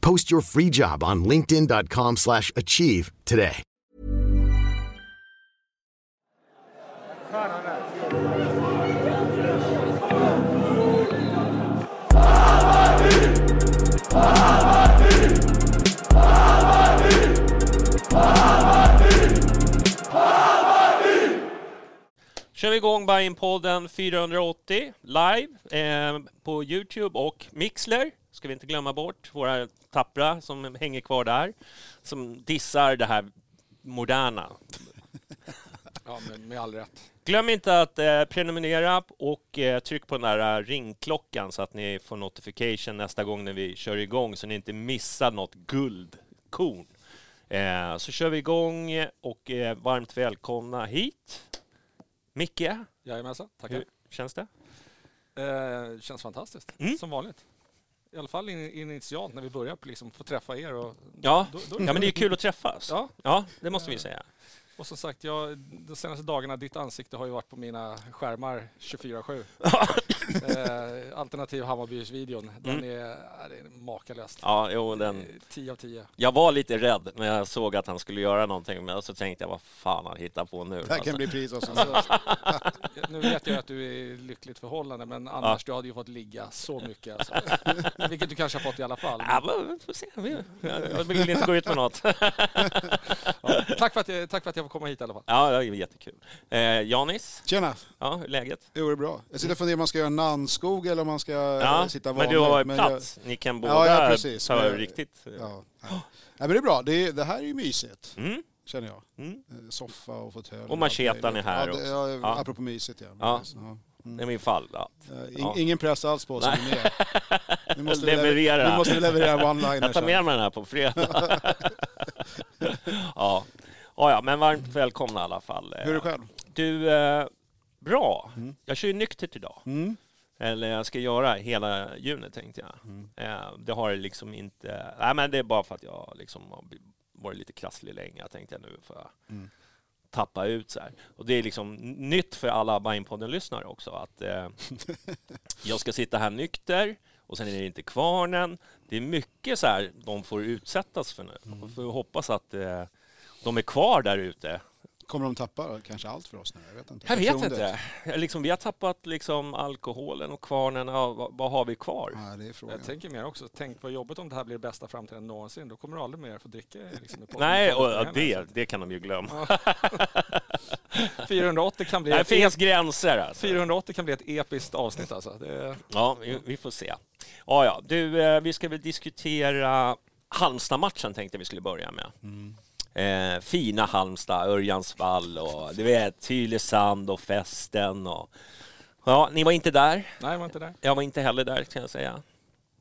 Post your free job on linkedin.com/achieve slash achieve today. kör vi igång Bajen-podden 480 live eh, på Youtube och Mixler. Ska vi inte glömma bort våra tappra som hänger kvar där. Som dissar det här moderna. Ja, men med all rätt. Glöm inte att eh, prenumerera och eh, tryck på den där eh, ringklockan så att ni får notification nästa gång när vi kör igång så ni inte missar något guldkorn. Eh, så kör vi igång och eh, varmt välkomna hit. Micke, Jajamensan, tackar. hur känns det? Eh, känns fantastiskt, Mm. som vanligt. I alla fall in, initialt när vi börjar liksom, få träffa er. Och, Ja, då, då, ja men det är kul att träffas. Ja, Ja, det måste vi säga. och som sagt, jag, de senaste dagarna, ditt ansikte har ju varit på mina skärmar 24-7. eh, alternativ Hammarbys-videon, den Mm. är, är, makalöst. Ja, jo, den... Eh, 10 av 10. Jag var lite rädd när jag såg att han skulle göra någonting, men så tänkte jag vad fan han hittar på nu. Det här kan Alltså. bli pris också. Alltså, nu vet jag att du är i lyckligt förhållande, men annars du hade ju fått ligga så mycket. Alltså. Vilket du kanske har fått i alla fall. Ja, men, vi får se. Vi- Jag vill inte gå ut med något. Ja, tack, för att jag, tack för att jag får komma hit i alla fall. Ja, det är jättekul. Eh, Janis, Tjena! ja, hur är läget? Jo, det är bra. Jag sitter och funderar om man ska göra en Nannskog eller om man ska Ja, eh, sitta men vanligt. du har Men plats. Ni kan båda Ja, ja, precis. ta Men- riktigt. Jag, ja. ja. Nej, men det är bra. Det, det här är ju mysigt, Mm, känner jag. mm. Eh, Soffa och fåtölj. Och machetan är här ja, det, också. ja, Ja. Apropå mysigt, ja. Ja. Ja. Det är min fall. Ja. Eh, in, Ja. Ingen press alls på oss som är med. Nu måste vi Leverera. lever- Nu måste vi leverera one-liner. Jag tar med mig den här på fredag. ja. Ja, ja, men varmt välkomna i alla fall. Hur är det själv? Du, eh, bra. Mm. Jag kör ju nyktert idag. Mm. Eller jag ska göra hela juni tänkte jag. Mm. Eh, det har liksom inte... Nej men det är bara för att jag liksom har varit lite krasslig länge. Jag tänkte nu får jag Mm. tappa ut så här. Och det är liksom nytt för alla Bajenpodden-lyssnare också att eh, jag ska sitta här nykter och sen är det inte kvarnen. Det är mycket så här de får utsättas för nu. Mm. Och får hoppas att eh, de är kvar där ute Kommer de tappa kanske allt för oss nu? Jag vet inte. jag vet inte. Liksom, vi har tappat liksom alkoholen och kvarnen. Ja, vad, vad har vi kvar? Ja, det är frågan. Jag tänker mer också, tänk vad jobbigt om det här blir bästa framtiden någonsin. Då kommer du aldrig mer få dricka liksom. Nej, och, heller, det, det kan de ju glömma. 480 kan bli Det ett, finns gränser alltså. 480 kan bli ett episkt avsnitt alltså. Det, Ja, vi, vi får se. Ja, ja. Du, eh, vi ska väl diskutera Halmstad-matchen tänkte vi skulle börja med. Eh, fina Halmstad, Örjansvall och du vet, Tylösand och festen och... Ja, ni var inte där. nej, jag var inte där. Jag var inte heller där kan jag säga.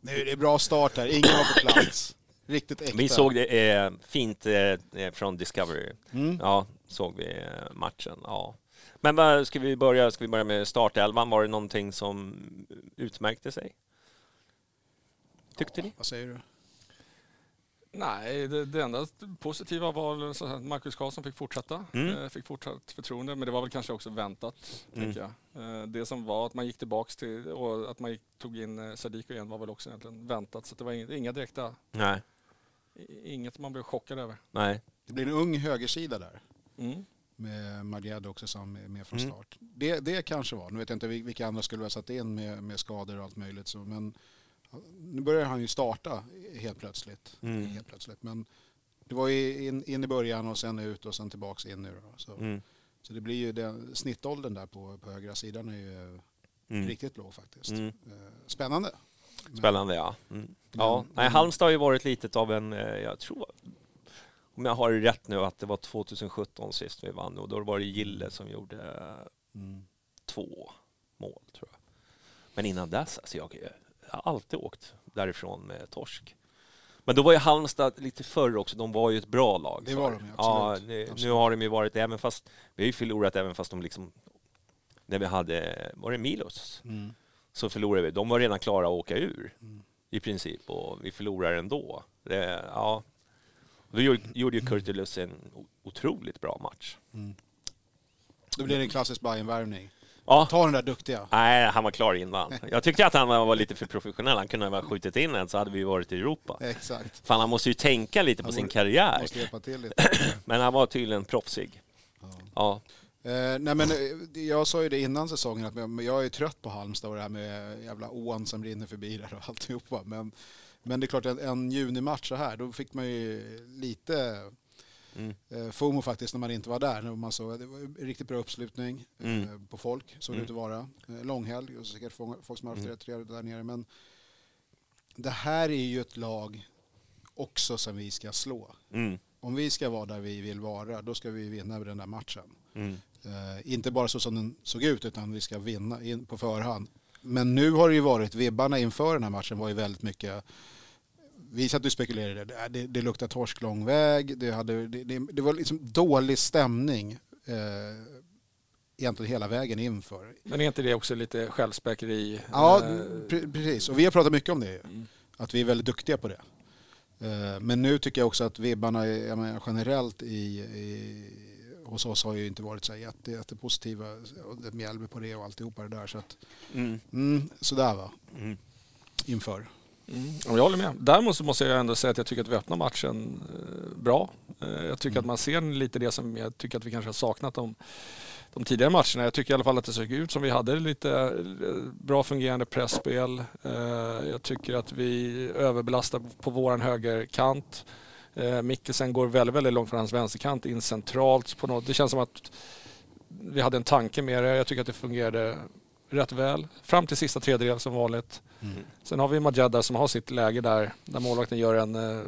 Nu är det bra start här. Ingen var på plats. Riktigt äkta. Vi såg det eh, fint eh, från Discovery. Mm. Ja, såg vi eh, matchen. Ja. Men vad, ska vi börja, ska vi börja med startelvan? Var det någonting som utmärkte sig? Tyckte ni? Vad säger du? Nej, det, det enda positiva var att Marcus Karlsson fick fortsätta. Mm. Eh, Fick fortsatt förtroende, men det var väl kanske också väntat. Mm. Tänker jag. Eh, Det som var att man gick tillbaks till och att man gick, tog in eh, Sadiku igen var väl också egentligen väntat. Så det var inga, inga direkta, Nej, inget man blev chockad över. nej. Det blir en ung högersida där. Mm. Med Magad också som är med från Mm. start. Det, det kanske var. Nu vet jag inte vil- vilka andra skulle ha satt in med, med skador och allt möjligt. Så, men nu börjar han ju starta helt plötsligt. Mm. Helt plötsligt. Men det var ju in, in i början och sen ut och sen tillbaks in nu. Då. Så, Mm. så det blir ju den, snittåldern där på, på högra sidan är ju Mm. riktigt låg faktiskt. Mm. Eh, Spännande. Men- Spännande ja. Mm. Ja, nej, Halmstad har ju varit lite av en, eh, jag tror, om jag har rätt nu, att det var 2017 sist vi vann och då var det Gille som gjorde Mm. två mål tror jag. Men innan dess, alltså jag har alltid åkt därifrån med torsk. Men då var ju Halmstad lite förr också, de var ju ett bra lag. Det var de ju, Ja, absolut. nu, nu Absolut. har de ju varit, även fast, vi har ju förlorat även fast de liksom, när vi hade, var det Milos? Mm. Så förlorade vi, de var redan klara att åka ur Mm. i princip och vi förlorar ändå. Det, ja. Då gjorde, gjorde ju Kurtulus en o- otroligt bra match. Då blir det en klassisk Bayern-värvning. Ja, Ta den där duktiga. Nej, han var klar innan. Jag tyckte att han var lite för professionell. Han kunde ha skjutit in en så hade vi varit i Europa. Exakt. Fan, han måste ju tänka lite på Han sin borde- karriär. Måste hjälpa till lite. Men han var tydligen proffsig. Ja. Eh, nej men eh, jag sa ju det innan säsongen att jag, jag är trött på Halmstad och det här med jävla ån som rinner förbi där och alltihopa. Men, men det är klart en, en junimatch så här, då fick man ju lite Mm. eh, FOMO faktiskt när man inte var där. Man såg, det var riktigt bra uppslutning eh, Mm. på folk, såg det Mm. ut att vara. Eh, långhelg och säkert folk som har haft Mm. det trevligt där nere. Men det här är ju ett lag också som vi ska slå. Mm. Om vi ska vara där vi vill vara, då ska vi vinna den där matchen. Mm. Eh, inte bara så som den såg ut utan vi ska vinna in på förhand. Men nu har det ju varit, vibbarna inför den här matchen var ju väldigt mycket vi satt och spekulerade, det, det, det luktar torsk lång väg, det, hade, det, det, var liksom dålig stämning eh, egentligen hela vägen inför. Men är inte det också lite självspäkeri? Ja, Eh, pre- precis. Och vi har pratat mycket om det. Mm. Att vi är väldigt duktiga på det. Eh, Men nu tycker jag också att vibbarna menar, generellt i, i, hos oss har ju inte varit så jätte, jättepositiva. Mjällby på det och alltihopa det där. Så att, Mm. mm, sådär va, Mm. inför. Mm, ja, jag håller med. Däremot så måste jag ändå säga att jag tycker att vi öppnar matchen eh, bra. Eh, jag tycker att man ser lite det som jag tycker att vi kanske har saknat de, de tidigare matcherna. Jag tycker i alla fall att det såg ut som vi hade lite eh, bra fungerande pressspel. Jag tycker att vi överbelastar på våran högerkant. Mikkelsen går väldigt, väldigt långt från hans vänsterkant in centralt. På något. Det känns som att vi hade en tanke med det. Jag tycker att det fungerade rätt väl. Fram till sista tredjedel som vanligt. Sen har vi Majeda som har sitt läge där, där målvakten gör en, eh,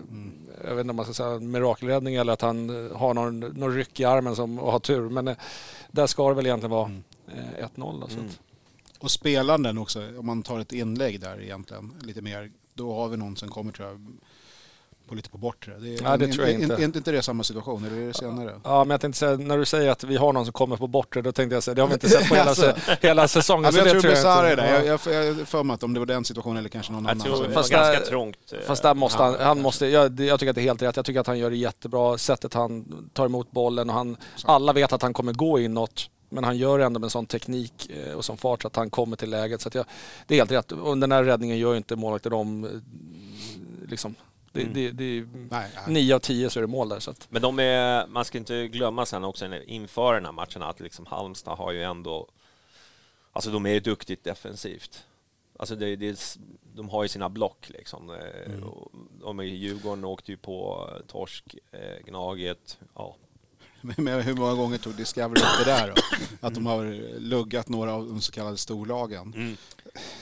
jag vet inte om man ska säga en mirakelräddning eller att han eh, har någon, någon ryck i armen som, och har tur. Men eh, där ska det väl egentligen vara eh, 1-0. Då, så Mm. Och spelanden också, om man tar ett inlägg där egentligen, lite mer, då har vi någon som kommer tror jag på lite på bortre. Det är, Nej, det tror jag inte. Är inte det samma situation, eller är det senare? ja, men jag tänkte säga, när du säger att vi har någon som kommer på bortre, då tänkte jag säga, det har vi inte sett på hela, Alltså. hela säsongen. Alltså, så jag det tror Besara är. Ja. Jag, jag, jag har för mig att om det var den situationen eller kanske någon Jag annan. tror det var Fast ganska där- trångt. eh, Fast där måste han, han måste, jag, jag tycker att det är helt rätt. Jag tycker att han gör det jättebra. Sättet han tar emot bollen och han, alla vet att han kommer gå inåt. Men han gör det ändå med sån teknik eh, och sån fart så att han kommer till läget. Så att jag, det är helt rätt. Och den här räddningen gör ju inte målvakten om. eh, Liksom. Det, Mm. det, det är Nej, nej. nio av tio så är det mål där. Så att, Men de är, man ska inte glömma sen också inför den här matchen att liksom Halmstad har ju ändå, alltså de är ju duktigt defensivt. Alltså det, det, de har ju sina block liksom. Eh, och De är i Djurgården åkte ju på eh, torsk, eh, Gnaget, ja. Men hur många gånger tog Discovery upp det där då? Att de har luggat några av de så kallade storlagen. Mm.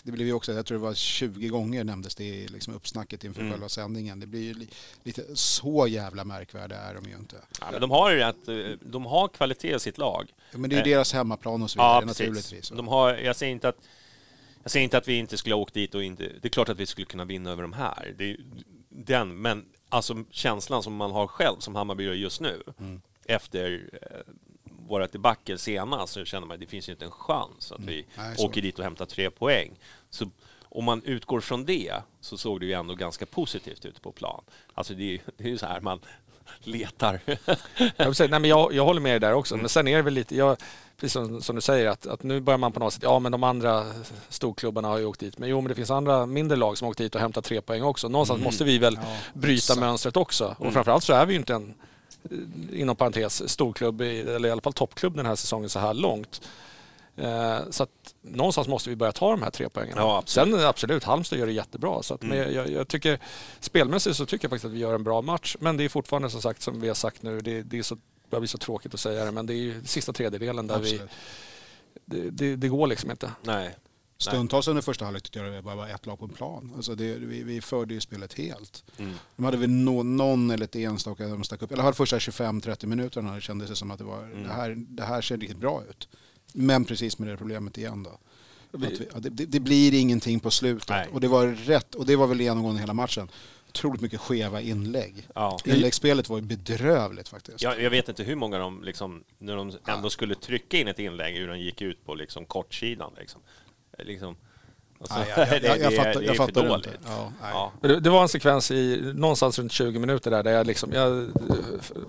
Det blev ju också, jag tror det var 20 gånger nämndes det i liksom uppsnacket inför Mm. själva sändningen. Det blir ju li, lite, så jävla märkvärdiga är de ju inte. Ja, men de har ju rätt, eh, de har kvalitet i sitt lag. Men det är ju Eh. deras hemmaplan och så vidare Ja, naturligtvis. De har, jag säger inte att jag säger inte att vi inte skulle ha åkt dit och inte... Det är klart att vi skulle kunna vinna över de här. Det är, den, men alltså känslan som man har själv som Hammarby gör just nu Mm. Efter eh, våra debacle senast så känner man att det finns ju inte en chans att vi Mm. Nej, så. åker dit och hämtar tre poäng. Så om man utgår från det så såg det ju ändå ganska positivt ut på plan. Alltså det är ju det är ju så här man letar. jag, säga, nej, men jag, jag håller med dig där också. Men sen är det väl lite, jag, precis som, som du säger, att, att nu börjar man på något sätt, ja men de andra storklubbarna har ju åkt dit. Men jo, men det finns andra mindre lag som har åkt dit och hämtat tre poäng också. Någonstans måste vi väl Ja, bryta exakt. mönstret också. Och framförallt så är vi ju inte en, inom parentes, storklubb, eller i alla fall toppklubb den här säsongen så här långt. Eh, Så att någonstans måste vi börja ta de här tre poängen. Ja, absolut. Sen absolut, Halmstad gör det jättebra. Så att, men jag, jag, tycker, spelmässigt så tycker jag faktiskt att vi gör en bra match. Men det är fortfarande som sagt, som vi har sagt nu, det, det är så det börjar bli så tråkigt att säga det, men det är ju sista tredjedelen där vi, Absolut. det, det, det går liksom inte. Nej. Stundtals under första halvlek tyckte jag det bara var ett lag på en plan. Alltså det, vi, vi förde ju spelet helt. Mm. De hade väl nå, någon eller ett enstaka de stack upp. Eller de första 25-30 minuterna kändes det som att det var Mm. det, här, det här ser riktigt bra ut. Men precis med det problemet igen då. Vi- det det blir ingenting på slutet. Nej. Och det var rätt, och det var väl genomgående hela matchen. Otroligt mycket skeva inlägg. Ja. Inläggsspelet var ju bedrövligt faktiskt. Jag, jag vet inte hur många de, liksom, när de ändå skulle trycka in ett inlägg, hur de gick ut på liksom, kortsidan. Liksom. Liksom. Alltså, Nej, jag, jag, jag, jag det är- fattar, det jag fattar inte. Ja. Ja. Det, det var en sekvens i någonstans runt 20 minuter där, där jag, liksom, jag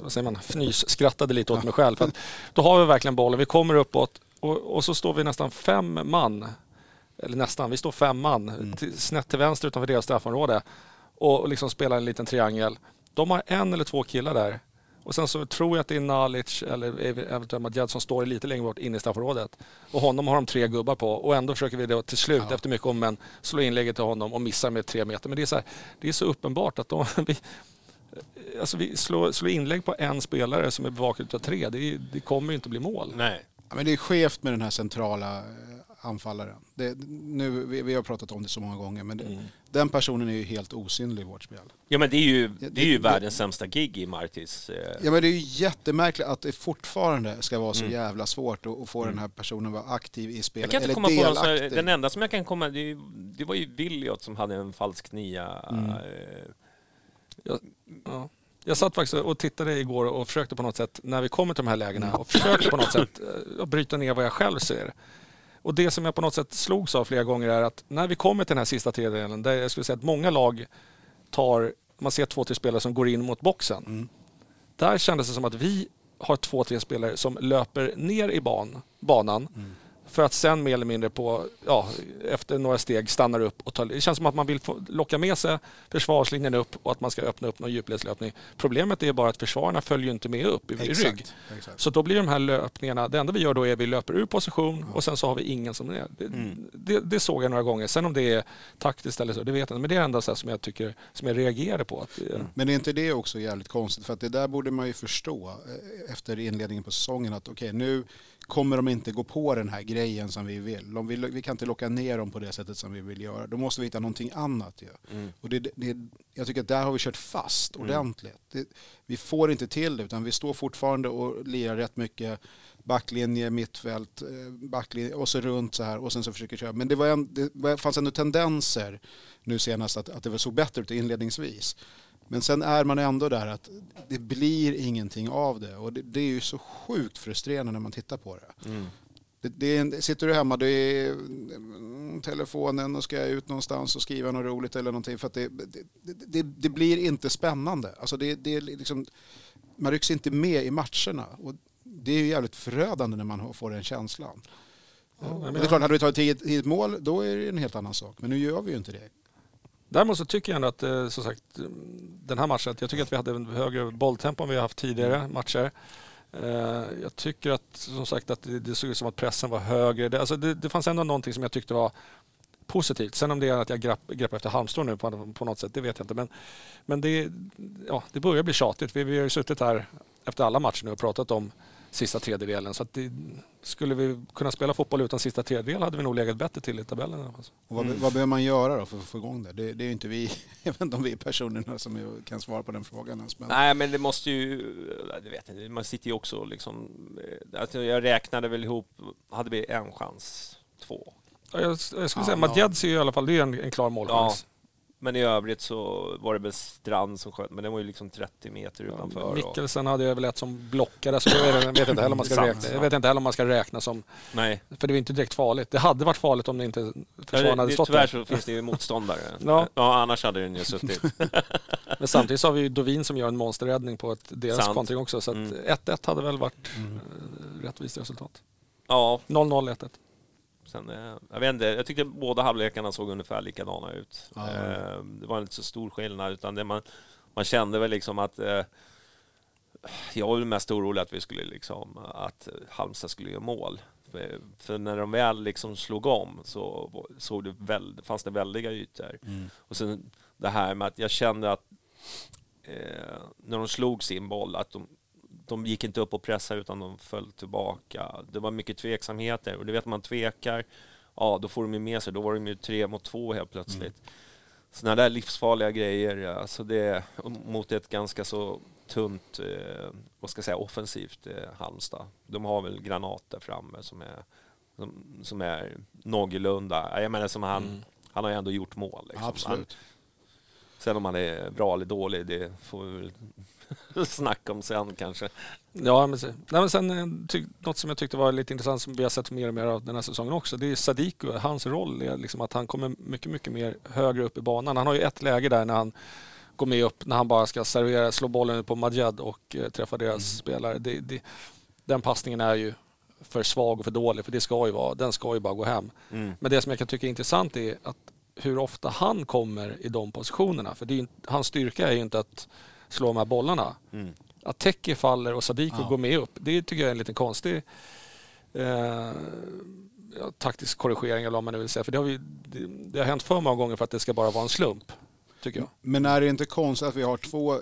vad säger man, fnys, skrattade lite åt mig själv. För att då har vi verkligen bollen, vi kommer uppåt och, och så står vi nästan fem man. Eller nästan, vi står fem man Mm. till, snett till vänster utanför deras straffområde och, och liksom spelar en liten triangel. De har en eller två killar där. Och sen så tror jag att det är Nalic eller eventuellt Madjad som står lite längre bort inne i straffområdet. Och honom har de tre gubbar på och ändå försöker vi då till slut Ja. efter mycket om men slå inlägget till honom och missar med tre meter. Men det är så, här, det är så uppenbart att de, vi, alltså vi slår, slår inlägg på en spelare som är bevakad av tre. Det, det kommer ju inte bli mål. Nej. Ja, men det är skevt med den här centrala eh, anfallaren. Det, nu, vi, vi har pratat om det så många gånger, men det, Mm. den personen är ju helt osynlig i vårt spel. Ja, men det är ju, det är ju det- världens sämsta gig i Martis. Eh, Ja, men det är ju jättemärkligt att det fortfarande ska vara så Mm. jävla svårt att, att få den här personen att vara aktiv i jag spelet. kan inte eller komma på någon, delaktig. den enda som jag kan komma, det, det var ju Williot som hade en falsk nia. Mm. eh, Ja. Jag satt faktiskt och tittade igår och försökte på något sätt, när vi kommer till de här lägena, och försökte på något sätt eh, att bryta ner vad jag själv ser. Och det som jag på något sätt slogs av flera gånger är att när vi kommer till den här sista tredjedelen, där jag skulle säga att många lag tar, man ser två, tre spelare som går in mot boxen. Mm. Där kändes det som att vi har två, tre spelare som löper ner i ban, banan Mm. För att sen mer eller mindre på, ja, efter några steg stannar upp och tar, det känns som att man vill locka med sig försvarslinjen upp och att man ska öppna upp någon djupledslöpning. Problemet är bara att försvararna följer inte med upp i, i rygg. Exakt, exakt. Så då blir de här löpningarna, det enda vi gör då är att vi löper ur position och sen så har vi ingen som är. Det, Mm. det, det såg jag några gånger. Sen om det är taktiskt eller så, det vet jag inte. Men det är det enda så som jag tycker, som jag reagerar på. Att, eh, Men är inte det också jävligt konstigt? För att det där borde man ju förstå eh, efter inledningen på säsongen att okej nu kommer de inte gå på den här grejen som vi vill. De vill. Vi kan inte locka ner dem på det sättet som vi vill göra. Då måste vi hitta någonting annat ju. Mm. Och det, det, jag tycker att där har vi kört fast ordentligt. Det, vi får inte till det utan vi står fortfarande och lirar rätt mycket backlinje, mittfält, eh, backlinje och så runt så här och sen så försöker köra. Men det, var en, det fanns ändå tendenser nu senast att, att det såg bättre ut inledningsvis. Men sen är man ändå där att det blir ingenting av det och det, det är ju så sjukt frustrerande när man tittar på det. Mm. Det, det sitter du hemma, det är mm, telefonen och ska ut någonstans och skriva något roligt eller någonting för att det, det, det, blir inte spännande. Alltså det, det är liksom, man rycks inte med i matcherna och det är ju jävligt förödande när man får den känslan. Ja, Men det är klart, hade vi tagit tidigt, tidigt mål då är det en helt annan sak. Men nu gör vi ju inte det. Däremot så tycker jag ändå att, eh, som sagt, eh, den här matchen, jag tycker att vi hade en högre bolltempo än vi har haft tidigare matcher. Eh, jag tycker att, som sagt, att det det såg ut som att pressen var högre. Det, alltså det, det fanns ändå någonting som jag tyckte var positivt. Sen om det är att jag grapp, greppar efter halmstrån nu på, på något sätt, det vet jag inte. Men, men det, ja, det börjar bli tjatigt. Vi, vi har ju suttit här efter alla matcher nu och pratat om sista tredjedelen. Så att det, skulle vi kunna spela fotboll utan sista tredjedel hade vi nog legat bättre till i tabellen. Alltså. Och vad, vad behöver man göra då för att få igång det? Det, det är ju inte vi, jag vet inte om vi är personerna som är- kan svara på den frågan ens. Men, Nej, men det måste ju... Det vet jag inte. Man sitter ju också liksom... eh, Alltså jag räknade väl ihop... Hade vi en chans? Två? Ja, Jag, jag skulle Ja, säga ja. Madjed ser ju i alla fall, det är en, en klar målchans. Men i övrigt så var det väl Strand som sköt, men den var ju liksom 30 meter utanför. och- Mikkelsen hade jag väl ett som blockade, så jag vet, jag vet inte heller om man ska Sant, räkna. Jag sant. vet inte heller om man ska räkna som... Nej, För det var inte direkt farligt. Det hade varit farligt om det inte försvararna hade det, stått tyvärr där. så finns det ju motståndare. Ja. ja, annars hade den ju suttit. Men samtidigt så har vi ju Dovin som gör en monsterräddning på ett, deras Sant. kontring också. Så att Mm. 1-1 hade väl varit Mm. eh, rättvist resultat. Ja, 0-0, 1-1. Sen, eh, jag vet inte, jag tyckte båda halvlekarna såg ungefär likadana ut. Ja. Eh, Det var inte så stor skillnad, utan det man, man kände väl liksom att eh, jag var mest orolig att vi skulle liksom, att Halmstad skulle göra mål. För, för när de väl liksom slog om så såg det väl, fanns det väldiga ytor. Mm. Och sen det här med att jag kände att eh, när de slog sin boll, att de, de gick inte upp och pressade utan de föll tillbaka. Det var mycket tveksamheter och det vet man tvekar ja, då får de ju med sig, då var de ju tre mot två helt plötsligt. Mm. Sådana där livsfarliga grejer, alltså det, mot ett ganska så tunt, eh, vad ska jag säga, offensivt eh, Halmstad. De har väl Granat där framme som är, som, som är någorlunda, jag menar som han, mm. han har ju ändå gjort mål. Liksom. Absolut. Han, sen om han är bra eller dålig, det får vi väl snacka om sen kanske. Ja, men, nej, men sen eh, något som jag tyckte var lite intressant som vi har sett mer och mer av den här säsongen också. Det är Sadiku. Hans roll är liksom att han kommer mycket, mycket mer högre upp i banan. Han har ju ett läge där när han går med upp när han bara ska servera, slå bollen på Majed och eh, träffa deras mm. spelare. Det, det, den passningen är ju för svag och för dålig för det ska ju vara, den ska ju bara gå hem. Mm. Men det som jag kan tycka är intressant är att hur ofta han kommer i de positionerna. För är, hans styrka är ju inte att slå de här bollarna. Mm. Att Teki faller och Sadiko ja. går med upp, det tycker jag är en liten konstig eh, taktisk korrigering eller vad man nu vill säga. För det har, vi, det, det, har hänt för många gånger för att det ska bara vara en slump. Tycker jag. Men är det inte konstigt att vi har två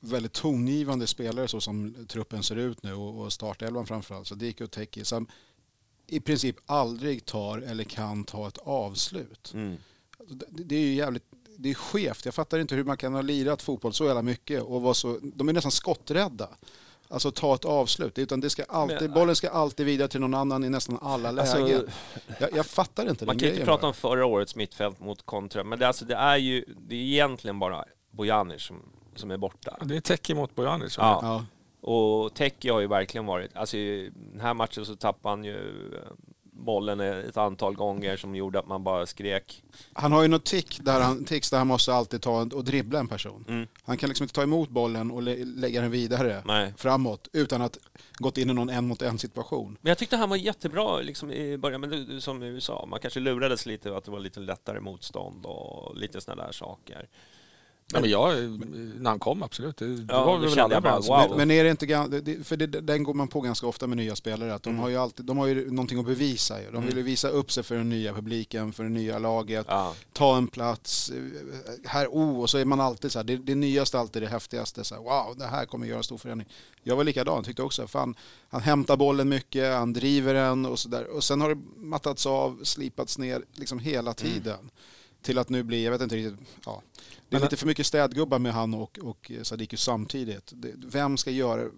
väldigt tongivande spelare så som truppen ser ut nu och startelvan framförallt, Sadiko och Teki, som i princip aldrig tar eller kan ta ett avslut. Mm. Det är ju jävligt det är skevt. Jag fattar inte hur man kan ha lirat fotboll så jävla mycket och vara så... De är nästan skotträdda. Alltså ta ett avslut. Utan det ska alltid, Men, bollen ska alltid vidare till någon annan i nästan alla alltså, lägen. Jag, jag, fattar inte Man kan inte prata om förra årets mittfält mot kontra. Men det, alltså, det är ju det är egentligen bara Bojanic som, som är borta. Det är Teki mot Bojanic. Ja. ja. Och Teki har ju verkligen varit... Alltså i den här matchen så tappade han ju bollen ett antal gånger som gjorde att man bara skrek. Han har ju något tick där han, tics där han måste alltid ta och dribbla en person. Mm. Han kan liksom inte ta emot bollen och lä lägga den vidare Nej. framåt utan att gått in i någon en mot en situation. Men jag tyckte han var jättebra liksom, i början, men som i USA, man kanske lurades lite att det var lite lättare motstånd och lite sådana där saker. Ja, men jag, när han kom absolut. Det, ja, var väl alla bara, wow. men, men, är det inte, för det, den går man på ganska ofta med nya spelare, att de mm. har ju alltid, de har ju någonting att bevisa. De vill ju mm. visa upp sig för den nya publiken, för det nya laget, ja. ta en plats. Här, oh, och så är man alltid så här, det, det nyaste alltid det häftigaste. Så här, wow, det här kommer göra stor förändring. Jag var likadan, tyckte också, fan, han hämtar bollen mycket, han driver den och så där. Och sen har det mattats av, slipats ner liksom hela mm. tiden. Mm. Till att nu bli, jag vet inte riktigt, ja det är lite för mycket städgubbar med han och, och Sadiku samtidigt. Vem ska göra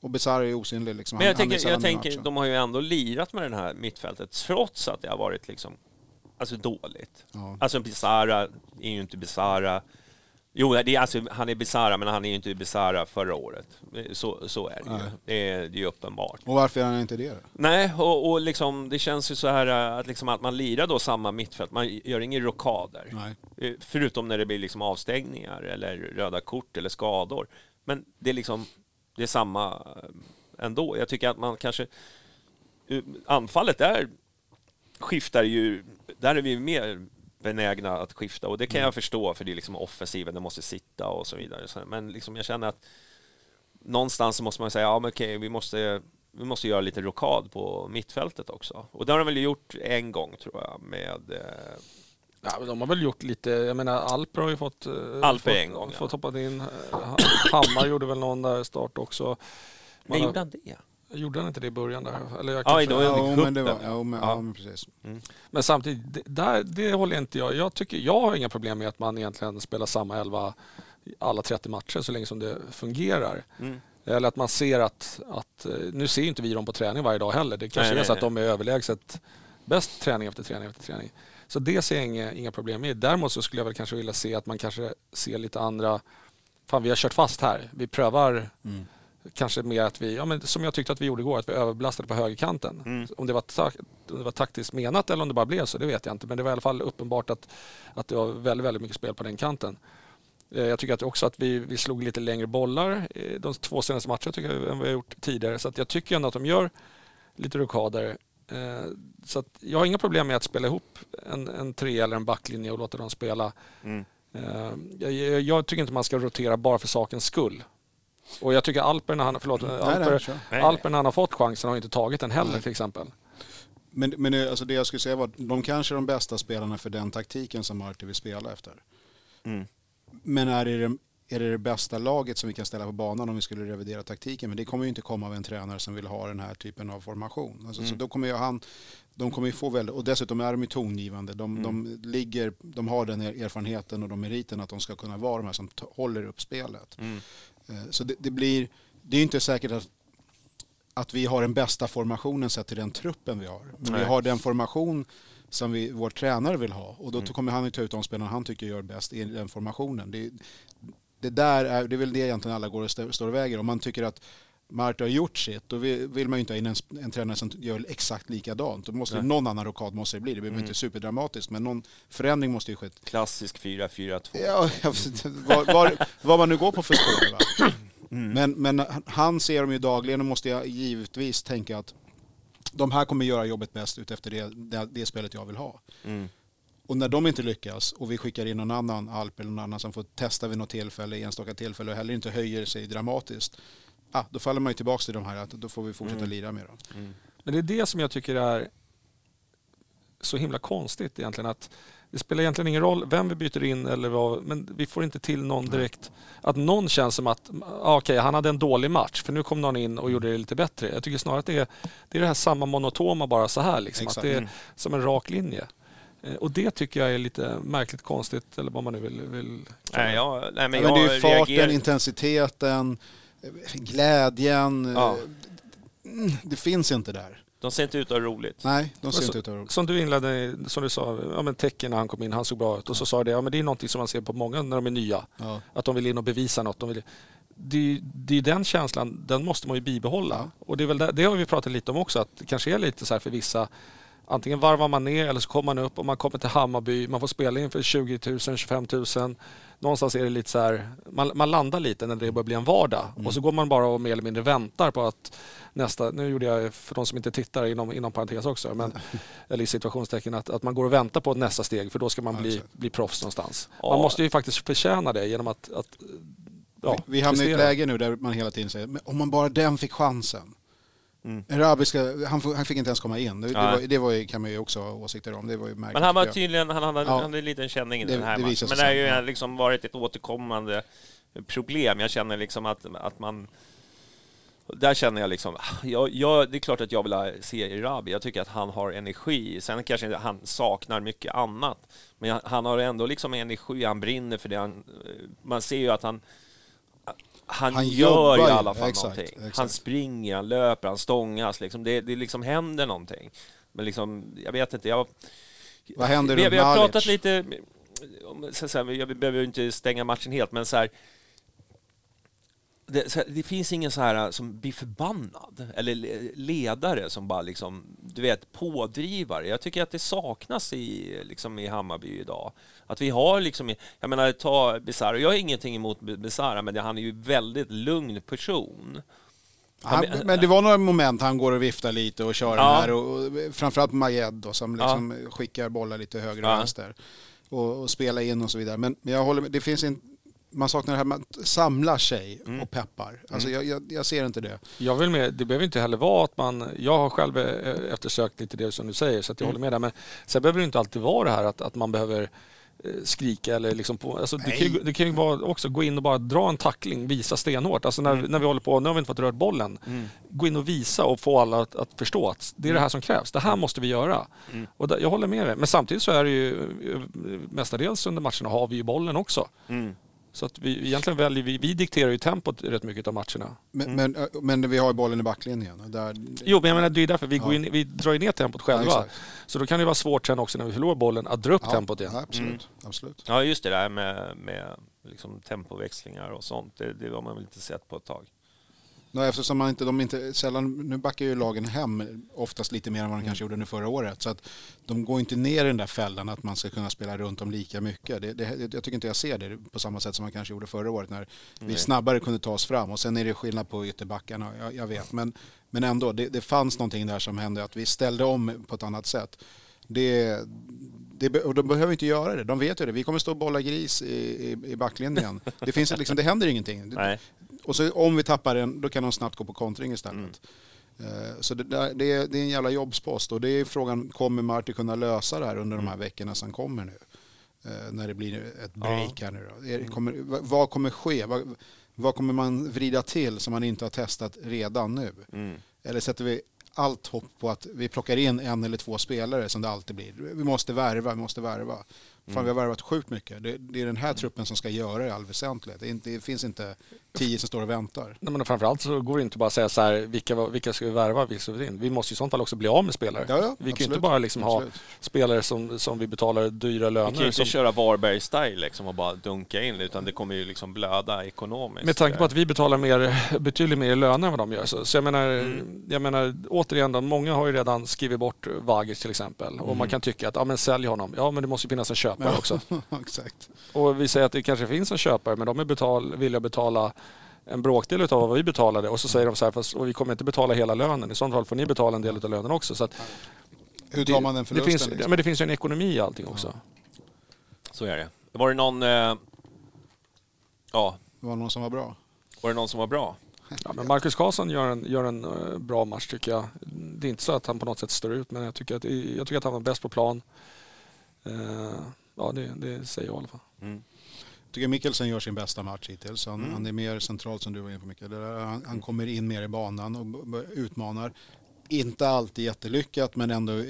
och Besara är osynlig. Liksom. Men jag han, tänker, jag tänker de har ju ändå lirat med det här mittfältet trots att det har varit liksom, alltså dåligt. Ja. Alltså Besara är ju inte Besara. Jo, det är, alltså, han är bisarra, men han är ju inte bisarra förra året. Så, så är det ju. Det är, ju uppenbart. Och varför är han inte det? Nej, och, och liksom, det känns ju så här att, liksom, att man lirar då samma mittfält. Man gör inga rockader. Nej. Eh, förutom när det blir liksom avstängningar eller röda kort eller skador. Men det är liksom, det är samma eh, ändå. Jag tycker att man kanske... Eh, anfallet där skiftar ju... Där är vi mer benägna att skifta och det kan mm. jag förstå för det är liksom offensiven, det måste sitta och så vidare. Men liksom jag känner att någonstans så måste man säga, ja men okej, vi måste, vi måste göra lite rokad på mittfältet också. Och det har de väl gjort en gång tror jag med eh... Ja, de har väl gjort lite, jag menar Alper har ju fått, eh, Alper fått, en gång, fått ja. hoppa in. Hammar gjorde väl någon där start också. Men gjorde han det? Gjorde han inte det i början där? Eller jag ja, då ja, men det var, ja, men, ja. men precis. Mm. Men samtidigt, det, där, det håller inte jag. Jag, tycker, jag har inga problem med att man egentligen spelar samma elva alla 30 matcher så länge som det fungerar. Mm. Eller att man ser att, att, nu ser inte vi dem på träning varje dag heller. Det kanske nej, är så att de är överlägset bäst träning efter träning efter träning. Så det ser jag inga, inga problem med. Däremot så skulle jag väl kanske vilja se att man kanske ser lite andra, fan vi har kört fast här, vi prövar mm kanske mer att vi, ja, men som jag tyckte att vi gjorde igår, att vi överbelastade på högerkanten. Mm. Om, det var om det var taktiskt menat eller om det bara blev så, det vet jag inte. Men det var i alla fall uppenbart att, att det var väldigt, väldigt mycket spel på den kanten. Eh, jag tycker att också att vi, vi slog lite längre bollar de två senaste matcherna tycker jag, än vad vi har gjort tidigare. Så jag tycker ändå att de gör lite rokader. Eh, så jag har inga problem med att spela ihop en, en tre eller en backlinje och låta dem spela. Mm. Eh, jag, jag, tycker inte man ska rotera bara för sakens skull. Och jag tycker Alper när han, förlåt, nej, Alper, nej, Alper när han har fått chansen har inte tagit den heller nej. till exempel. Men, men alltså det jag skulle säga var, de kanske är de bästa spelarna för den taktiken som Marti vill spela efter. Mm. Men är det, är det det bästa laget som vi kan ställa på banan om vi skulle revidera taktiken? Men det kommer ju inte komma av en tränare som vill ha den här typen av formation. Alltså, Mm. Så då kommer ju han, de kommer ju få väldigt, och dessutom är de ju tongivande. De, Mm. de, ligger, de har den er- erfarenheten och de meriten att de ska kunna vara de här som håller upp spelet. Mm. Eh, Så det, det blir, det är inte säkert att, att vi har den bästa formationen sett till den truppen vi har. Men vi Nej. har den formation som vi, vår tränare vill ha. Och då Mm. kommer han ju ta ut de spelarna han tycker gör bäst i den formationen. Det, det, där är, det är väl det egentligen alla går och står och väger. Om man tycker att Marta har gjort sitt, då vill man ju inte ha in en, en tränare som gör exakt likadant. Då måste Nej. någon annan rokad måste det bli. Det behöver Mm. inte superdramatiskt, men någon förändring måste ju ske. Klassisk 4-4-2. Ja, vad, vad, vad man nu går på för skål. Va? Mm. Men, men han ser dem ju dagligen och måste jag givetvis tänka att de här kommer göra jobbet bäst utefter det, det, det spelet jag vill ha. Mm. Och när de inte lyckas och vi skickar in någon annan Alp eller någon annan som får testa vid något tillfälle, enstaka tillfälle och heller inte höjer sig dramatiskt, ah, då faller man ju tillbaka till de här att då får vi fortsätta Mm. lira med dem. Mm. Men det är det som jag tycker är så himla konstigt egentligen. Att det spelar egentligen ingen roll vem vi byter in eller vad, men vi får inte till någon direkt. Att någon känns som att, ah, okej han hade en dålig match för nu kom någon in och gjorde det lite bättre. Jag tycker snarare att det är det, är det här samma monotoma bara så här liksom. Att Exakt. det är Mm. som en rak linje. Eh, Och det tycker jag är lite märkligt konstigt eller vad man nu vill, vill Nej, jag, nej, men jag men det är ju farten, reagerar... intensiteten, glädjen. Ja. eh, Det finns inte där. De ser inte ut att ha roligt. Nej, de ser Men inte ut att ha Som du inledde, som du sa, ja, men tecken när han kom in, han såg bra ut. Och så sa du det, ja, men det är någonting som man ser på många när de är nya. ja. Att de vill in och bevisa något. De vill, det, det är den känslan, den måste man ju bibehålla. Ja. Och det, är väl det, det har vi pratat lite om också, att det kanske är lite så här för vissa. Antingen varvar man ner eller så kommer man upp och man kommer till Hammarby. Man får spela inför 20 000, 25 000. Någonstans är det lite så här, man, man landar lite när det börjar bli en vardag. Mm. Och så går man bara och mer eller mindre väntar på att nästa, nu gjorde jag för de som inte tittar inom, inom parentes också, men, eller i situationstecken, att, att man går och väntar på nästa steg för då ska man bli, bli proffs någonstans. Ja. Man måste ju faktiskt förtjäna det genom att, att ja, vi, vi hamnar i ett läge nu där man hela tiden säger, men om man bara den fick chansen. Mm. Erabi ska, han, han fick inte ens komma in. Det, det, var, det var kan man ju också ha åsikter om. Det var ju märkligt. Men han var tydligen, han hade, Ja. han hade en liten känning i Det- den här matchen. Men det har ju liksom varit ett återkommande problem. Jag känner liksom att, att man... Där känner jag liksom, jag, jag, det är klart att jag vill se Irabi. Jag tycker att han har energi. Sen kanske inte han saknar mycket annat. Men han har ändå liksom energi, han brinner för det. Han, man ser ju att han, han, Han gör ju i alla fall Exakt, någonting. Han exakt. springer, han löper, han stångas. Liksom. Det, det liksom händer någonting. Men liksom, jag vet inte, jag... Vad händer vi, runt vi har pratat lite, om, så, här, vi- vi behöver ju inte stänga matchen helt, men så här, det, det finns ingen så här som blir förbannad, eller le- ledare som bara liksom, du vet, pådrivare. Jag tycker att det saknas i, liksom, i Hammarby idag. Att vi har liksom, jag menar, ta Besara, jag har ingenting emot Besara, men han är ju väldigt lugn person. Han, men det var några moment han går och viftar lite och kör Ja. den här. Och, och, framförallt Majed då, som liksom skickar bollar lite höger och Ja. vänster. Och, och spelar in och så vidare. Men, men jag håller med, det finns en, man saknar det här man samlar sig Mm. och peppar. Alltså jag, jag, jag ser inte det. Jag vill med, det behöver inte heller vara att man, jag har själv eh, eftersökt lite det som du säger så att jag Mm. håller med där. Men sen behöver det inte alltid vara det här att, att man behöver eh, skrika eller liksom på, alltså det, kan ju, Nej. det kan ju vara också gå in och bara dra en tackling, visa stenhårt. Alltså när, Mm. när vi håller på, nu har vi inte fått rört bollen. Gå in och visa och få alla att, att förstå att det är det här som krävs. Det här måste vi göra. Mm. Och där, jag håller med dig. Men samtidigt så är det ju eh, mestadels under matcherna har vi ju bollen också. Mm. Så att vi egentligen väljer vi, vi dikterar ju tempot rätt mycket av matcherna. Men, men, men vi har ju bollen i backlinjen. Där, Jo, men jag menar det är därför vi, Ja. går in, vi drar ju ner tempot Ja, själva. exakt. så då kan det vara svårt sen också när vi förlorar bollen att dra upp Ja, tempot igen. Ja, absolut. absolut. Ja, just det där med, med liksom tempoväxlingar och sånt. Det, det har man väl inte sett på ett tag. No, eftersom man inte, de inte, sällan, nu backar ju lagen hem oftast lite mer än vad de kanske gjorde under förra året. Så att de går inte ner i den där fällan att man ska kunna spela runt om lika mycket. Det, det, jag tycker inte jag ser det på samma sätt som man kanske gjorde förra året när vi snabbare kunde ta oss fram. Och sen är det skillnad på ytterbackarna, jag, jag vet. Men, men ändå, det, det fanns någonting där som hände att vi ställde om på ett annat sätt. Det, det, och de behöver inte göra det, de vet ju det. Vi kommer stå och bolla gris i, i, i backlinjen. Det, finns liksom, det händer ingenting. Nej. Och så om vi tappar den, då kan de snabbt gå på kontring istället. Mm. Eh, Så det, där, det, är, det är en jävla jobbspost och det är frågan, kommer Marti kunna lösa det här under de här veckorna som kommer nu? eh, när det blir ett break här nu då? Är, kommer, vad, vad kommer ske? Vad, vad kommer man vrida till som man inte har testat redan nu? Mm. Eller sätter vi allt hopp på att vi plockar in en eller två spelare som det alltid blir? Vi måste värva, vi måste värva. Fan, Mm. vi har värvat sjukt mycket. Det, det är den här truppen som ska göra det i all väsentlighet. Det, inte, det finns inte tio som står och väntar. Nej, men framförallt så går det inte bara att säga så här, vilka, vilka ska vi värva, vilka ska vi in? Vi måste i sånt fall också bli av med spelare. Ja, ja, vi kan ju absolut. inte bara liksom ha Absolut. spelare som, som vi betalar dyra Vi löner. kan ju inte som, köra Varberg-style liksom och bara dunka in utan det kommer ju liksom blöda ekonomiskt. med tanke på att vi betalar mer, betydligt mer löner än vad de gör. Så, så jag, menar, Mm. jag menar, återigen, då, många har ju redan skrivit bort Vagic till exempel. Och man Mm. kan tycka att, ja men sälj honom. Ja men det måste ju finnas en köpare Ja. också. Exakt. Och vi säger att det kanske finns en köpare men de är betal, villiga betala en bråkdel av vad vi betalade och så säger de så här, fast, och vi kommer inte betala hela lönen. I sådant fall får ni betala en del av lönen också. Så att Hur tar man den det, förlusten? finns, ja, liksom? men det finns ju en ekonomi i allting också. Så är det. Var det någon... Eh... Ja, Var det någon som var bra? var det någon som var bra? Ja, men Marcus Karlsson gör en, gör en eh, bra match tycker jag. Det är inte så att han på något sätt står ut men jag tycker att, jag tycker att han var bäst på plan. Eh, ja, det, det säger jag i alla fall. Mm. Jag tycker Mikkelsen gör sin bästa match hittills. Han, Mm. han är mer centralt som du var inne på Mikael. Han, han kommer in mer i banan och utmanar. Inte alltid jättelyckat men ändå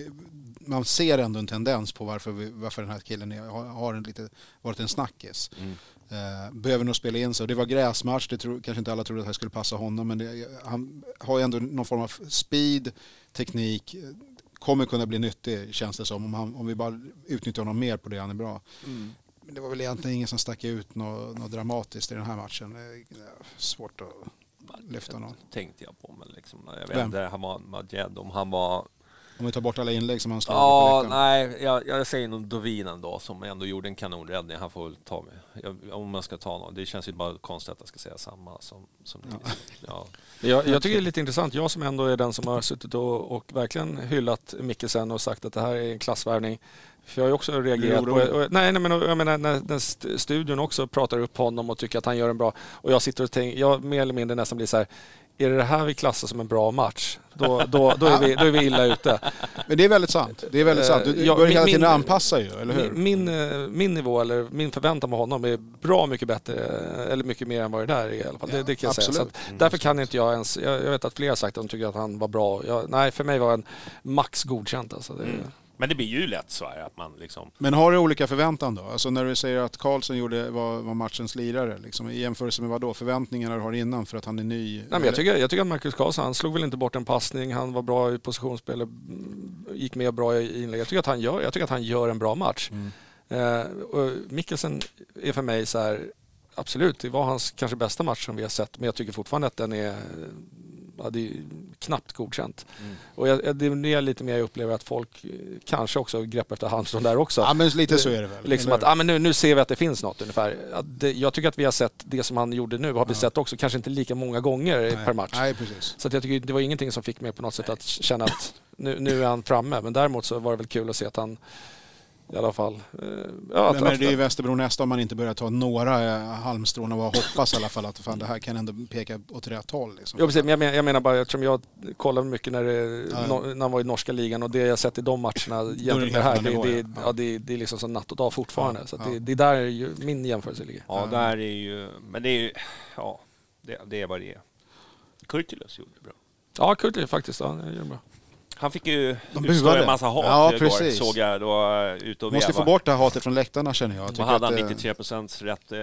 man ser ändå en tendens på varför, vi, varför den här killen är, har, har en lite, varit en snackis. Mm. Eh, behöver nog spela in sig. Det var gräsmatch, det tror, kanske inte alla trodde att det här skulle passa honom men det, han har ju ändå någon form av speed, teknik, kommer kunna bli nyttig känns det som om, han, om vi bara utnyttjar honom mer på det han är bra. Men det var väl egentligen ingen som stack ut något, något dramatiskt i den här matchen. Svårt att lyfta någon. Tänkte jag på, men liksom, jag vet inte, han var Majed, om han var... Om vi tar bort alla inlägg som han slog på Ja, nej, jag, jag säger nog Dovin ändå, som ändå gjorde en kanonräddning. Han får väl ta mig. Jag, om man ska ta någon. Det känns ju bara konstigt att jag ska säga samma som, som ni. Ja. Jag, jag tycker det är lite intressant. Jag som ändå är den som har suttit och, och verkligen hyllat Mikkelsen och sagt att det här är en klassvärvning. För jag har ju också reagerat på... Och, nej, nej, men jag menar när, när st- studion också pratar upp honom och tycker att han gör en bra... Och jag sitter och tänker, jag mer eller mindre nästan blir så här... Är det det här vi klassar som en bra match? Då, då, då, är, vi, då är vi illa ute. Men det är väldigt sant. Det är väldigt sant. Du, Eh, ja, bör min- hela tiden anpassa ju, eller hur? Min, min, eh, min nivå eller min förväntan på honom är bra mycket bättre eller mycket mer än vad det där är i alla fall. Det, det kan jag säga. Absolut. att, därför kan inte jag ens, jag, jag vet att flera har sagt att de tycker att han var bra. Jag, nej, för mig var han max godkänt alltså. Det, Men det blir ju lätt så här att man liksom... Men har du olika förväntan då? Alltså när du säger att Karlsson gjorde, var, var matchens lirare, liksom, i jämförelse med vad då? Förväntningarna du har innan för att han är ny? Nej, men jag, tycker, jag tycker att Marcus Karlsson, han slog väl inte bort en passning, han var bra i positionsspel, gick med bra i inlägg. Jag tycker att han gör, jag tycker att han gör en bra match. Mm. Eh, och Mikkelsen är för mig så här, absolut, det var hans kanske bästa match som vi har sett, men jag tycker fortfarande att den är, ja, det är knappt godkänt. Mm. Och jag, det är lite mer jag upplever att folk eh, kanske också greppar efter Halmstad där också. Ja men lite så är det väl. Liksom att ah, men nu, nu ser vi att det finns något ungefär. Det, jag tycker att vi har sett det som han gjorde nu, har vi Ja. sett också, kanske inte lika många gånger Nej. per match. Nej, precis. Så jag tycker det var ingenting som fick mig på något sätt att känna att nu, nu är han framme. Men däremot så var det väl kul att se att han i alla fall... Eh, ja, Men, men det är ju Västerbro nästa om man inte börjar ta några eh, halmstrån och hoppas i alla fall att fan, det här kan ändå peka åt rätt håll. Liksom. Jo, precis, men jag, menar, jag menar bara eftersom jag kollade mycket när, det, Ja. no, när han var i norska ligan och det jag sett i de matcherna jämfört med här, det, nivå, det, ja. ja, det, det är liksom som natt och dag fortfarande. Ja, Så att ja. det, det är där ju min jämförelse ligger. Ja, där är ju... Men det är ju... Ja, det, det är vad det är. Kurtulus gjorde det bra. Ja, Kurt är faktiskt, ja, det gör bra. Han fick ju utstå en massa hat Ja, igår, precis. såg jag då eh, ute och Måste få veva. bort det här hatet från läktarna känner jag. jag Då hade han att, eh, 93 procents rätt eh,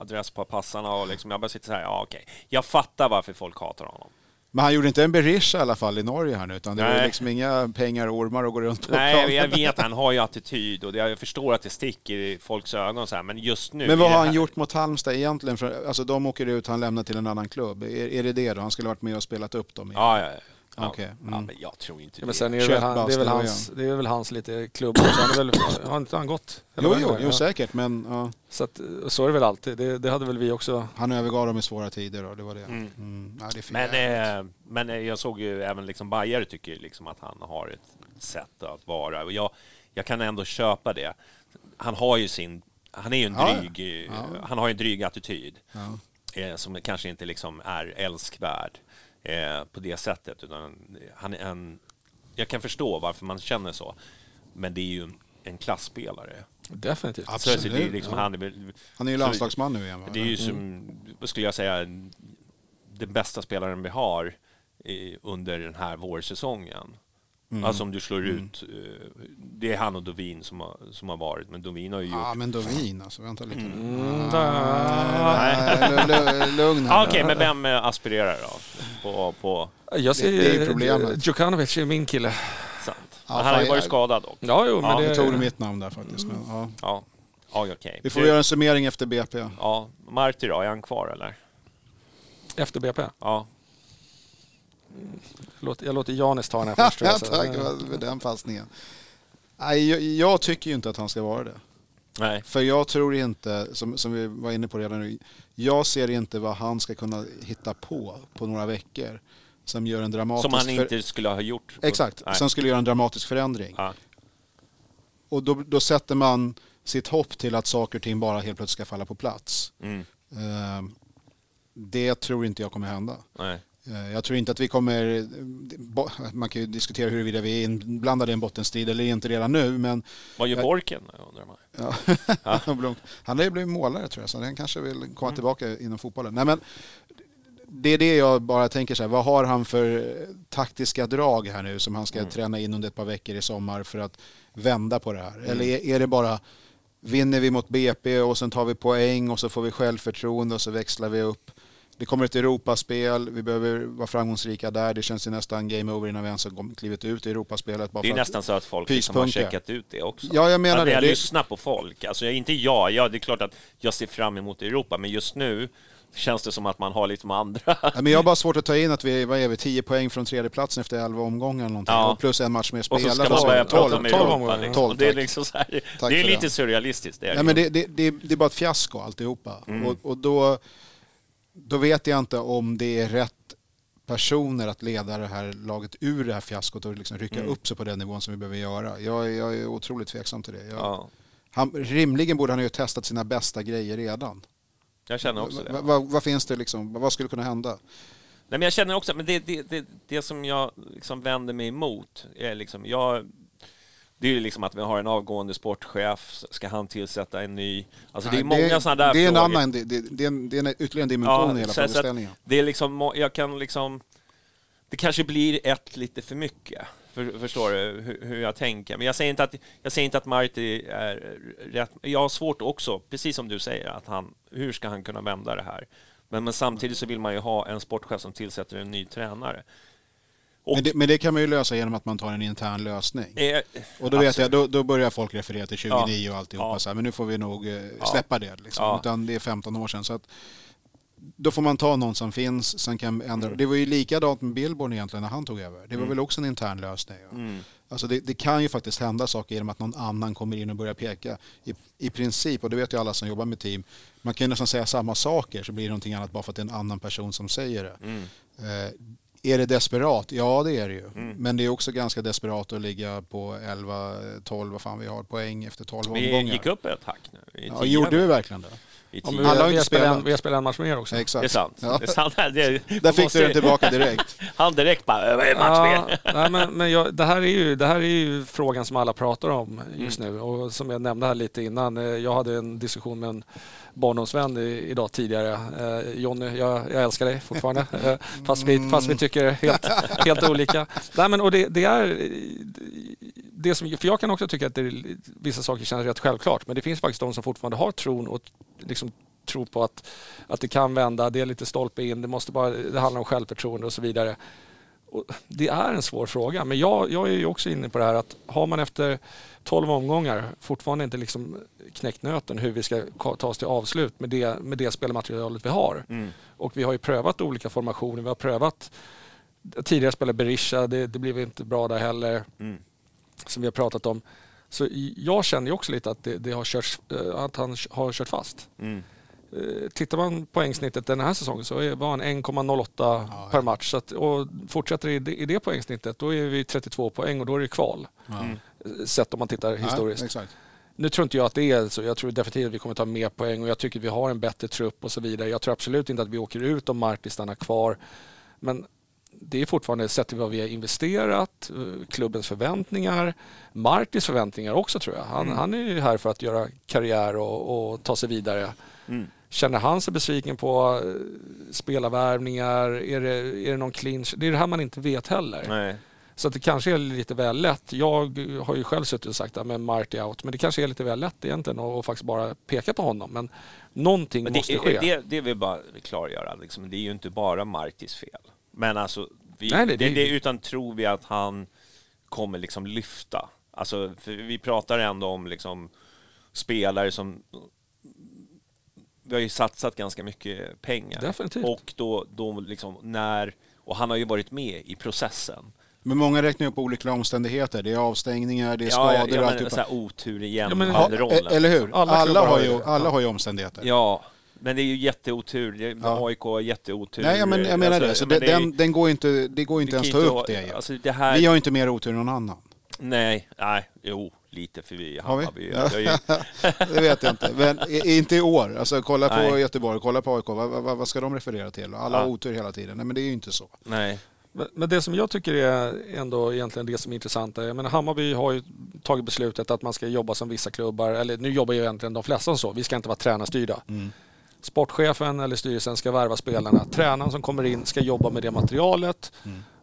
adress på passarna och liksom, jag bara sitter så här, ja okej. Jag fattar varför folk hatar honom. Men han gjorde inte en Berisha i alla fall i Norge här nu utan det var Nej. liksom inga pengar och ormar och gå runt på Nej, planen. jag vet, han har ju attityd och jag förstår att det sticker i folks ögon så här, men just nu... Men vad har han här- gjort mot Halmstad egentligen? För, alltså de åker ut, han lämnar till en annan klubb. Är, är det det då? Han skulle varit med och spelat upp dem? igen? Ja, ja, ja. Ja. Ja mm. men jag tror inte Ja, det. men sen är det, väl han, det, är väl 21 hans, det är väl hans lite klubb väl, har inte han gått? Jo, jo, jo Ja. säkert. Men ja, Så, att, så är det väl alltid. Det, det hade väl vi också. han övergav dem i svåra tider och det var det. Mm. Mm. Ja, det Men, eh, men eh, jag såg ju även liksom Bajare tycker liksom att han har ett sätt att vara och jag, jag kan ändå köpa det. Han har ju sin, han är ju en Ja, ja. dryg, eh, Ja. han har ju en dryg attityd ja. eh, som kanske inte liksom är älskvärd eh, på det sättet utan han är en, jag kan förstå varför man känner så, men det är ju en, klassspelare Definitivt. Så, så det är Absolut. liksom, Ja. han, är Han är ju landslagsman nu igen va? det är ju som, vad skulle jag säga, den bästa spelaren vi har i, under den här vårsäsongen. Mm. Alltså om du slår ut, eh, det är han och Dovin som har, som har varit, men Dovin har ju gjort... Ja men Dovin alltså, vänta lite. Mm, Ah, nej, lu- lu- lugn här. Okej, men vem eh, aspirerar då? På, på Jag ser Det- det är problemet. Djukanovic är min kille. sant. Han har ju varit jag- skadad dock. Ja, jo, men Ja, det... Nu tog du mitt namn där faktiskt. Men, ja. Ja, ja okej. Vi får göra en summering efter BP. Ja, Marti då, är han kvar eller? Efter BP. Ja. Jag låter Janis ta den här först. så. Tack för den passningen. Nej, jag, jag tycker ju inte att han ska vara det. Nej. För jag tror inte, som, som vi var inne på redan nu, jag ser inte vad han ska kunna hitta på på några veckor som gör en dramatisk... Som han inte skulle ha gjort. Exakt, Nej. som skulle göra en dramatisk förändring. Ja. Och då, då sätter man sitt hopp till att saker och ting bara helt plötsligt ska falla på plats. Mm. Eh, det tror inte jag kommer hända. Nej. Eh, Jag tror inte att vi kommer... bo- Man kan ju diskutera huruvida vi är inblandade i en bottenstrid eller inte redan nu, men Vad gör Jag- Borken, undrar man. Ja. Han har ju blivit målare tror jag, så han kanske vill Mm. komma tillbaka inom fotbollen. Nej, men det är det jag bara tänker så här, vad har han för taktiska drag här nu som han ska Mm. träna in under ett par veckor i sommar för att vända på det här? Mm. Eller är det bara, vinner vi mot BP och sen tar vi poäng och så får vi självförtroende och så växlar vi upp. Det kommer ett Europaspel, vi behöver vara framgångsrika där. Det känns ju nästan game over innan vi ens har klivit ut i Europaspelet. Bara Det är nästan så att folk liksom har checkat ut det också. Ja, jag menar att det. Jag Det- lyssnar på folk. Alltså, inte jag. Ja, det är klart att jag ser fram emot Europa, men just nu känns det som att man har lite med andra. Ja, men jag har bara svårt att ta in att vi vad är vi, 10 poäng från tredjeplatsen efter 11 omgångar eller någonting. Ja. Och plus en match mer Och så spelad. ska man börja prata om Europa. Liksom. Det är liksom så här, Tack det är för lite det. surrealistiskt. Det är men det, det, det är bara ett fiasko alltihopa. Mm. Och, och då, då vet jag inte om det är rätt personer att leda det här laget ur det här fiaskot och liksom rycka Mm. upp sig på den nivån som vi behöver göra. Jag, jag är otroligt tveksam till det. Jag, Ja, han, rimligen borde han ju testat sina bästa grejer redan. jag känner också det. Va- va- Vad finns det liksom? Vad skulle kunna hända? Nej, men jag känner också, men det, det, det, det som jag liksom vänder mig emot är liksom, jag, det är ju liksom att vi har en avgående sportchef, ska han tillsätta en ny? Alltså det är många sådana där det är en frågor. annan, det, det, det, är en, det är en ytterligare en dimension i hela frågeställningen. Det är liksom, jag kan liksom, det kanske blir ett lite för mycket. För, förstår du hur, hur jag tänker? Men jag säger inte att, jag säger inte att Marti är rätt. Jag har svårt också, precis som du säger, att han, hur ska han kunna vända det här? Men, men samtidigt så vill man ju ha en sportchef som tillsätter en ny tränare. Och, Men det, men det kan man ju lösa genom att man tar en intern lösning. eh, Och då vet jag, då, då börjar folk referera till 29 och alltihopa Ja. så här, men nu får vi nog eh, Ja. släppa det. Liksom. Ja. Utan det är 15 år sedan. Så att, då får man ta någon som finns, sen kan ändra. Det var ju likadant med Billborn egentligen när han tog över. Det var Mm. väl också en intern lösning. Ja. Mm. Alltså det, det kan ju faktiskt hända saker genom att någon annan kommer in och börjar peka. I, I princip, och det vet ju alla som jobbar med team, man kan ju nästan säga samma saker så blir det någonting annat bara för att det är en annan person som säger det. Mm. Eh, är det desperat? Ja, det är det ju. Mm. Men det är också ganska desperat att ligga på 11, 12, vad fan vi har, poäng efter 12 Vi omgångar. gick upp ett hack nu. Ja, gjorde vi verkligen det? I Ja, tio. men vi, Alla har spelat en, vi har spelat en match mer också. Exakt. Det är sant. Ja. Det är sant. Det, Där fick måste- du den tillbaka direkt. Han direkt bara, "Vad är match Ja, mer?" nej, men, men jag, det, här är ju, det här är ju frågan som alla pratar om just Mm. nu och som jag nämnde här lite innan. eh, Jag hade en diskussion med en barndomsvän idag tidigare. Eh, Jonny, jag, jag älskar dig fortfarande eh, fast, vi, fast vi tycker helt, helt olika. Nej, men, och det, det är det som, för jag kan också tycka att det, vissa saker känns rätt självklart men det finns faktiskt de som fortfarande har tron och liksom tror på att, att det kan vända. Det är lite stolpe in, det, måste bara, det handlar om självförtroende och så vidare. Och det är en svår fråga, men jag, jag är ju också inne på det här att har man efter 12 omgångar fortfarande inte liksom knäckt nöten hur vi ska ka- ta oss till avslut med det, med det spelmaterialet vi har. Mm. Och vi har ju prövat olika formationer, vi har prövat tidigare spelare Berisha, det, det blev inte bra där heller, Mm. Som vi har pratat om. Så jag känner ju också lite att, det, det har körts, eh, att han har kört fast. Mm. Eh, Tittar man poängsnittet den här säsongen så är- var han 1,08 per match. Så att, och fortsätter i det, i det poängsnittet då är vi 32 poäng och då är det kval. Ja. Mm. Sett om man tittar historiskt. Ja, exakt. Nu tror inte jag att det är så. Jag tror definitivt att vi kommer ta mer poäng och jag tycker att vi har en bättre trupp och så vidare. Jag tror absolut inte att vi åker ut om Marti stannar kvar. Men det är fortfarande sett till vad vi har investerat, eh, klubbens förväntningar, Martins förväntningar också tror jag. Han, Mm. han är ju här för att göra karriär och, och ta sig vidare. Mm. Känner han sig besviken på eh, spelarvärvningar? Är det, är det någon clinch? Det är det här man inte vet heller. Nej. Så det kanske är lite väl lätt. Jag har ju själv suttit och sagt att men Marty out. Men det kanske är lite väl lätt egentligen att faktiskt bara peka på honom. Men någonting Men måste det, ske. det, det vill bara klargöra, liksom, det är ju inte bara Martis fel. Men alltså, vi, Nej, det, det- det, utan tror vi att han kommer liksom lyfta. Alltså, för vi pratar ändå om liksom spelare som... Vi har ju satsat ganska mycket pengar. Definitivt. Och då, då liksom när... Och han har ju varit med i processen. Men många räknar upp olika omständigheter. Det är avstängningar, det är Ja, skador jag, och jag menar alltihopa. så här otur igen, Ja, men- Ja, rollen. e- eller hur? Alla Alla, har ju, ju alla Ja. har ju omständigheter. Ja, men det är ju jätteotur. Ja. AIK har jätteotur. Nej, men jag menar Alltså, det. Så men det, den, den går inte, det går inte ens kan ta upp ha- det. Alltså det här... Vi har inte mer otur än någon annan. Nej, nej, jo, lite för vi Har vi? Hammarby. Ja. Jag Det vet jag inte. Men inte i år. Alltså kolla på Nej. Göteborg, kolla på AIK. Vad, vad, vad ska de referera till? Alla Ja. otur hela tiden. Nej men det är ju inte så. nej. Men- det som jag tycker är ändå egentligen det som är intressant är, jag menar Hammarby har ju tagit beslutet att man ska jobba som vissa klubbar, eller nu jobbar ju egentligen de flesta som så, vi ska inte vara tränarstyrda. Sportchefen eller styrelsen ska värva spelarna. Tränaren som kommer in ska jobba med det materialet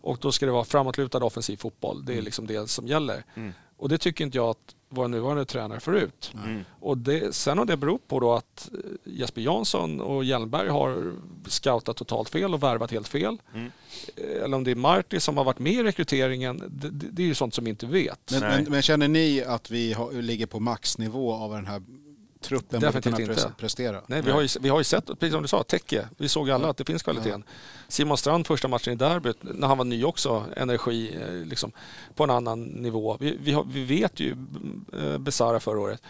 och då ska det vara framåtlutad offensiv fotboll. Det är liksom det som gäller. Mm. Och det tycker inte jag att våra nuvarande tränare får ut. Mm. Och det, sen har det berott på då att eh, Jesper Jansson och Hjelmberg har scoutat totalt fel och värvat helt fel. Mm. Eh, Eller om det är Marty som har varit med i rekryteringen. Det, det, är ju sånt som vi inte vet. Men, men, men känner ni att vi har, ligger på maxnivå av den här truppen borde kunna inte. prestera? Nej, vi, Nej. har ju, vi har ju sett, precis som du sa, Tecke. Vi såg alla att det finns kvaliteten. Simon Strand första matchen i derbyt, när han var ny också, energi eh, liksom, på en annan nivå. Vi, vi, har, vi vet ju eh, Besara förra året.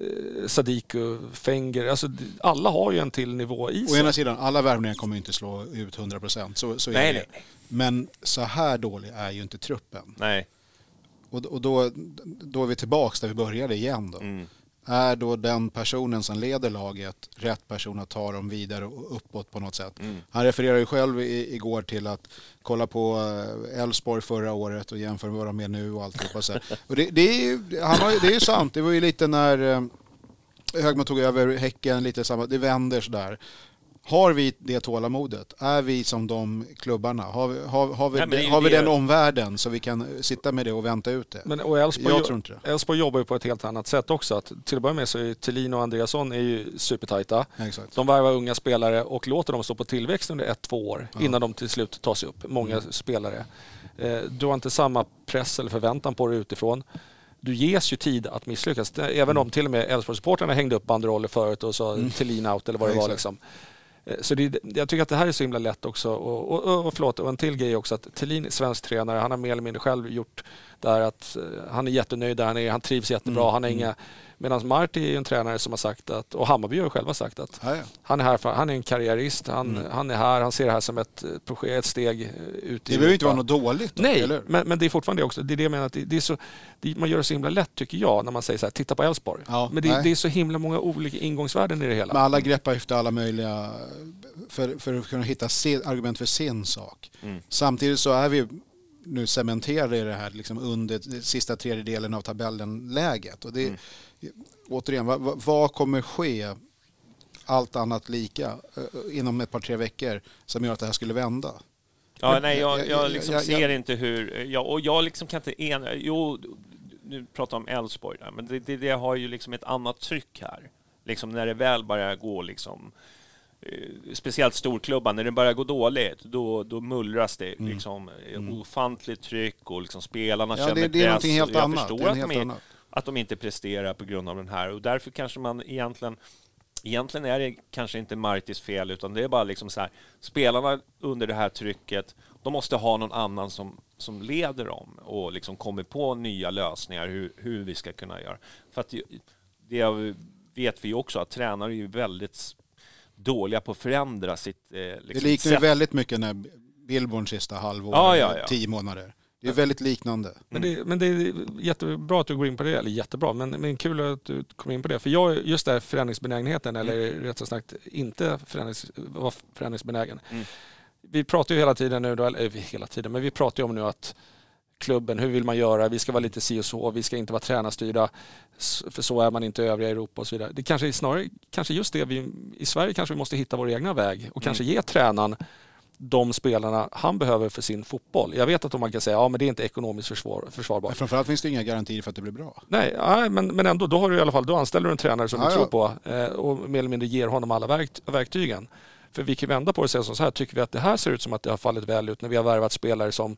Eh, Sadiku, Fenger, alltså alla har ju en till nivå i Å sig. ena sidan, alla värvningar kommer ju inte slå ut 100%. Så, så är Nej, nej. Men så här dålig är ju inte truppen. nej. Och, och då, då är vi tillbaks där vi började igen då. Mm. Är då den personen som leder laget rätt person att ta dem vidare och uppåt på något sätt? Mm. Han refererar ju själv i, igår till att kolla på eh, Elfsborg förra året och jämföra med vad de är nu och alltihopa. Så. Och det, det, är ju, han har, ju- det är ju sant, det var ju lite när eh, Högman tog över Häcken, lite samma, det vänder sådär. Har vi det tålamodet? Är vi som de klubbarna? Har vi, har, har vi, Nej, det har vi den omvärlden så vi kan sitta med det och vänta ut det? Men, och Elfsborg, Jag tror inte det. Elfsborg jobbar ju på ett helt annat sätt också. Att, till att börja med så är Thelin och Andreasson är ju supertajta. Exakt. De värvar unga spelare och låter dem stå på tillväxt under ett, två år innan de till slut tas upp. Många spelare. Eh, Du har inte samma press eller förväntan på dig utifrån. Du ges ju tid att misslyckas. Även om till och med Elfsborgssupportrarna hängde upp banderoller förut och sa Thelin out eller vad det Ja, var. exakt. Liksom. Eh, Så det, jag tycker att det här är så himla lätt också. Och, och, och, och förlåt, och en till grej också att Thelin svensk tränare. Han har mer eller mindre själv gjort det här att eh, han är jättenöjd där han är. Han trivs jättebra. Han har inga... Medan Marti är ju en tränare som har sagt att, och Hammarby har ju själva sagt att Ja, ja. han är här för, han är en karriärist. Han, han är här, han ser det här som ett, eh, projekt, ett steg eh, ut i Det behöver inte Europa. vara något dåligt. Då, Nej, eller? men, men det är fortfarande också, det är det jag menar, att det, det är så, det, man gör det så himla lätt tycker jag när man säger så här, titta på Elfsborg. Ja, men det, det är så himla många olika ingångsvärden i det hela. Men alla greppar efter alla möjliga för, för att kunna hitta argument för sin sak. Mm. Samtidigt så är vi nu cementerade i det här liksom under sista tredjedelen av tabellen-läget. Och det, Mm. Återigen, vad, vad- kommer ske allt annat lika eh, inom ett par tre veckor som gör att det här skulle vända? Ja, nej, jag, jag- jag jag- liksom jag- ser inte hur... Jag, och jag liksom kan inte ena... Jo, nu pratar om Elfsborg men det, det, det har ju liksom ett annat tryck här. Liksom när det väl börjar gå liksom... eh, Speciellt storklubbar, när det börjar gå dåligt, då, då mullras det liksom mm. ofantligt tryck och liksom spelarna Ja, känner det, det är press. helt jag annat. förstår att, de annat. att de inte presterar på grund av den här och därför kanske man egentligen Egentligen är det kanske inte Martis fel utan det är bara liksom så här spelarna under det här trycket de måste ha någon annan som, som leder dem och liksom kommer på nya lösningar hur, hur vi ska kunna göra. För att det- det vet vi ju också att tränare är ju väldigt dåliga på att förändra sitt eh, Det liksom, liknar ju väldigt mycket när Billborns sista halvår, Ja, ja, ja. tio månader. Det är väldigt liknande. Men det, men det är jättebra att du går in på det, eller jättebra, men, men kul att du kom in på det. För jag, just det här förändringsbenägenheten, eller rätt sagt inte förändrings, vara förändringsbenägen. Mm. vi pratar ju hela tiden nu, då, eller hela tiden, men vi pratar ju om nu att klubben, hur vill man göra? Vi ska vara lite si och så, vi ska inte vara tränarstyrda, för så är man inte i övriga Europa och så vidare. Det kanske är snarare kanske just det vi i Sverige kanske vi måste hitta vår egna väg och mm. kanske ge tränaren de spelarna han behöver för sin fotboll. Jag vet att man kan säga ja men det är inte ekonomiskt försvar, försvarbart. Men framförallt finns det inga garantier för att det blir bra. Nej, nej men, men ändå, då har du i alla fall, då anställer du en tränare som ja, du tror på eh, och mer eller mindre ger honom alla verk, verktygen. För vi kan vända på det och säga så här, tycker vi att det här ser ut som att det har fallit väl ut när vi har värvat spelare som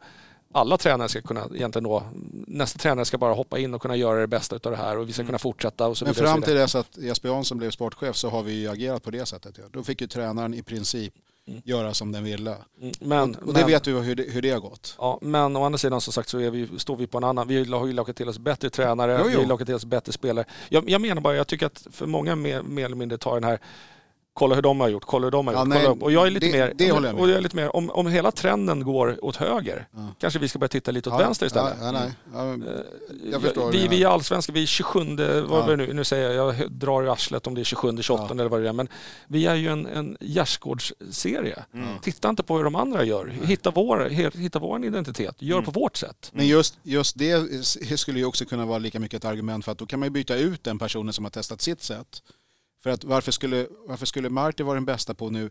alla tränare ska kunna egentligen då, nästa tränare ska bara hoppa in och kunna göra det bästa av det här och vi ska mm. kunna fortsätta och så Men fram till dess att Jesper Jansson blev sportchef så har vi agerat på det sättet. Då fick ju tränaren i princip mm. göra som den ville. Mm. Men, och, och det men, vet du hur det, hur det har gått. Ja, men å andra sidan som sagt så vi, står vi på en annan, vi har ju lockat till oss bättre tränare, jo, jo. vi har lockat till oss bättre spelare. Jag, jag menar bara, jag tycker att för många mer, mer eller mindre tar den här kolla hur de har gjort, kolla hur de har gjort. Ja, nej, Och jag är lite det, mer, det jag. Och jag är lite mer om, om hela trenden går åt höger, ja. kanske vi ska börja titta lite åt ja, vänster istället. Mm. jag förstår. Vi, vi är allsvenska, vi är 27, vad ja. nu, nu säger jag, jag drar i arslet om det är 27, 28 ja. eller vad det är, men vi är ju en, en gärdsgårdsserie. Mm. Titta inte på hur de andra gör, hitta vår, hitta vår identitet, gör mm. på vårt sätt. Men just, just det skulle ju också kunna vara lika mycket ett argument för att då kan man ju byta ut den personen som har testat sitt sätt för att varför skulle, varför skulle Marti vara den bästa på nu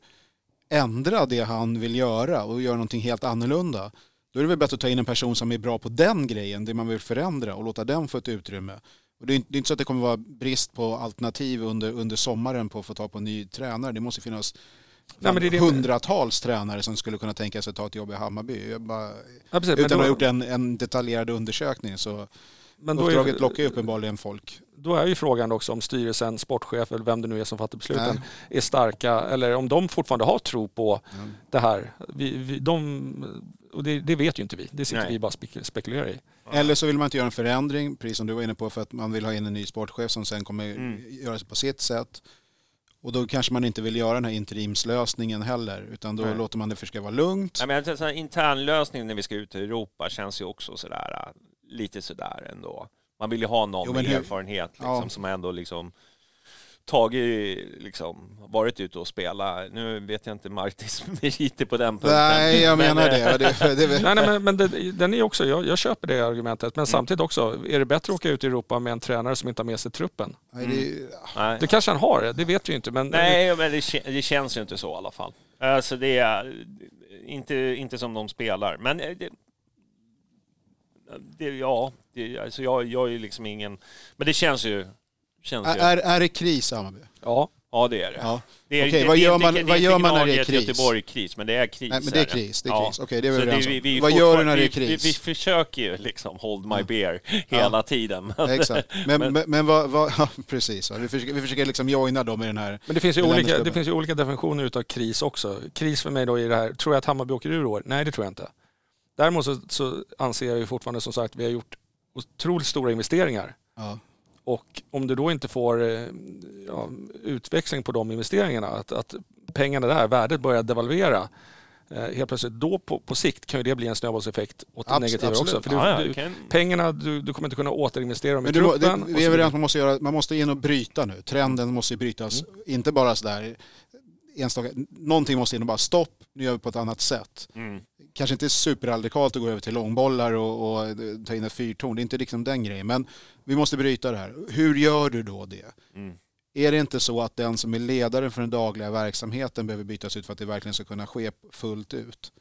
ändra det han vill göra och göra någonting helt annorlunda? Då är det väl bättre att ta in en person som är bra på den grejen, det man vill förändra och låta den få ett utrymme. Och det, är, är inte så att det kommer vara brist på alternativ under, under sommaren på att få ta på en ny tränare. Det måste finnas Nej, men det det hundratals tränare som skulle kunna tänka sig att ta ett jobb i Hammarby. Bara, ja, precis, utan att ha gjort en, en detaljerad undersökning så men uppdraget är, lockar ju uppenbarligen folk då är ju frågan också om styrelsen, sportchef eller vem det nu är som fattar besluten Nej. är starka eller om de fortfarande har tro på mm. det här. Vi, vi, de, och det, det, vet ju inte vi, det sitter Nej. vi bara spekulerar i. Eller så vill man inte göra en förändring, precis som du var inne på, för att man vill ha in en ny sportchef som sen kommer mm. göra det på sitt sätt. Och då kanske man inte vill göra den här interimslösningen heller, utan då Nej. låter man det försöka vara lugnt. Ja, men en internlösning när vi ska ut i Europa känns ju också sådär, lite sådär ändå. Man vill ju ha någon jo, med hur, erfarenhet liksom, ja. som ändå liksom tagit, liksom, varit ute och spelat. Nu vet jag inte Martis meriter på den punkten. Nej, jag men, menar det. det, det nej, nej, men, men det, den är också, jag, jag, köper det argumentet, men mm. samtidigt också, är det bättre att åka ut i Europa med en tränare som inte har med sig truppen? Nej, det, mm. det kanske han har, det vet vi inte. Men, nej, men det, det känns ju inte så i alla fall. Alltså det är inte, inte som de spelar, men eh, det, ja, det, alltså jag, jag är liksom ingen... Men det känns ju... Känns är, ju. är det kris Hammarby? Ja. Ja, det är det. Ja. det är, Okej, det, vad gör man, det, vad gör man när det är kris? Göteborg-kris, men det är kris. Nej, men det är kris. Det är kris. Ja. Okej, det är vi överens om. Vi, vad gör du när det är kris? Vi, vi, försöker ju liksom hold my beer hela tiden. Exakt. Men, men, men vad, vad ja, precis. Vi försöker, vi försöker liksom joina dem i den här... Men det finns ju, olika, det finns ju olika definitioner utav kris också. Kris för mig då i det här, tror jag att Hammarby åker ur år? Nej, det tror jag inte. Däremot så, så anser jag ju fortfarande som sagt, vi har gjort otroligt stora investeringar. Ja. Och om du då inte får eh, ja, utväxling på de investeringarna, att, att pengarna där, värdet börjar devalvera, eh, helt plötsligt då på, på sikt kan ju det bli en snöbollseffekt åt det negativa absolut. också. För du, ah, ja, du, pengarna, du, du, kommer inte kunna återinvestera dem i du, truppen. Det, vi är överens man måste, göra, man måste in och bryta nu. Trenden måste brytas, mm. inte bara sådär enstaka, någonting måste in och bara stopp, nu gör vi på ett annat sätt. Mm kanske inte superradikalt att gå över till långbollar och, och ta in ett fyrtorn. Det är inte liksom den grejen. Men vi måste bryta det här. Hur gör du då det? Mm. Är det inte så att den som är ledaren för den dagliga verksamheten behöver bytas ut för att det verkligen ska kunna ske fullt ut?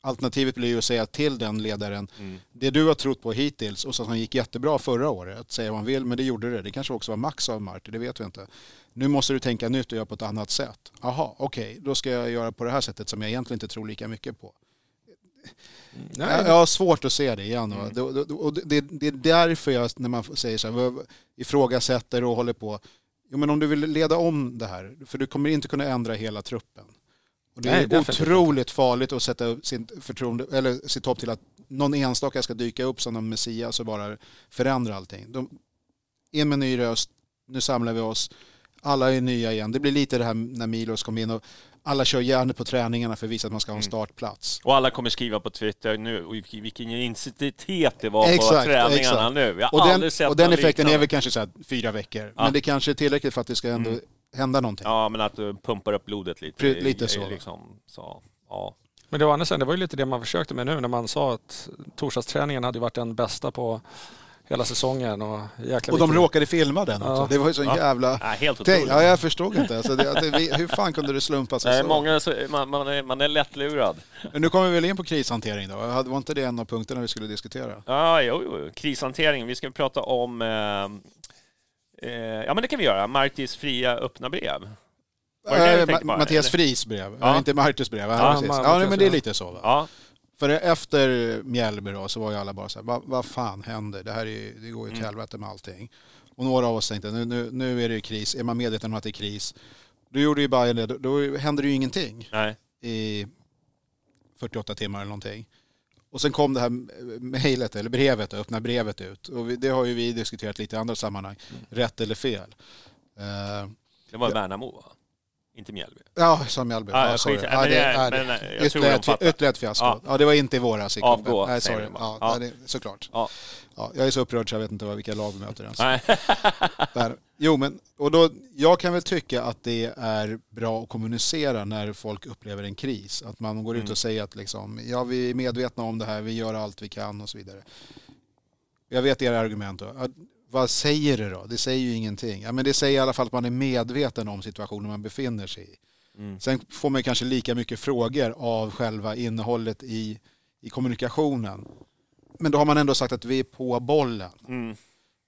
Alternativet blir ju att säga till den ledaren, mm. det du har trott på hittills och som gick jättebra förra året, säga vad man vill, men det gjorde det. Det kanske också var max av Marti, det vet vi inte. Nu måste du tänka nytt och göra på ett annat sätt. Jaha, okej, okay, då ska jag göra på det här sättet som jag egentligen inte tror lika mycket på. Nej. Jag har svårt att se det igen. Mm. Det, och det, det, är därför jag, när man säger så här, ifrågasätter och håller på. Jo, men om du vill leda om det här, för du kommer inte kunna ändra hela truppen. Och det är Nej, otroligt farligt att sätta sin förtroende, eller sitt hopp till att någon enstaka ska dyka upp som en Messias och bara förändra allting. De, in med ny röst, nu samlar vi oss, alla är nya igen. Det blir lite det här när Milos kom in och alla kör järnet på träningarna för att visa att man ska ha en mm. startplats. Och alla kommer skriva på Twitter nu vilken intensitet det var exakt, på träningarna exakt. nu. Jag och den, och den effekten liknande. är väl kanske så fyra veckor. Ja. Men det kanske är tillräckligt för att det ska ändå mm. Hända någonting. Ja, men att du pumpar upp blodet lite. lite så. Liksom, så. Ja. Men det var, det var ju lite det man försökte med nu när man sa att torsdagsträningen hade varit den bästa på hela säsongen. Och, jäkla Och de viktigt. råkade filma den också. Ja. Det var ju så Ja. jävla... Ja, helt otroligt. ja, jag förstod inte. Alltså, det, det, hur fan kunde det slumpa sig Nej, så? många, man, man, är, man är lättlurad. Men nu kommer vi väl in på krishantering då? Var inte det en av punkterna vi skulle diskutera? Ja, jo, jo. Krishantering. Vi ska prata om... Eh, eh, ja, men det kan vi göra. Martis fria öppna brev. Var det det du Eh, tänkte Ma- på, Mattias eller? Fris brev, Ja. ja. inte Martus brev. Ja, Ja, precis. Ma- ja Mattias, men det är ja. lite så. Va? Ja, För efter Mjällby då så var ju alla bara så här, vad, vad fan händer? Det här är, ju- det går ju till Mm. helvete med allting. Och några av oss tänkte, nu, nu, nu är det ju kris. Är man medveten om att det är kris, då gjorde ju Bayern det, då, då händer det ju ingenting nej. i 48 timmar eller någonting. Och sen kom det här mejlet, eller brevet, öppna brevet ut. Och vi, det har ju vi diskuterat lite i andra sammanhang, Mm. rätt eller fel. Eh, Det var Ja. Värnamo, va? Inte Mjällby. ja, som Mjällby. Ja, Ja, sorry. Ja, det, är det. Ytterligare ett- fiasko. Ja. Ja. det var inte i våras. i Avgå. Nej, sorry. Ja, Ja. Nej, såklart. Ja. Ja, jag är så upprörd så jag vet inte vilka lag vi möter ens. Nej. Jo, men och då, jag kan väl tycka att det är bra att kommunicera när folk upplever en kris. Att man går ut Mm. och säger att liksom, ja, vi är medvetna om det här, vi gör allt vi kan och så vidare. Jag vet era argument då. Vad säger det då? Det säger ju ingenting. Ja, men det säger i alla fall att man är medveten om situationen man befinner sig i. Mm. Sen får man kanske lika mycket frågor av själva innehållet i, i kommunikationen. Men då har man ändå sagt att vi är på bollen. Mm.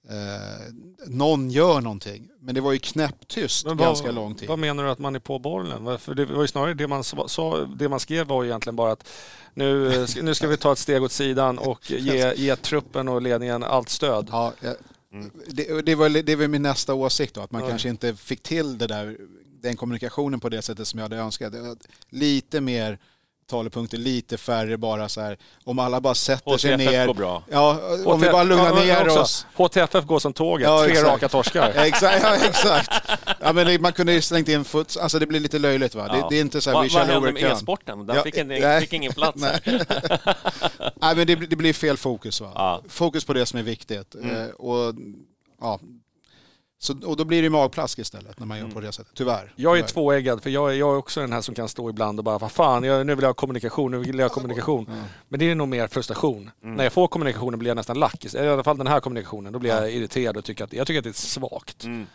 Eh, någon gör någonting. Men det var ju knäpptyst Men ganska lång tid. Vad menar du att man är på bollen? För det var ju snarare det man sa- det man skrev var ju egentligen bara att nu, eh, ska- nu ska vi ta ett steg åt sidan och ge, ge truppen och ledningen allt stöd. Ja, eh, Mm. det, det, var, det var min nästa åsikt då, att man Ja. kanske inte fick till det där, den kommunikationen på det sättet som jag hade önskat. Lite mer talepunkter, lite färre bara så här. Om alla bara sätter sig HTFF ner. går bra. Ja, om vi bara lugnar Ja, ner också. oss. HTFF går som tåget, Ja, tre exakt. raka torskar. Exakt, ja, exakt. Ja, men det, man kunde ju slängt in fots, alltså det blir lite löjligt va. Ja. Det, det är inte så här, Va, vi vad kör hände over med e-sporten? Den Ja, fick, en, nej. fick ingen plats här. Nej men det, blir- det blir fel fokus va. Ja. Fokus på det som är viktigt. Mm. Eh, och, ja. Så, och då blir det magplask istället när man gör Mm. på det sättet, tyvärr. Jag är Tyvärr. tvåeggad, för jag är, jag är också den här som kan stå ibland och bara vad fan, jag, nu vill jag ha kommunikation, nu vill jag ha kommunikation. Men det är nog mer frustration. Mm. När jag får kommunikationen blir jag nästan lack. I alla fall den här kommunikationen, då blir jag Ja. irriterad och tycker att, jag tycker att det är svagt. Mm.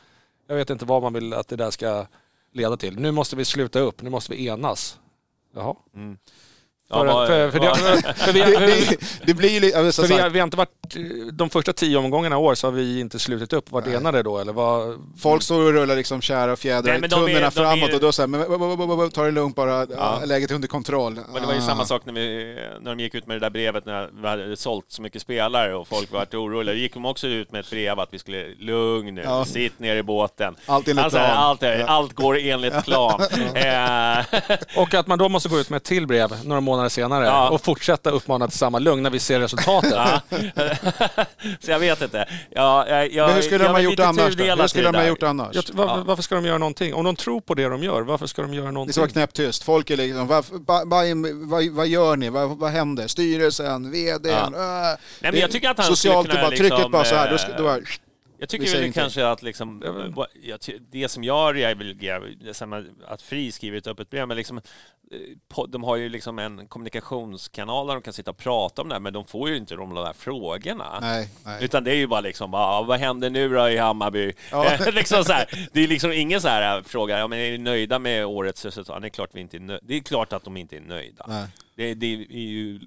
Jag vet inte vad man vill att det där ska leda till. Nu måste vi sluta upp, nu måste vi enas. Jaha. För, Ja, vad- för, för, vad- det, för, vi, Det, för, det, det blir ju alltså, för vi, har- vi har inte varit, de första tio omgångarna i år så har vi inte slutit upp. Varit Nej. enade då eller vad? folk står och rullar liksom kära och fjädrar Nej, i tunnorna framåt är- och då säger men ta det lugnt bara, Ja. läget är under kontroll. Men det var ju Ah. samma sak när, vi, när de gick ut med det där brevet när vi hade sålt så mycket spelare och folk var oroliga. Då gick de också ut med ett brev att vi skulle, lugn nu, Ja. sitt ner i båten. Allt enligt Alltså, plan. allt, allt går enligt plan. Eh, Och att man då måste gå ut med ett till brev några månader senare Ja. och fortsätta uppmana till samma lugn när vi ser resultatet. ja. Så jag vet inte. Ja, jag, jag, Men hur skulle jag de ha gjort annars Hur skulle de det ha gjort annars? Jag, var, Ja. Varför ska de göra någonting? Om de tror på det de gör, varför ska de göra Det någonting? ska vara knäpptyst. Folk är liksom, vad, vad, vad, gör ni? Vad, vad händer? Styrelsen, vdn? Ja. äh. Nej, men Det- jag tycker att han Socialt, skulle det kunna bara, trycket liksom, bara så här. Då, eh, då Jag tycker väl ingenting. kanske att liksom, Jag det som jag reagerar att Fri skriver ett öppet brev, men liksom, eh, de har ju liksom en kommunikationskanal där de kan sitta och prata om det här, men de får ju inte de där frågorna. nej, nej. Utan det är ju bara liksom, ah, vad händer nu då i Hammarby? Ja. liksom så här, det är liksom ingen så här äh, fråga, ja, men är ni nöjda med årets resultat? Det är klart, vi inte är det är klart att de inte är nöjda. Det, det är ju,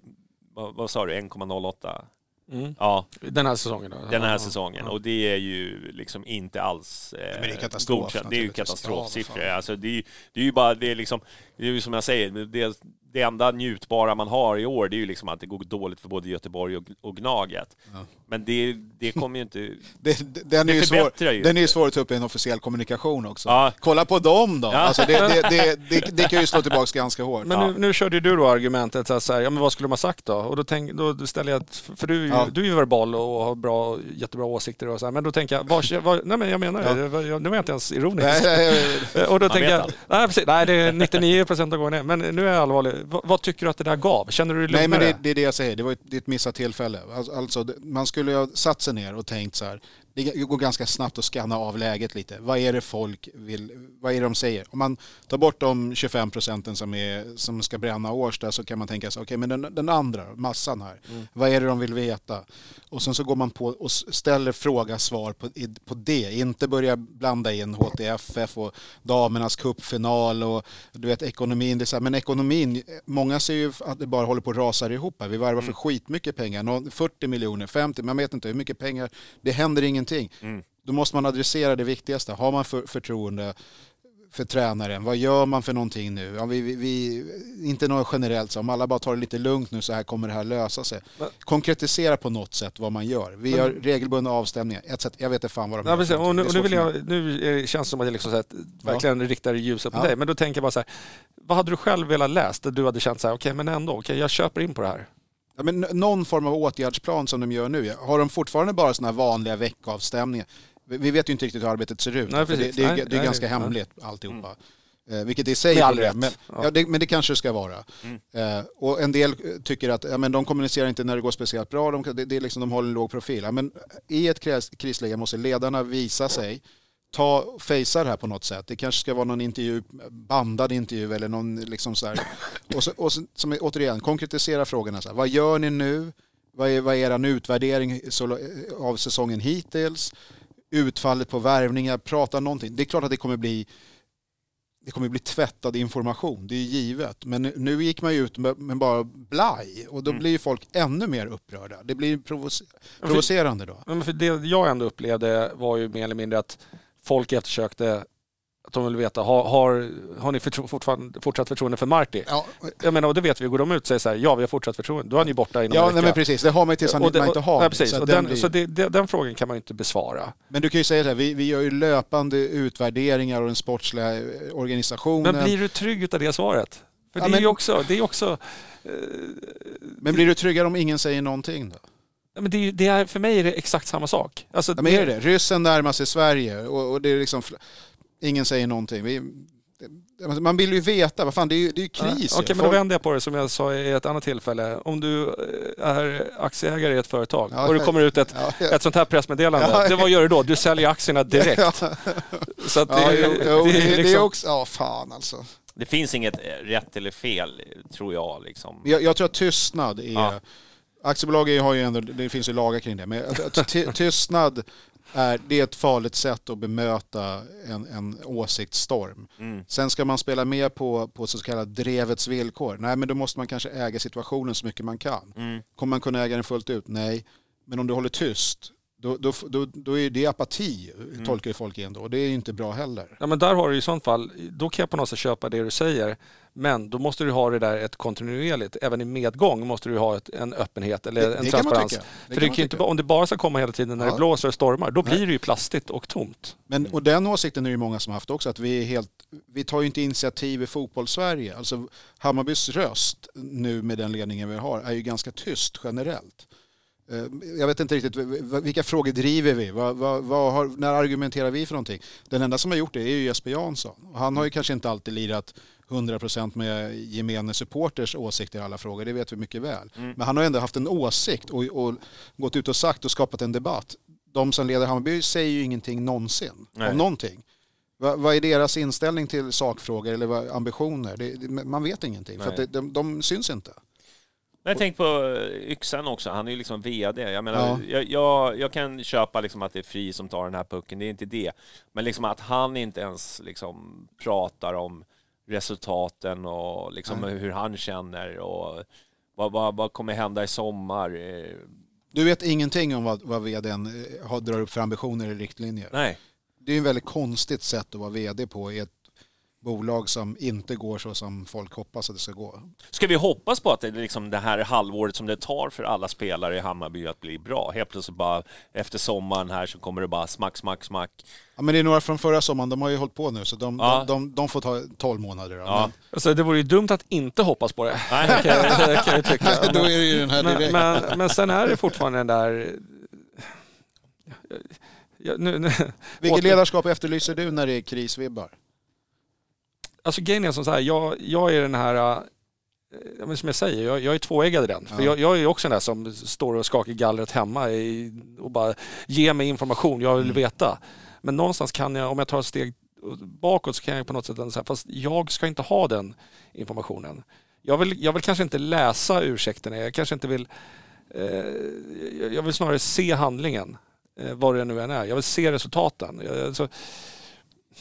vad, vad sa du, 1,08? Mm. Ja, Den här säsongen då? den här Ja, säsongen. ja. Och det är ju liksom inte alls eh, men det är katastrof, godkänt. Det är ju katastrofsiffror. Ja, alltså, det, är, ju- det är ju bara, det är liksom, det är ju som jag säger, det, det enda njutbara man har i år, det är ju liksom att det går dåligt för både Göteborg och, och Gnaget. Ja. Men det, det kommer ju inte... Det, det- den, är Det ju svår, ju. den är ju svår att ta upp i en officiell kommunikation också. Ja. Kolla på dem då! Ja. Alltså det, det, det, det, det kan ju slå tillbaka ganska hårt. Men Ja. nu, nu körde ju du då argumentet så här, ja men vad skulle de ha sagt då? Och då, tänk, då ställer jag, för du, är ju- Ja. du är ju verbal och har bra, jättebra åsikter och så här, men då tänker jag, vad, vad, nej men jag menar Ja. det, var- jag- nu är jag inte ens ironisk. Nej, nej, nej. Och då Man tänker jag, nej, precis, nej det är 99 procent av gångerna, men nu är jag allvarlig. Vad, vad tycker du att det där gav? Känner du dig lugnare? Nej men det, det är det jag säger, det var ett, det är ett missat tillfälle. Alltså, alltså, man skulle ju ha satt sig ner och tänkt så här, det går ganska snabbt att scanna av läget lite. Vad är det folk vill, vad är det de säger? Om man tar bort de 25 procenten som, är, som ska bränna Årsta så kan man tänka sig, okej okay, men den, den, andra, massan här, mm. vad är det de vill veta? Och sen så går man på och ställer fråga, svar på, på det. Inte börja blanda in HTFF och damernas cupfinal och du vet ekonomin. Det är så här, men ekonomin, många ser ju att det bara håller på att rasa ihop. Vi värvar för mm. skitmycket pengar, 40 miljoner, 50, man vet inte hur mycket pengar. Det händer ingenting. Mm. Då måste man adressera det viktigaste. Har man för, förtroende för tränaren? Vad gör man för någonting nu? Ja, vi, vi, vi, inte något generellt, så om alla bara tar det lite lugnt nu så här kommer det här lösa sig. Men, Konkretisera på något sätt vad man gör. Vi men, gör regelbundna avstämningar. Ett sätt, jag vet inte fan vad de precis, och nu, och nu, vill jag, nu känns det som att jag liksom så här, verkligen ja. riktar ljuset på ja. dig. Men då tänker jag bara så här, vad hade du själv velat läst? Där du hade känt så här, okej okay, men ändå, okay, jag köper in på det här. Ja, men någon form av åtgärdsplan som de gör nu. Har de fortfarande bara sådana vanliga veckoavstämningar? Vi vet ju inte riktigt hur arbetet ser ut. Nej, det, det, är, det är ganska nej, hemligt nej. alltihopa. Mm. Vilket i sig är rätt. Men, ja. det, men det kanske det ska vara. Mm. Eh, och en del tycker att ja, men de kommunicerar inte när det går speciellt bra. De, det, det är liksom, de håller en låg profil. Ja, men I ett kris, krisläge måste ledarna visa sig ta fejsa det här på något sätt. Det kanske ska vara någon intervju, bandad intervju eller någon liksom så här. Och, så, och så, som återigen, konkretisera frågorna. Så här. Vad gör ni nu? Vad är, vad är er utvärdering av säsongen hittills? Utfallet på värvningar, prata någonting. Det är klart att det kommer bli det kommer bli tvättad information, det är givet. Men nu gick man ju ut med, med bara blaj och då mm. blir ju folk ännu mer upprörda. Det blir provocer provocerande då. Men för det jag ändå upplevde var ju mer eller mindre att folk eftersökte att de vill veta, har, har, har ni förtro, fortsatt förtroende för Marti? Ja. Jag menar, och det vet vi, går de ut och säger så här, ja vi har fortsatt förtroende, då är han ju borta inom ja, en vecka. Ja, men precis, det har man ju tills han och det, inte har ja, precis. Så, den, blir... så det, det, den frågan kan man ju inte besvara. Men du kan ju säga så här, vi, vi gör ju löpande utvärderingar av den sportsliga eh, organisationen. Men blir du trygg av det svaret? För ja, det är ju också... Det är också eh, men blir du tryggare om ingen säger någonting då? Men det, det, är, för mig är det exakt samma sak. Alltså, ja, men är det det? Ryssen närmar sig Sverige och, och det är liksom... Ingen säger någonting. Vi, man vill ju veta, vad fan det är ju, det är ju kris. Okej, okay, men då vänder jag på det som jag sa i ett annat tillfälle. Om du eh, är aktieägare i ett företag ja, och det kommer ut ett, ja, ja. ett sånt här pressmeddelande. Det, vad gör du då? Du säljer aktierna direkt. Så att det, jo, jo, det, det, liksom... det är också, ja fan alltså. Det finns inget rätt eller fel, tror jag. Liksom. Jag, jag tror att tystnad är Aktiebolag har ju ändå, det finns ju lagar kring det, men tystnad är, det är ett farligt sätt att bemöta en, en åsiktsstorm. Mm. Sen ska man spela med på, på så kallad drevets villkor. Nej, men då måste man kanske äga situationen så mycket man kan. Mm. Kommer man kunna äga den fullt ut? Nej. Men om du håller tyst, då, då, då, då är det apati, mm. tolkar folk in då. Och det är inte bra heller. Ja, men där har du i sånt fall, då kan jag på något sätt köpa det du säger. Men då måste du ha det där ett kontinuerligt, även i medgång måste du ha ett, en öppenhet eller det, en det transparens. Det För det kan inte, om det bara ska komma hela tiden när ja. det blåser och stormar, då blir det ju plastigt och tomt. Men, och den åsikten är det många som haft också, att vi är helt, vi tar ju inte initiativ i fotbollssverige. Alltså Hammarbys röst nu med den ledningen vi har är ju ganska tyst generellt. Eh, jag vet inte riktigt, vilka frågor driver vi? Vad, vad, vad har, när argumenterar vi för någonting? Den enda som har gjort det är ju Jesper Jansson. Han har ju kanske inte alltid lirat 100% med gemene supporters åsikter i alla frågor, det vet vi mycket väl. Mm. Men han har ändå haft en åsikt och, och, gått ut och sagt och skapat en debatt. De som leder Hammarby säger ju ingenting någonsin Nej. om någonting. Va, vad är deras inställning till sakfrågor eller ambitioner? Det, man vet ingenting, Nej. för det, de, de syns inte. Men tänker på eh, Yxan också, han är ju liksom VD. Jag menar, ja. jag, jag, jag, kan köpa liksom att det är Fri som tar den här pucken, det är inte det. Men liksom att han inte ens liksom pratar om resultaten och liksom hur han känner och vad, vad, vad kommer hända i sommar. Du vet ingenting om vad, vad vdn eh, har, drar upp för ambitioner eller riktlinjer? Nej. Det är ju ett väldigt konstigt sätt att vara vd på i ett bolag som inte går så som folk hoppas att det ska gå. Ska vi hoppas på att det, liksom det här halvåret som det tar för alla spelare i Hammarby att bli bra? Helt plötsligt bara efter sommaren här så kommer det bara smack, smack, smack. Ja, men det är några från förra sommaren, de har ju hållit på nu så de, ja. de, de, de, får ta 12 månader. Då. Ja. Men... Alltså, det vore ju dumt att inte hoppas på det. Nej. kan, jag, kan jag tycka. Då är det ju den här men, men, men sen är det fortfarande den där... Ja, nu, nu. Vilket ledarskap efterlyser du när det är krisvibbar? Alltså grejen är som så här, jag, jag är den här ja, men som jag säger, jag, jag är tvåeggad i den. För Ja. jag, jag är också den där som står och skakar gallret hemma i, och bara ger mig information jag vill Mm. veta. Men någonstans kan jag, om jag tar ett steg bakåt så kan jag på något sätt säga, fast jag ska inte ha den informationen. Jag vill, jag vill kanske inte läsa ursäkterna, jag kanske inte vill eh, jag- jag vill snarare se handlingen, eh, vad det nu än är. Jag vill se resultaten. Jag, alltså,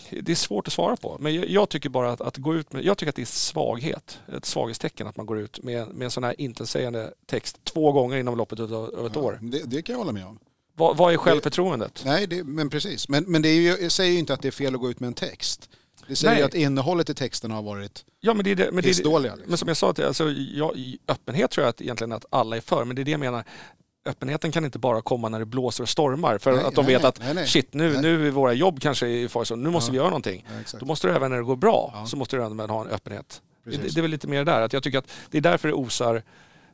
det är svårt att svara på. Men jag, jag tycker bara att, att gå ut med, jag tycker att det är svaghet, ett svaghetstecken att man går ut med, med en sån här intetsägande text två gånger inom loppet av, av ett år. Det, det kan jag hålla med om. Vad, vad är självförtroendet? Nej, det, men precis. Men, men det ju, säger ju inte att det är fel att gå ut med en text. Det säger Nej. ju att innehållet i texten har varit Ja, men det är det, men det, är det. Liksom. men som jag sa, till, alltså, jag, öppenhet tror jag att egentligen att alla är för, men det är det jag menar. Öppenheten kan inte bara komma när det blåser och stormar för Nej, att de nej, vet att nej, shit nu, nu är våra jobb kanske i så nu måste Ja. vi göra någonting. Ja. Då måste du även när det går bra Ja. så måste du även ha en öppenhet. Det, det är väl lite mer där, att jag tycker att det är därför det osar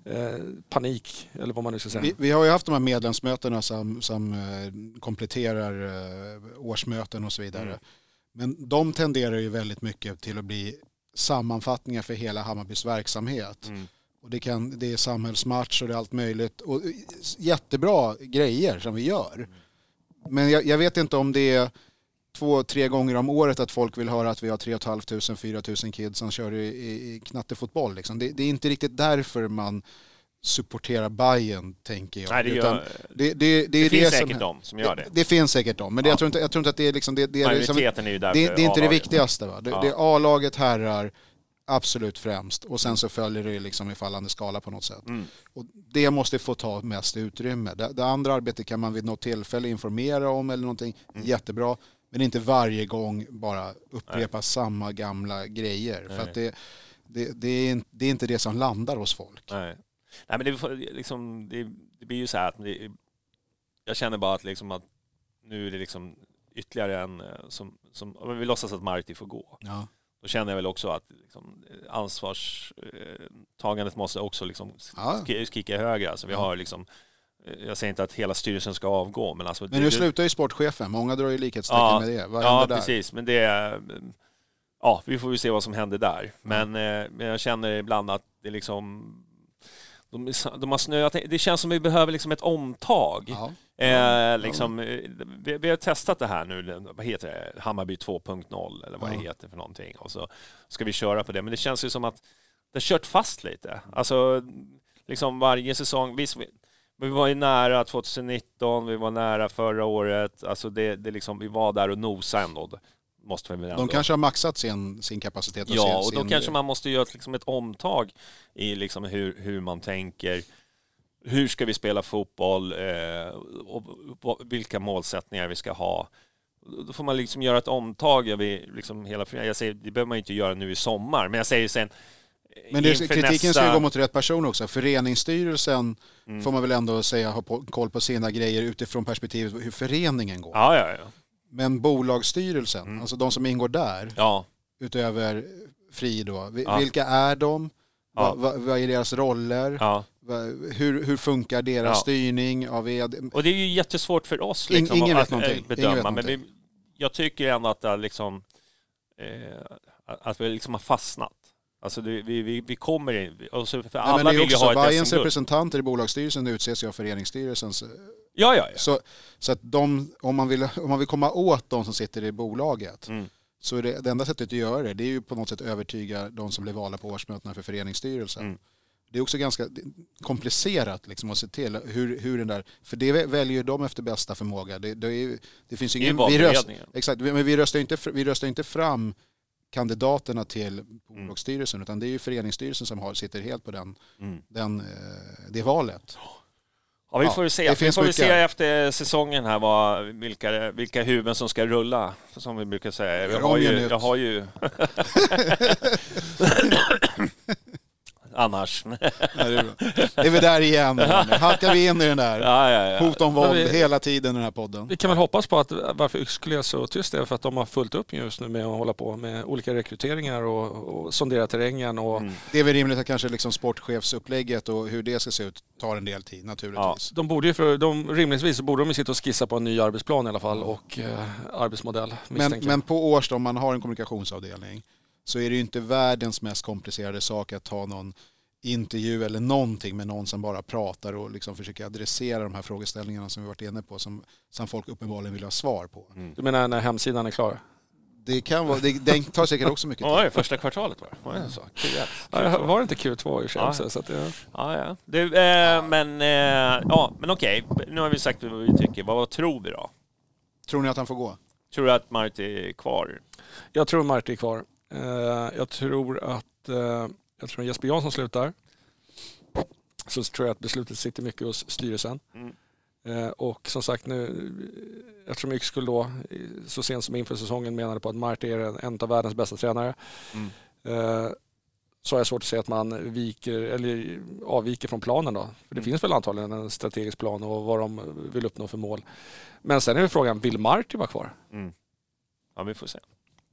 eh, panik, eller vad man nu ska säga. Vi, vi har ju haft de här medlemsmötena som, som eh, kompletterar eh, årsmöten och så vidare. Mm. Men de tenderar ju väldigt mycket till att bli sammanfattningar för hela Hammarbys verksamhet. Mm. Och det, kan, det är samhällsmatch och det är allt möjligt. Och eh, jättebra grejer som vi gör. Men jag, jag vet inte om det är två, tre gånger om året att folk vill höra att vi har 3 500, 4 000 kids som kör i, i, knattefotboll. Liksom. Det, det är inte riktigt därför man supporterar Bayern tänker jag. Nej, det, gör, det, det, det, finns som- säkert de som gör det. Det, finns säkert de, men Ja. jag, tror inte, jag tror inte att det är liksom... Det, är liksom, är ju därför det är inte det viktigaste. Va? Det, Ja. är A-laget herrar absolut främst och sen så följer det liksom i fallande skala på något sätt. Mm. Och det måste få ta mest utrymme. Det, det andra arbetet kan man vid något tillfälle informera om eller någonting. Mm. Jättebra. Men inte varje gång bara upprepa samma gamla grejer. För Nej. att det, det, det, är, det är inte det som landar hos folk. Nej. Nej, men det, liksom, det, det blir ju så här att det, jag känner bara att, liksom att nu är det liksom ytterligare en eh, som, som om vi låtsas att Marti får gå. Ja. Då känner jag väl också att liksom, ansvarstagandet måste också liksom Ja. kicka högre. Alltså, vi har liksom, eh, jag säger inte att hela styrelsen ska avgå, men alltså... Men nu det- slutar ju sportchefen. Många drar ju likhetstecken Ja. med det. Vad Ja, där? precis. Men det är... Ja, vi får ju se vad som händer där. Men, eh, men jag känner ibland att det liksom... De, de har snöat Det känns som vi behöver liksom ett omtag. Eh, liksom, eh, vi, vi har testat det här nu, vad heter det, Hammarby 2.0 eller vad Ja. det heter för någonting. Och så ska vi köra på det. Men det känns ju som att det har kört fast lite. Alltså, liksom varje säsong. Visst, vi, vi var ju nära 2019, vi var nära förra året. Alltså det, det liksom, vi var där och nosade ändå. Måste vi väl ändå. De kanske har maxat sin, sin kapacitet. Och Ja, sin, och då sin, kanske man måste göra ett- liksom ett omtag i liksom hur, hur man tänker. Hur ska vi spela fotboll eh, och vilka målsättningar vi ska ha. Då får man liksom göra ett omtag över liksom hela. Jag säger, det behöver man inte göra nu i sommar, men jag säger sen Men det, kritiken nästa- ska ju gå mot rätt person också. Föreningsstyrelsen Mm. får man väl ändå säga har koll på sina grejer utifrån perspektivet hur föreningen går. Ja, ja, ja. Men bolagsstyrelsen, Mm. alltså de som ingår där, ja. utöver Fri då, vi- Ja. vilka är de? Ja. Va, va, vad är deras roller? ja. Hur, hur funkar deras Ja. styrning av VD? Och det är ju jättesvårt för oss liksom, ingen att, någonting. att bedöma. Ingen men vi, jag tycker ändå att det liksom, eh, att vi liksom har fastnat. Alltså det, vi, vi, vi kommer in, och så, för alla vill ju ha ett Bayerns representanter i bolagsstyrelsen utses ju av föreningsstyrelsens Ja, ja, ja. Så, så att de, om, man vill, om man vill komma åt de som sitter i bolaget Mm. så är det, det enda sättet att göra det, det är ju på något sätt övertyga de som blir valda på årsmötena för föreningsstyrelsen. Mm. Det är också ganska komplicerat liksom att se till hur, hur den där, för det väljer ju de efter bästa förmåga. Det, det, är, det finns ju Det är ingen, vi, röst, exakt, men vi röstar ju inte, vi röstar inte fram kandidaterna till Mm. bolagsstyrelsen utan det är ju föreningsstyrelsen som har, sitter helt på den, Mm. den, eh, det valet. Ja, vi Ja, får se. det Vi får se efter säsongen här vad, vilka, vilka huvuden som ska rulla, som vi brukar säga. Jag har ju... Jag har ju... Annars. Ja, det är bra. är vi där igen. Halkar vi in i den där. Ja, ja, ja. Hot om våld vi- hela tiden i den här podden. Vi kan väl hoppas på att varför Yxkull är så tyst är för att de har fullt upp just nu med att hålla på med olika rekryteringar och, och sondera terrängen och Mm. Det är väl rimligt att kanske liksom sportchefsupplägget och hur det ska se ut tar en del tid naturligtvis. de borde ju för, de, rimligtvis borde de ju sitta och skissa på en ny arbetsplan i alla fall och eh, arbetsmodell Men, men på års då, om man har en kommunikationsavdelning så är det ju inte världens mest komplicerade sak att ta någon intervju eller någonting med någon som bara pratar och liksom försöker adressera de här frågeställningarna som vi varit inne på som, som folk uppenbarligen vill ha svar på. Du menar när hemsidan är klar? Det kan vara, det, den tar säkert också mycket tid. Oj, första kvartalet var det. Var det så? Q1. Ja, var det inte Q2 i och för sig Ja. också? Så att, ja. Ja, ja. Du, eh, men, eh, ja, men okej, nu har vi sagt vad vi tycker. Vad tror vi då? Tror ni att han får gå? Tror du att Marti är kvar? Jag tror Marti är kvar. Eh, jag tror att eh, jag tror Jesper Jansson slutar. Så tror jag att beslutet sitter mycket hos styrelsen. Mm. Eh, och som sagt nu, eftersom Yxkull då eh, så sent som inför säsongen menade på att Marti är en, av världens bästa tränare. Mm. Eh, så har jag svårt att se att man viker, eller avviker från planen då. För det Mm. finns väl antagligen en strategisk plan och vad de vill uppnå för mål. Men sen är frågan, vill Marti vara kvar? Mm. Ja, vi får se.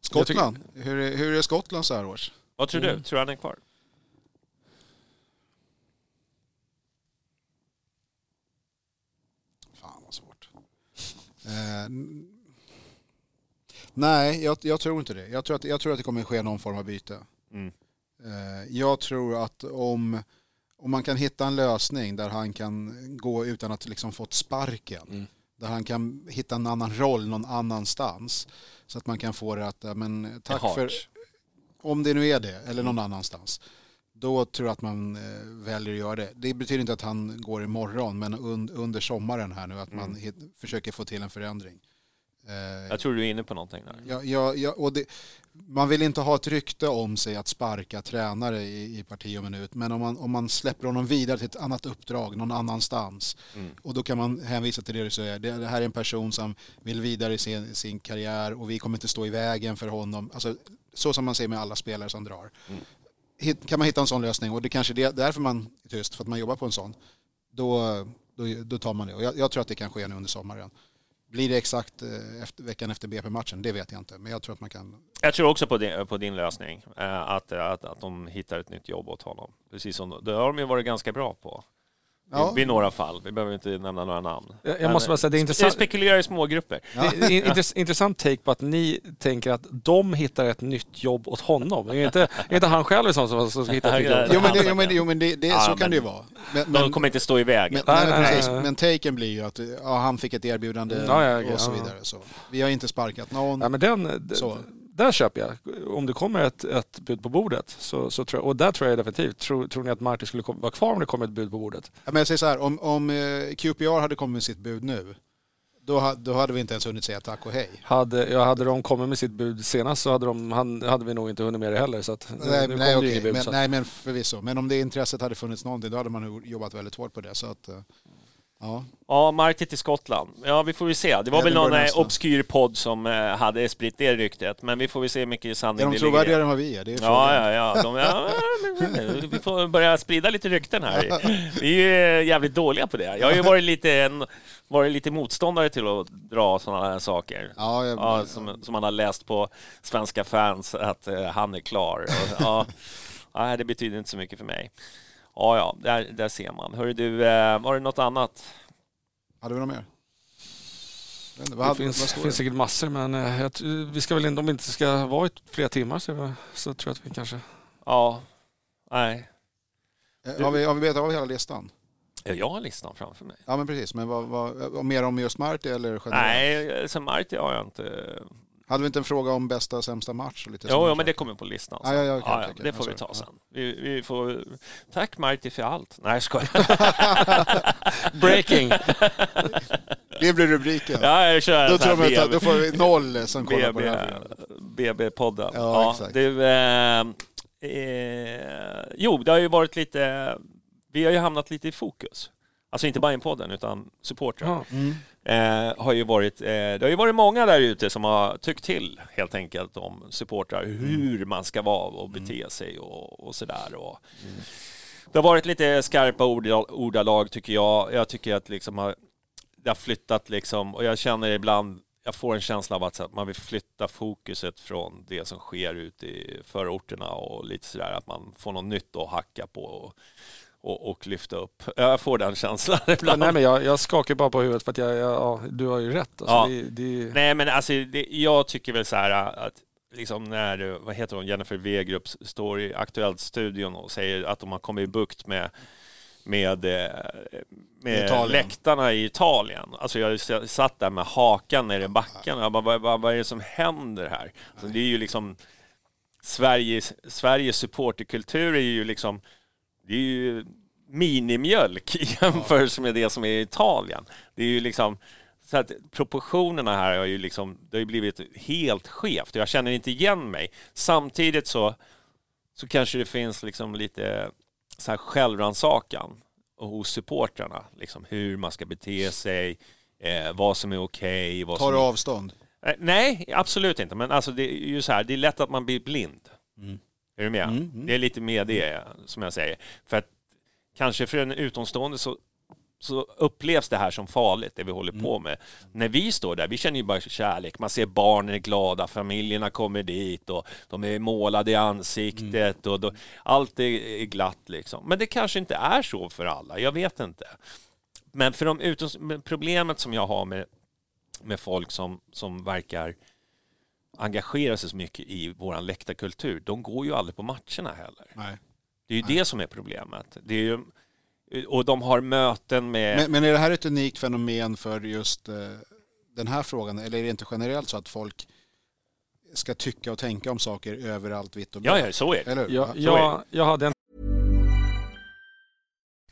Skottland, hur, är, hur är Skottland så här års? Vad tror Mm. du? Tror du han är kvar? Fan vad svårt. Eh, nej, jag, jag tror inte det. Jag tror, att, jag tror att det kommer ske någon form av byte. Mm. Eh, jag tror att om, om man kan hitta en lösning där han kan gå utan att liksom fått sparken. Mm. Där han kan hitta en annan roll någon annanstans. Så att man kan få det att, men tack för, om det nu är det, eller någon annanstans. Då tror jag att man eh, väljer att göra det. Det betyder inte att han går imorgon, men un, under sommaren här nu att man hit, försöker få till en förändring. Eh, Jag tror du är inne på någonting där. Ja, ja, ja, och det, man vill inte ha ett rykte om sig att sparka tränare i, i parti och minut, men om man, om man släpper honom vidare till ett annat uppdrag någon annanstans Mm. och då kan man hänvisa till det du säger. Det, det här är en person som vill vidare i sin, sin karriär och vi kommer inte stå i vägen för honom. Alltså, så som man säger med alla spelare som drar. Mm. Hit, kan man hitta en sån lösning och det kanske är därför man är tyst, för att man jobbar på en sån, då, då, då tar man det. Och jag, jag tror att det kan ske nu under sommaren. Blir det exakt eh, efter, veckan efter BP-matchen? Det vet jag inte. Men jag tror att man kan... Jag tror också på din, på din lösning. Eh, att, att, att de hittar ett nytt jobb åt honom. Precis som det har de ju varit ganska bra på. Ja. Vid några fall. Vi behöver inte nämna några namn. Jag, jag måste bara säga, det är Det intressant. spekulerar i smågrupper. Det är intress- intressant take på att ni tänker att de hittar ett nytt jobb åt honom. Är inte, är inte han själv som, som som ska hitta ett nytt jobb? Jo men, det, jo, men, det- jo, men det, det, Ja, så men- kan det ju vara. Men, De kommer inte stå i vägen. men, Nej, nej, nej, men taken blir ju att ja, han fick ett erbjudande Ja, ja, ja, och så ja. vidare. Så. Vi har inte sparkat någon. Ja, men den, Så. Där köper jag. Om det kommer ett, ett bud på bordet, så, så tror jag, och där tror jag definitivt. Tror, tror ni att Martin skulle vara kvar om det kommer ett bud på bordet? Ja, men jag säger så här, om, om eh, QPR hade kommit med sitt bud nu, då, då hade vi inte ens hunnit säga tack och hej. Hade, ja, hade de kommit med sitt bud senast så hade, de, han, hade vi nog inte hunnit med det heller. Så att, Nej, nu nej, okej. bud. men, så nej men förvisso. Men om det intresset hade funnits någonting, då hade man jobbat väldigt hårt på det. Så att, eh, ja. Ja, Marti till Skottland. Ja, vi får väl se. Det var väl någon eh, nästa. obskyr podd som eh, hade spritt det ryktet. Men vi får väl se hur mycket sanning Är de det ligger i. trovärdigare än vad vi är? Det är Ja, ja, ja. De, ja vi får börja sprida lite rykten här. Vi är ju jävligt dåliga på det. Jag har ju varit lite, en, varit lite motståndare till att dra sådana här saker. Ja, jag, Ja, som, som man har läst på svenska fans, att eh, han är klar. Och, ja, det betyder inte så mycket för mig. Ja, ja, där, där ser man. Hörru du, eh, var det något annat? Hade vi något mer? Inte, Vad, Det hade, finns, finns säkert massor men eh, jag, vi ska väl inte, om vi inte ska vara i flera timmar så, så tror jag att vi kanske... Ja, nej. Eh, Har vi, har vi betat av hela listan? Ja, Jag har listan framför mig. Ja men precis, men vad, vad, mer om just Marti eller generellt? Nej, som Marti har jag inte... Hade vi inte en fråga om bästa och sämsta match? Och lite Jo, ja, men det kommer på listan. Ja, sen. ja, ja, okej, ja, okej, okej. det får Ja, vi ta sen. Vi, vi får... Tack Marti för allt. Nej, jag skojar. Breaking! Det blir rubriken. Ja, jag kör då, tror att, då får vi noll som kollar på. BB-podden. Ja, exakt. Du, eh, eh, jo, det har ju varit lite... Vi har ju hamnat lite i fokus. Alltså inte bara i podden utan supportrar. Mm. Eh, har ju varit, eh, det har ju varit många där ute som har tyckt till helt enkelt om supportrar, hur man ska vara och bete sig och, och sådär. Och Det har varit lite skarpa ord, ordalag tycker jag. Jag tycker att liksom har, det har flyttat liksom, och jag känner ibland, jag får en känsla av att man vill flytta fokuset från det som sker ute i förorterna och lite sådär, att man får något nytt att hacka på. Och, och, lyfta upp. Jag får den känslan ibland. nej, men jag, jag skakar bara på huvudet för att jag, jag, ja, du har ju rätt. Alltså, Ja. det, det, Nej men alltså, det, jag tycker väl så här att liksom när, vad heter hon, Jennifer Wegerup står i Aktuellt-studion och säger att de har kommit i bukt med med, eh, med Italien. läktarna i Italien. Alltså jag satt där med hakan nere i backen jag bara, vad, vad, vad är det som händer här? Alltså det är ju liksom Sveriges, Sveriges supporterkultur är ju liksom det är ju minimjölk i jämförelse med det som är i Italien. Det är ju liksom så att proportionerna här har ju liksom, det har ju blivit helt skevt och jag känner inte igen mig. Samtidigt så, så kanske det finns liksom lite så här självrannsakan hos supportrarna, liksom hur man ska bete sig, eh, vad som är okej. Okay, Tar du avstånd? Eh, nej, absolut inte. Men alltså det är ju så här, det är lätt att man blir blind. Mm. Är du med? Mm, mm. Det är lite med det, som jag säger. För att kanske för en utomstående så så upplevs det här som farligt, det vi håller mm. på med. När vi står där, vi känner ju bara kärlek. Man ser barnen är glada, familjerna kommer dit och de är målade i ansiktet mm. och då, allt är, glatt liksom. Men det kanske inte är så för alla, jag vet inte. Men för de utom, problemet som jag har med, med folk som, som verkar engagera sig så mycket i vår läktarkultur, de går ju aldrig på matcherna heller. Nej. Det är ju Nej. det som är problemet. Det är ju, och de har möten med... Men, men, är det här ett unikt fenomen för just uh, den här frågan eller är det inte generellt så att folk ska tycka och tänka om saker överallt vitt och brett? Ja, ja, så är det. Eller? Ja, jag, jag hade en...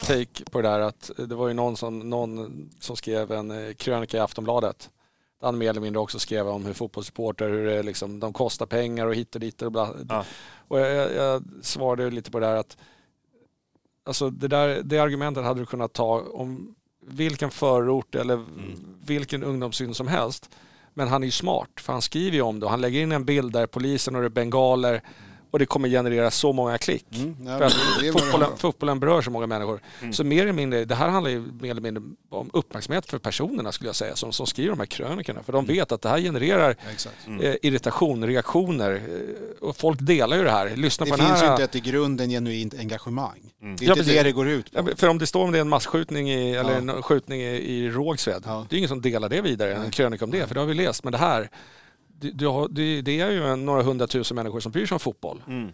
Take på det där att det var ju någon som, någon som skrev en eh, krönika i Aftonbladet. Han mer eller mindre också skrev om hur fotbollssupportrar, hur det liksom, de kostar pengar och hit och dit och bla. Ja. Och jag, jag svarade lite på det där att alltså det, där, det argumentet hade du kunnat ta om vilken förort eller mm. vilken ungdomssyn som helst. Men han är ju smart, för han skriver ju om det och han lägger in en bild där polisen och det är bengaler och det kommer generera så många klick. Mm, ja, för att fotbollen, fotbollen berör så många människor. Mm. Så mer eller mindre, det här handlar ju mer eller mindre om uppmärksamhet för personerna skulle jag säga som, som skriver de här krönikorna. För de mm. vet att det här genererar ja, eh, irritation, reaktioner eh, och folk delar ju det här. Lyssna det på finns den här... ju inte ett i grunden genuint engagemang. Mm. Det är inte det det går ut på. för om det står om det är en massskjutning i, eller en skjutning i, i Rågsved, det är ingen som delar det vidare, en krönika om det, för det har vi läst. Men det här, det, det, det är ju några hundratusen människor som bryr sig om fotboll. Mm.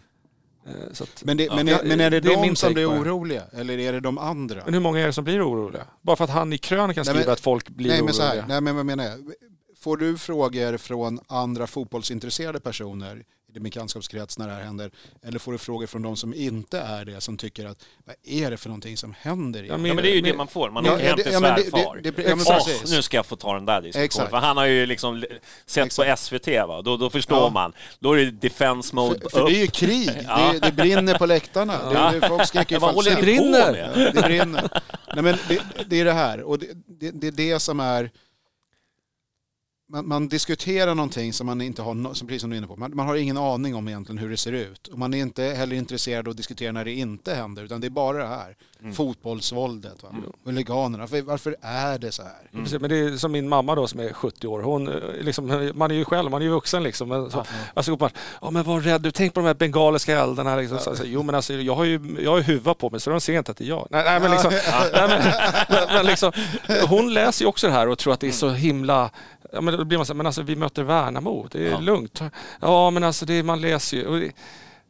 Eh, att, men, det, men, är, men är det, det de som blir oroliga eller är det de andra? Men hur många är det som blir oroliga? Bara för att han i krönikan skriver men, att folk blir nej, men så här, nej men vad menar jag? Får du frågor från andra fotbollsintresserade personer i din bekantskapskrets när det här händer? Eller får du frågor från de som inte är det, som tycker att vad är det för någonting som händer? Ja men, ja, men det är ju det man får, man ja, åker hem till ja, svärfar. Det, det, det, oh, nu ska jag få ta den där diskussionen. För han har ju liksom sett Exakt. på SVT, va? Då, då förstår ja. man. Då är det defense mode För, för det är ju krig, ja. det, brinner på läktarna. Ja. Det, folk skriker ju Vad det brinner! Det brinner. Nej, men det, det är det här, och det, det är det som är man, man, diskuterar någonting som man inte har, som precis som du är inne på, man, man, har ingen aning om egentligen hur det ser ut. Och man är inte heller intresserad av att diskutera när det inte händer, utan det är bara det här. Mm. Fotbollsvåldet, va? Mm. huliganerna. Varför, varför är det så här? Mm. Precis, men det är som min mamma då som är 70 år, hon, liksom, man är ju själv, man är ju vuxen liksom. Men, så, ja. Alltså, man, oh, men var rädd, du tänk på de här bengaliska eldarna. Liksom. Så, så, jo men alltså, jag har ju jag har huva på mig så de ser inte att det är jag. Nej, nej men liksom, nej, men, men, men liksom, hon läser ju också det här och tror att det är så himla Ja, men då blir man så men alltså vi möter Värnamo, det är ja. lugnt. Ja, men alltså det, man läser ju.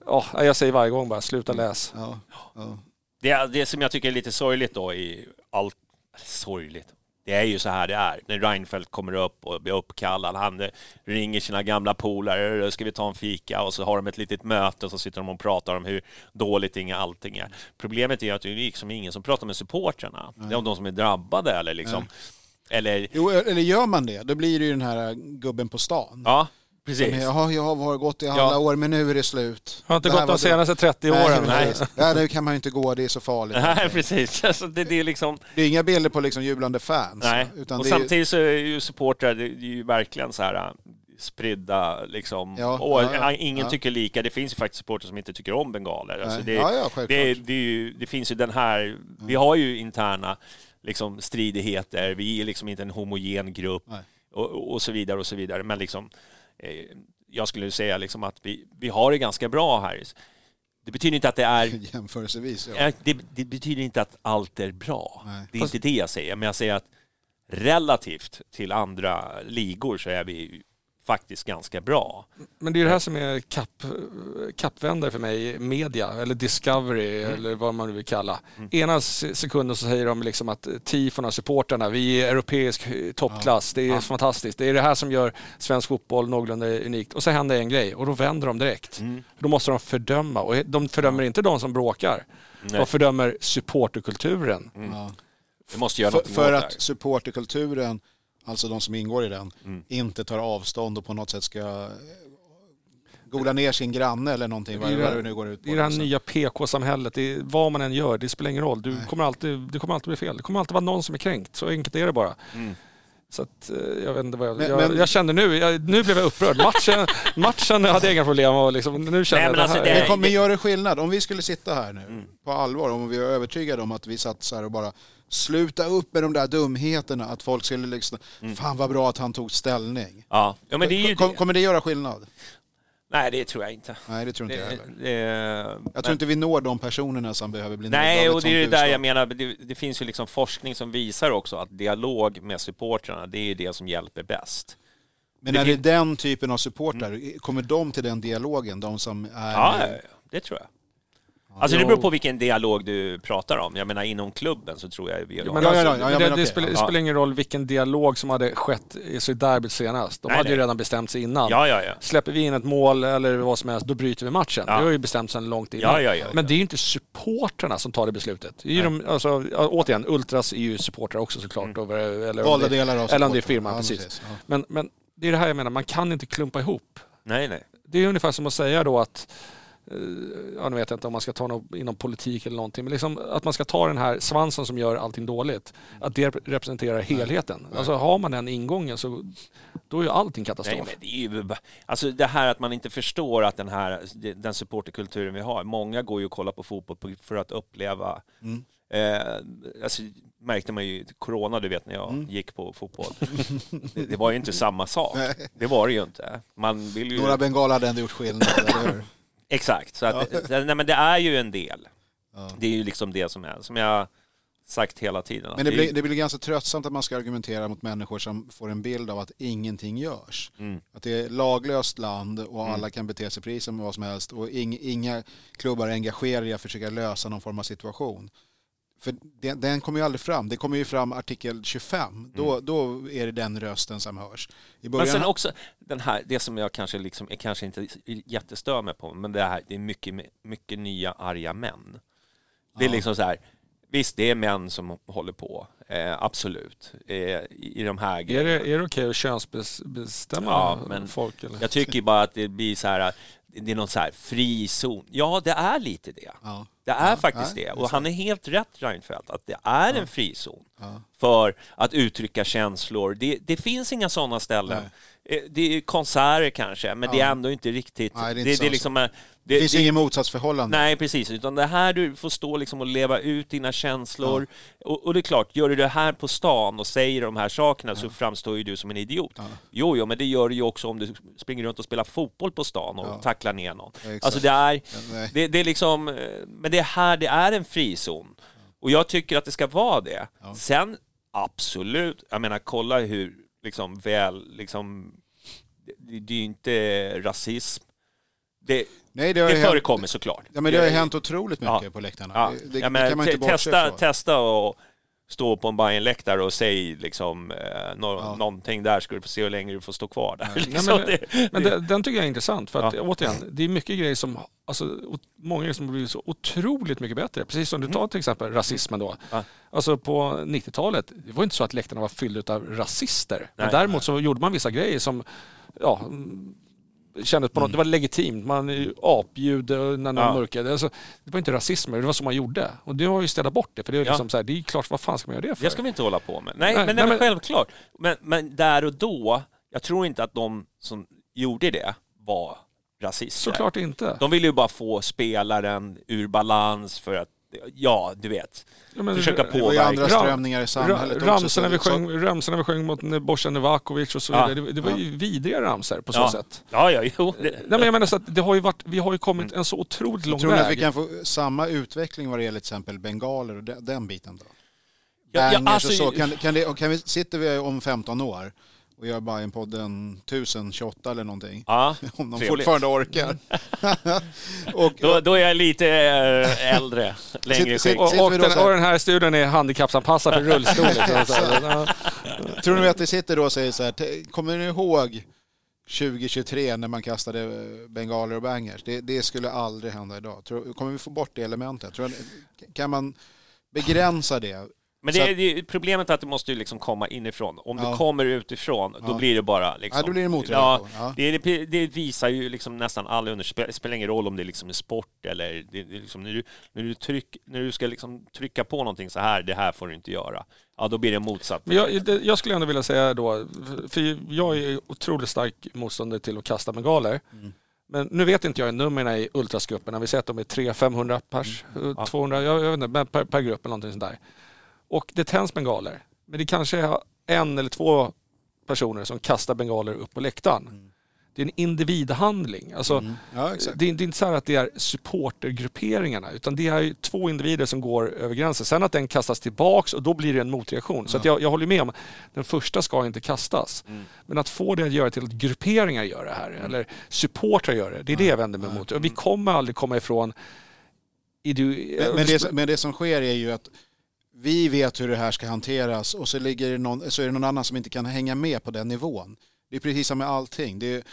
Ja, jag säger varje gång bara, sluta mm. läs. Ja. Ja. Det, det som jag tycker är lite sorgligt då i allt, sorgligt, det är ju så här det är. När Reinfeldt kommer upp och blir uppkallad, han ringer sina gamla polare, ska vi ta en fika? Och så har de ett litet möte och så sitter de och pratar om hur dåligt allting är. Problemet är att det är liksom ingen som pratar med supportrarna. Det är om de som är drabbade eller liksom. Nej eller... Jo, eller gör man det, då blir det ju den här gubben på stan. Ja, Precis. Som Jaha, jag har gått i alla Ja. år men nu är det slut. Har inte gått de senaste 30 Nej, åren. Nej, Nej. nu kan man ju inte gå, det är så farligt. Nej, precis. Alltså, det, det är liksom... Det är inga bilder på liksom jublande fans. Nej, Utan och det är, samtidigt så är ju supportrar, det är ju verkligen så här äh, spridda liksom. Ja, och ja, ja, ingen ja. tycker lika. Det finns ju faktiskt supportrar som inte tycker om bengaler. Alltså Nej. det, Ja, ja, det, det, ju, det finns ju den här, vi har ju interna liksom, stridigheter, vi är liksom inte en homogen grupp och, och så vidare och så vidare. Men liksom, eh, jag skulle säga liksom att vi, vi har det ganska bra här. Det betyder inte att det är jämförelsevis. Ja. Eh, Det, det betyder inte att allt är bra. Nej. Det är inte det jag säger, men jag säger att relativt till andra ligor så är vi faktiskt ganska bra. Men det är det här som är kapp, kappvändare för mig, media eller Discovery Mm. eller vad man nu vill kalla. Ena se- sekunden så säger de liksom att tifona, supporterna, vi är europeisk eh, toppklass, det är fantastiskt. Det är det här som gör svensk fotboll någorlunda unikt. Och så händer en grej och då vänder de direkt. Mm. Då måste de fördöma och de fördömer inte de som bråkar. Nej. De fördömer supporterkulturen. Ja. Måste göra För, för att supporterkulturen, alltså de som ingår i den, Mm. inte tar avstånd och på något sätt ska eh, gola ner sin granne eller någonting, vad, det- nu går ut på. Är det här liksom. nya PK-samhället. Det vad man än gör, det spelar ingen roll. Du Nej. kommer alltid, det kommer alltid bli fel. Det kommer alltid vara någon som är kränkt. Så enkelt är det bara. Mm. Så att, eh, jag vet inte vad jag... Men- jag, men- jag kände nu, jag, nu blev jag upprörd. Matchen, matchen hade jag inga problem med. och Liksom, nu känner Nej, jag men det alltså, här, det- Men, kom, men gör det skillnad? Om vi skulle sitta här nu Mm. på allvar, om vi är övertygade om att vi satt så här och bara sluta upp med de där dumheterna, att folk skulle liksom, Mm. fan vad bra att han tog ställning. Ja, ja men det är ju Kom, det. kommer det göra skillnad? Nej, det tror jag inte. Nej, det tror inte jag Det, heller. det, Jag tror inte vi når de personerna som behöver bli Nej, och det är ju sånt där jag menar, det, det finns ju liksom forskning som visar också att dialog med supportrarna, det är det som hjälper bäst. Men det är det den typen av supportrar, kommer de till den dialogen? De som är... Ja, det tror jag. Alltså det beror på vilken dialog du pratar om. Jag menar inom klubben så tror jag vi Men Ja, ja, alltså, ja, ja, det, men det, okej. spelar, det Ja. spelar ingen roll vilken dialog som hade skett i derbyt senast. De Nej, hade ju nej. redan bestämt sig innan. Ja, ja, ja. Släpper vi in ett mål eller vad som helst, då bryter vi matchen. Ja. Det har ju bestämt sedan långt innan. Ja, ja, ja, Men ja. det är ju inte supportrarna som tar det beslutet. Det är ju de, alltså, ja, återigen, Ultras är ju supportrar också såklart. Över, eller, om Valda det, delar av eller om det är firman, Ja, precis. Ja. Men, men det är det här jag menar, man kan inte klumpa ihop. Nej, nej. Det är ungefär som att säga då att eh, Ja, nu vet jag inte om man ska ta något inom politik eller någonting, men liksom att man ska ta den här svansen som gör allting dåligt, att det representerar helheten. Alltså har man den ingången så då är ju allting Nej, katastrof. men det är ju alltså det här att man inte förstår att den här den supporterkulturen vi har. Många går ju och kollar på fotboll för att uppleva Mm. Eh, alltså, märkte man ju corona, du vet när jag Mm. gick på fotboll. det, det var ju inte samma sak. Det var det ju inte. Man vill ju... Några bengaler hade ändå gjort skillnad, eller hur? Exakt, så att, det- nej, men det är ju en del. Ja. Det är ju liksom det som är, som jag sagt hela tiden. Men det blir, det blir ganska tröttsamt att man ska argumentera mot människor som får en bild av att ingenting görs. Mm. Att det är laglöst land och alla kan bete sig precis som vad som helst och ing, inga klubbar är engagerade i att försöka lösa någon form av situation. För den, den kommer ju aldrig fram. Det kommer ju fram artikel 25. Då, då är det den rösten som hörs. I början, Mm. Men sen också den här, det som jag kanske liksom är kanske inte jättestör mig på, men det här, det är mycket, mycket nya arga män. Det är Ja. liksom så här, visst det är män som håller på, eh, absolut, eh, i, i de här Är grejerna. det, är det okej att könsbestämma Ja, men folk? Eller? Jag tycker bara att det blir så här, det är någon så här frizon. Ja, det är lite det. ja, Det är Ja, faktiskt nej, det. Och han är helt rätt, Reinfeldt, att det är en frizon ja. för att uttrycka känslor. Det, det finns inga sådana ställen. Eh, Det är konserter kanske, men det är Ja. ändå inte riktigt... Nej, det är det, inte det, är så- liksom, eh, Det, det, finns det, inget motsatsförhållande. Nej, precis. Utan det här du får stå liksom och leva ut dina känslor. Och, och det är klart, gör du det här på stan och säger de här sakerna så framstår ju du som en idiot. Ja. Jo, jo, men det gör du ju också om du springer runt och spelar fotboll på stan och Ja. tacklar ner någon. Ja. Alltså det är, det, det är liksom, eh, men det är här det är en frizon. Och jag tycker att det ska vara det. Ja. Sen, absolut, jag menar kolla hur liksom väl, liksom, det, det är ju inte rasism. Det, Nej, det det ju hänt, förekommer såklart. ja, men det har ju hänt otroligt mycket Ja. på läktarna. Ja. Det, det, ja, men kan man te- inte bortse testa, testa och stå på en Bajen-läktare och säg liksom, eh, nå- Ja. någonting där ska du få se hur länge du får stå kvar där. Nej, liksom. men, det, men det, den tycker jag är intressant för att Ja. återigen, det är mycket grejer som, alltså, många grejer som har blivit så otroligt mycket bättre. Precis som du tar till exempel rasismen då. Mm. Ja. Alltså på 90-talet, det var inte så att läktarna var fyllda av rasister. Men Nej. däremot så gjorde man vissa grejer som, ja, mm, kändes på något, det var legitimt. Man apljud när någon Ja. mörkade. Alltså, det var inte rasism, det var så man gjorde. Och det har ju städat bort det. För det är, Ja. liksom så här, det är klart, vad fan ska man göra det för? Det ska vi inte hålla på med. Nej, Nej, men, nej, men- självklart. Men, men där och då, jag tror inte att de som gjorde det var rasister. Såklart inte. De ville ju bara få spelaren ur balans för att, ja, du vet, Ja, men- försöka Det var ju andra påverka. strömningar i samhället Ra- också. ramsorna, vi så- sjöng, ramsorna vi sjöng mot Bosan Novakovic och så Ja. vidare. Det, det var ju vidriga ramsor på så Ja. sätt. Ja, ja, jo. Det, Nej, men jag menar så att det har ju varit, vi har ju kommit en så otroligt lång Tror ni att vi väg. kan få samma utveckling vad det gäller till exempel bengaler och den, den biten då? ja, ja, alltså, och så. Kan, kan, det, och kan vi, sitter vi om 15 år och gör Bajenpodden 1028 eller någonting? ja, Om de trevligt. fortfarande orkar. och, Då, då är jag lite äh, äldre, längre Sitt- sitt- Och, och, den, och den här studion är handikappsanpassad för rullstol. Tror ni att vi sitter då och säger så här, "T- kommer ni ihåg 2023 när man kastade eh, bengaler och bangers? Det, det skulle aldrig hända idag. Tror, kommer vi få bort det elementet? Tror, kan man begränsa det? Men det att- är, det problemet är att det måste ju liksom komma inifrån. Om Ja. det kommer utifrån, då Ja. blir det bara liksom... Ja, då blir det motreaktion. Ja, Ja. det, det, det visar ju liksom nästan alla under... Det spelar ingen roll om det är liksom är sport eller... Det, liksom, när, du, när, du tryck, när du ska liksom trycka på någonting så här, det här får du inte göra. Ja, då blir det motsatt. Men jag, det- jag skulle ändå vilja säga då, för jag är otroligt stark motståndare till att kasta bengaler. Mm. Men nu vet inte jag numren i ultrasgrupperna. Vi säger att de är 300-500 pers, Mm. eh, 200, jag, jag vet inte, per, per grupp eller någonting sånt där. Och det tänds bengaler. Men det kanske är en eller två personer som kastar bengaler upp på läktaren. Det är en individhandling. Alltså, Mm. Ja, det, är, det är inte så här att det är supportergrupperingarna utan det är ju två individer som går över gränsen. Sen att den kastas tillbaks och då blir det en motreaktion. Så att jag, jag håller med om den första ska inte kastas. Men att få det att göra till att grupperingar gör det här eller supportrar gör det. Det är det jag vänder mig mot. Och vi kommer aldrig komma ifrån Men, men, det, men det som sker är ju att vi vet hur det här ska hanteras och så, ligger någon, så är det någon annan som inte kan hänga med på den nivån. Det är precis som med allting. Det är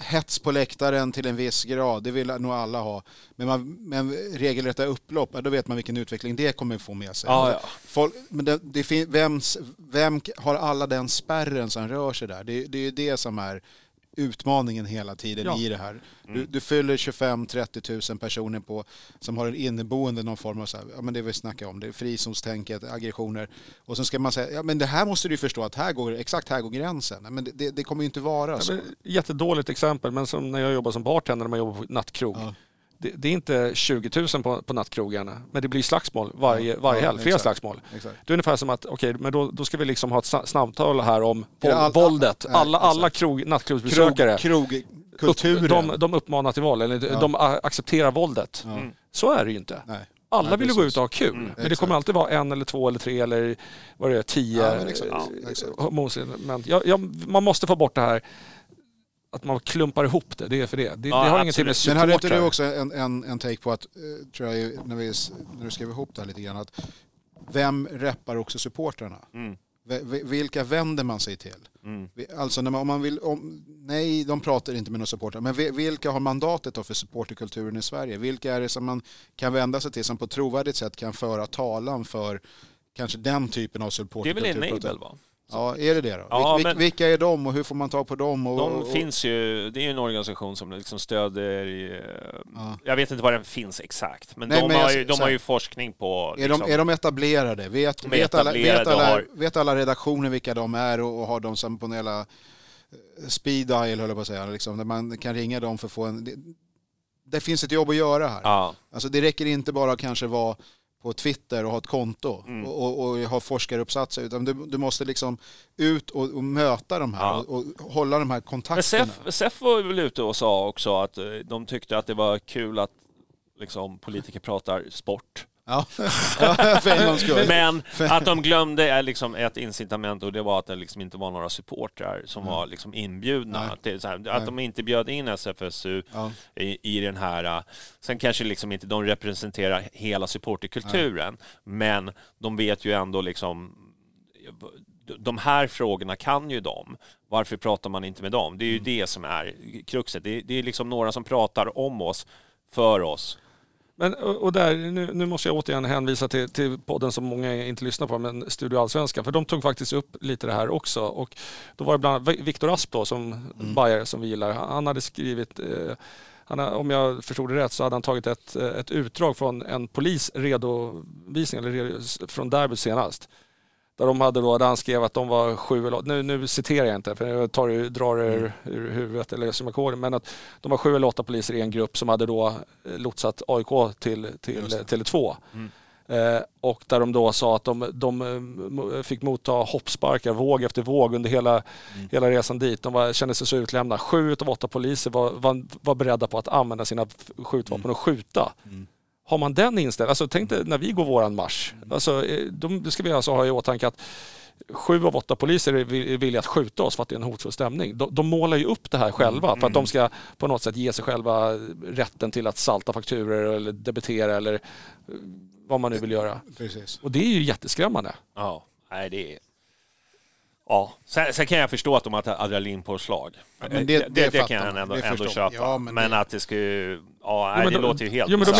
hets på läktaren till en viss grad, det vill nog alla ha. Men, man, men regelrätta upplopp, då vet man vilken utveckling det kommer få med sig. Ja, ja. Folk, men det, det, fin- vems, vem har alla den spärren som rör sig där? Det, det är ju det som är utmaningen hela tiden Ja. i det här. Mm. Du, du fyller 25-30 000 personer på, som har en inneboende någon form av, så här, ja men det vi snackar om, det är frizonstänket, aggressioner. Och så ska man säga, ja men det här måste du ju förstå att här går, exakt här går gränsen. Men det, det, det kommer ju inte vara så. Ja, men, jättedåligt exempel, men som när jag jobbar som bartender när man jobbar på nattkroog. Ja. Det, det är inte 20 000 på, på nattkrogarna, men det blir slagsmål varje, varje ja, helg. Flera slagsmål. Exakt. Det är ungefär som att, okej, men då, då ska vi liksom ha ett sna- snabbtal här om det all- våldet. ja, Alla, alla krog, nattklubbsbesökare, Krog, upp, de, de uppmanar till våld, eller Ja. de accepterar våldet. Ja. Så är det ju inte. Nej. Alla Nej, vill ju gå ut och ha kul, Mm, men det exakt. kommer alltid vara en eller två eller tre eller vad det är, tio Ja, men exakt. eh, Ja, exakt. Jag, jag, man måste få bort det här att man klumpar ihop det, det är för det. Det, Ja, det har ingenting med absolut. Men hade inte du supportrar. också en, en, en take på att, eh, tror jag, när, vi, när du skrev ihop det här lite grann, att vem reppar också supportrarna? Mm. Vilka vänder man sig till? Mm. Alltså när man, om man vill, om, nej de pratar inte med några supportrar, men vi- vilka har mandatet då för supporterkulturen i Sverige? Vilka är det som man kan vända sig till som på ett trovärdigt sätt kan föra talan för kanske den typen av Det är supporterkultur? väl Enable va? Ja, är det det då? Ja, Vil- men- Vilka är de och hur får man ta på dem? Och, De och, finns ju, det är ju en organisation som liksom stöder, Ja. jag vet inte var den finns exakt, men Nej, de, men har, jag- ju, de har ju forskning på... Är, de, är de etablerade? Vet, De vet, alla, vet, alla, har- vet alla redaktioner vilka de är och, och har de som på jävla eh, speed dial höll jag på att säga, liksom, där man kan ringa dem för att få en... Det, det finns ett jobb att göra här. Ja, Alltså det räcker inte bara att kanske vara på Twitter och ha ett konto Mm. och, och, och ha forskaruppsatser utan du, du måste liksom ut och, och möta de här Ja. och, hålla de här men kontakterna. SEF, SEF var väl ute och sa också att eh, de tyckte att det var kul att liksom, politiker pratar sport. Ja, ja för en gångs skull. Men att de glömde är liksom ett incitament och det var att det liksom inte var några supportrar som var liksom inbjudna. Nej. Att, så här, Nej. att de inte bjöd in SFSU Ja. i, i den här... äh, Sen kanske liksom inte de representerar hela supporterkulturen, men de vet ju ändå liksom... De här frågorna kan ju de. Varför pratar man inte med dem? Det är ju det som är kruxet. Det är, det är liksom några som pratar om oss, för oss. Men, och där, nu, nu måste jag återigen hänvisa till, till podden som många inte lyssnar på, men Studio Allsvenskan, för de tog faktiskt upp lite det här också. Och då var det bland annat Viktor Asp då, som Mm. Bayer som vi gillar, han hade skrivit eh, han, om jag förstod det rätt så hade han tagit ett, eh, ett utdrag från en polis redovisning, eller redo- från derbyt senast. Där, de hade då, där han skrev att de var sju eller nu, nu citerar jag inte för jag tar, det- drar det ur, ur huvudet eller som jag kommer men att de var sju eller åtta poliser i en grupp som hade då eh, lotsat AIK till, till Just det. Tele2. Eh, och där de då sa att de, de eh, fick motta hoppsparkar våg efter våg under hela, hela resan dit. De var, kände sig så utlämnade. Sju av åtta poliser var, var, var beredda på att använda sina skjutvapen och skjuta. Har man den inställningen, alltså tänk dig när vi går våran marsch. Alltså, eh, de, det ska vi alltså ha i åtanke att sju av åtta poliser är vi- är villiga att skjuta oss för att det är en hotfull stämning. De, de målar ju upp det här själva för att de ska på något sätt ge sig själva rätten till att salta fakturer eller debitera eller eh, vad man nu vill göra. Precis. Och det är ju jätteskrämmande. Ja, nej det är... Ja, sen, sen kan jag förstå att de har adrenalinpåslag. Ja, men det- det, det det, kan jag man. ändå, ändå köpa. Ja, men men det- att det ska ju... Ja, Jo, nej, men det då- låter ju helt jo, men men,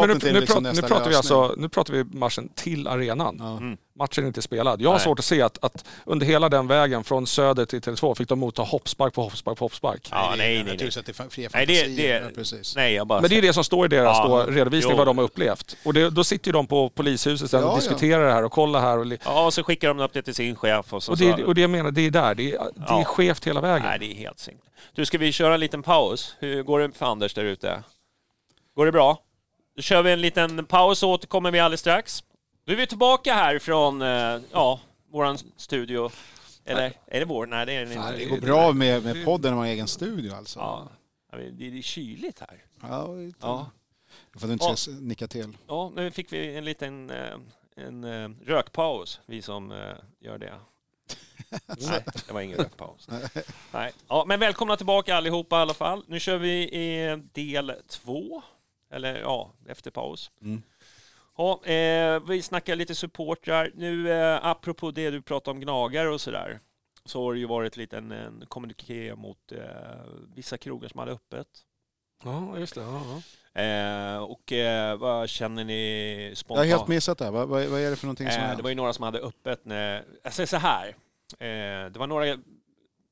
men nu, nu, liksom pratar, nu, nästa pratar vi alltså, nu pratar vi matchen till arenan. Ja. Mm. Matchen är inte spelad. Jag har Nej. svårt att se att, att under hela den vägen från söder till Tele2 fick de motta hoppspark på hoppspark på hoppspark. Ja, nej, nej, nej. Fria Nej, det, det, Ja, precis. nej, jag bara... Men det är det som står i deras Ja, då, redovisning jo. vad de har upplevt. Och det, då sitter ju de på polishuset sen Ja, och ja. diskuterar det här och kollar här. Och, li- Ja, och så skickar de upp det till sin chef och så... och, det, och det jag menar, det är där. Det är, det är Ja. skevt hela vägen. Nej, det är helt synkt. Du, ska vi köra en liten paus? Hur går det för Anders där ute? Går det bra? Då kör vi en liten paus och återkommer vi alldeles strax. Nu är vi tillbaka här från, eh, ja, våran studio. Eller, är det vår? Nej, det är Fan, inte. det går bra med, med podden när man har egen studio alltså. Ja. Det är kyligt här. Ja, lite. Ja. Då får du inte Ja. se- nicka till. Ja, nu fick vi en liten eh, en, eh, rökpaus, vi som gör det. Nej, det var ingen rökpaus. Nej. Ja, men välkomna tillbaka allihopa i alla fall. Nu kör vi i del två, eller ja, efter paus. Mm. Ja, eh, vi snackar lite supportrar. Nu, eh, apropå det du pratade om gnagare och sådär, så har det ju varit lite en, en kommuniké mot eh, vissa krogar som hade öppet. Ja, just det. Ja, ja. Eh, och eh, vad känner ni Jag har spontant? helt missat det. här. Vad, vad, vad är det för någonting som Eh, det var ju några som hade öppet när, jag säger så här. Eh, det var några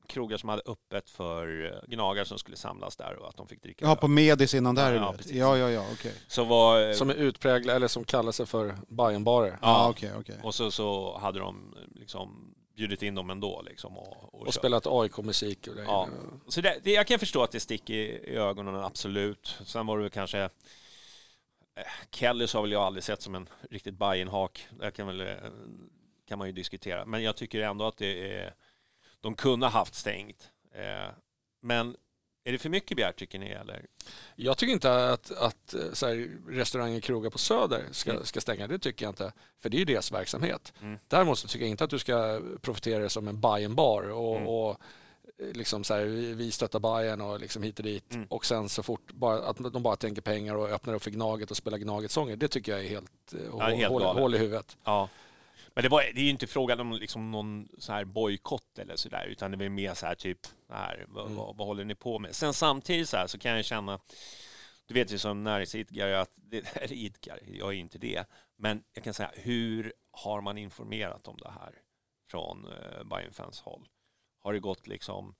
krogar som hade öppet för eh, gnagare som skulle samlas där och att de fick dricka öl. på Medis innan där? Ja, ja, precis. ja, ja, ja, okej. Så var, eh, Som är utpräglade, eller som kallar sig för Bajenbarer. Ja, okej, okej. och så, så hade de eh, liksom bjudit in dem ändå liksom och, och, Och spelat AIK-musik och grejer. Ja. Så det, det, jag kan förstå att det sticker i, i ögonen, absolut. Sen var det väl kanske... Eh, Kellys har väl jag aldrig sett som en riktigt Bajenhak. Det kan, väl, kan man ju diskutera. Men jag tycker ändå att det är... De kunde ha haft stängt. Eh, men är det för mycket begärt tycker ni? Eller? Jag tycker inte att, att eh, så här, restauranger och krogar på Söder ska, Mm. ska stänga. Det tycker jag inte. För det är ju deras verksamhet. Mm. Däremot tycker jag inte att du ska profitera som en Bajen-bar och, Mm. och eh, liksom så här, vi stöttar Bajen och liksom hit och dit. Mm. Och sen så fort bara, att de bara tänker pengar och öppnar upp för Gnaget och spelar Gnaget-sånger. Det tycker jag är helt, eh, hål, helt hål, hål i huvudet. Ja. Men det, var, det är ju inte frågan om liksom någon så här bojkott eller sådär, utan det är mer så här typ, här, vad, Mm. vad, vad håller ni på med? Sen samtidigt så här så kan jag känna, du vet ju som näringsidkare, att det, eller idkare, jag är inte det, men jag kan säga, hur har man informerat om det här från eh, Bajenfans håll? Har det gått liksom,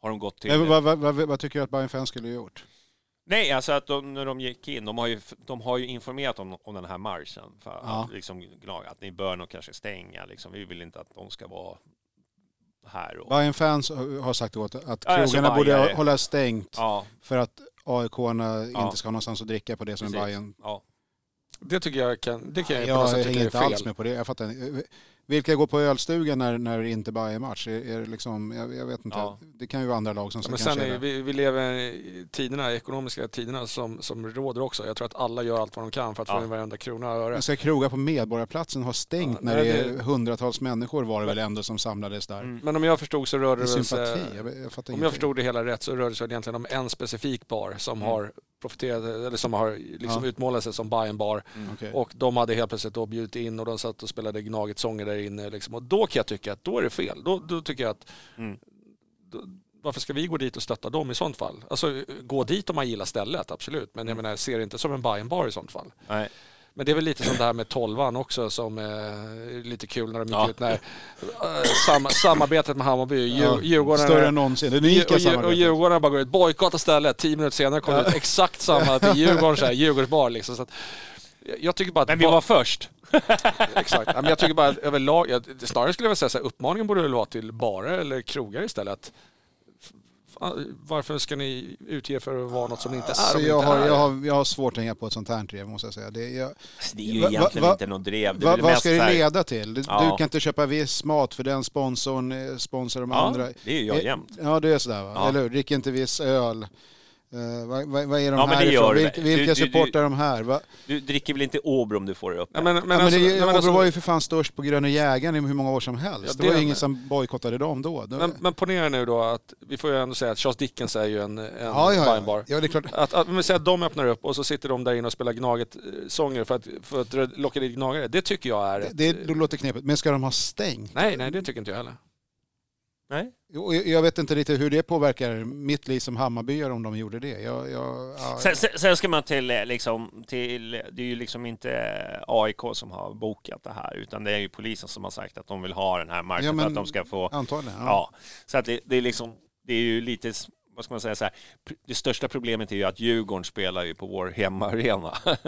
har de gått till... Men vad, vad, vad, vad tycker du att Bayern Fans skulle ha gjort? Nej, alltså att de, när de gick in, de har ju, de har ju informerat om, om den här marschen. För Ja. att, liksom, gnaga, att ni bör nog kanske stänga. Liksom. Vi vill inte att de ska vara här. Och, Bayern Fans har sagt åt att Ja, alltså krogarna borde bajare. hålla stängt ja, för att AIK-arna Ja. inte ska ha någonstans att dricka på det som är precis. Bayern. Ja. Det tycker jag kan, det kan jag, på Jag något sätt tycka hänger är inte fel. alls med på det. Jag fattar inte. Vilka går på ölstugan när, när det inte bara är match? Är, är det liksom, jag, jag vet inte. Ja. Det kan ju vara andra lag som Ja, ska men kanske... sen är, är det. vi, vi lever i tiderna, ekonomiska tiderna som, som råder också. Jag tror att alla gör allt vad de kan för att Ja. få in varenda krona och öre. Men ska krogar på Medborgarplatsen ha stängt Ja, när nej, det är det- hundratals människor var det väl ändå som samlades där? Mm. Men om jag förstod så rörde det sympati? sig, Jag, jag fattar om ingenting. jag förstod det hela rätt så rörde det sig egentligen om en specifik bar som Mm. har profiterat, eller som har liksom Ja. utmålat sig som Bajen bar. Okej. Och de hade helt plötsligt då bjudit in och de satt och spelade Gnaget-sånger där inne. Liksom. Och då kan jag tycka att då är det fel. Då, då tycker jag att Mm. då, varför ska vi gå dit och stötta dem i sånt fall? Alltså gå dit om man gillar stället, absolut. Men jag menar, jag ser det inte som en buy and bar i sånt fall. Nej. Men det är väl lite som det här med tolvan också som är lite kul när de gick Ja. ut när äh, sam, samarbetet med Hammarby, Ja, Djurgården Större än någonsin. Det unika och, Djur- och samarbetet. Djurgården bara går ut, bojkotta stället. Tio minuter senare kommer det ut exakt samma till Djurgården, så här, Djurgårdsbar liksom. Så att, jag- tycker bara att... Men vi var först. Exakt. Men jag tycker bara att överlag, jag, snarare skulle jag vilja säga så här, uppmaningen borde väl vara till barer eller krogar istället. Att, varför ska ni utge för att vara något som ni inte är? Alltså, ni jag, inte har, är jag, har, jag har svårt att hänga på ett sånt här drev måste jag säga. Det, jag, Alltså, Det är ju Va- va- egentligen va- inte någon drev. Det är vad ska det leda till? Du, Ja. du kan inte köpa viss mat för den sponsorn eh, sponsrar de Ja, andra. det är jag Eh, jämt. Ja, det är sådär va? Ja. Eller hur? Drick inte viss öl. Uh, vad, vad, vad är de Ja, här ifrån? du Vilka. Du- du- supportar de här? Va? Du dricker väl inte Åbro om du får det upp? Ja, men, men, ja, men alltså, det, Åbro alltså- var ju för fan störst på Gröna Jägaren i hur många år som helst. Ja, det var det- ju ingen som bojkottade dem då. Men, men ponera nu då att, vi får ju ändå säga att Charles Dickens är ju en, en ja, ja, wine bar. ja. det är klart. Att, att, säg att de öppnar upp och så sitter de där inne och spelar Gnaget-sånger för att, för att locka dit gnagare. Det tycker jag är... Det, ett- det, det låter knepigt. Men ska de ha stängt? Nej, nej, det tycker inte jag heller. Nej. Jag vet inte riktigt hur det påverkar mitt liv som Hammarbyare om de gjorde det. Jag, jag, ja, Sen, sen, sen ska man till, eh, liksom, till, det är ju liksom inte AIK som har bokat det här, utan det är ju polisen som har sagt att de vill ha den här marken Ja, men- för att de ska få... Antagligen. Ja. Ja. Så att det, det är liksom, det är ju lite, vad ska man säga så här, det största problemet är ju att Djurgården spelar ju på vår hemmaarena.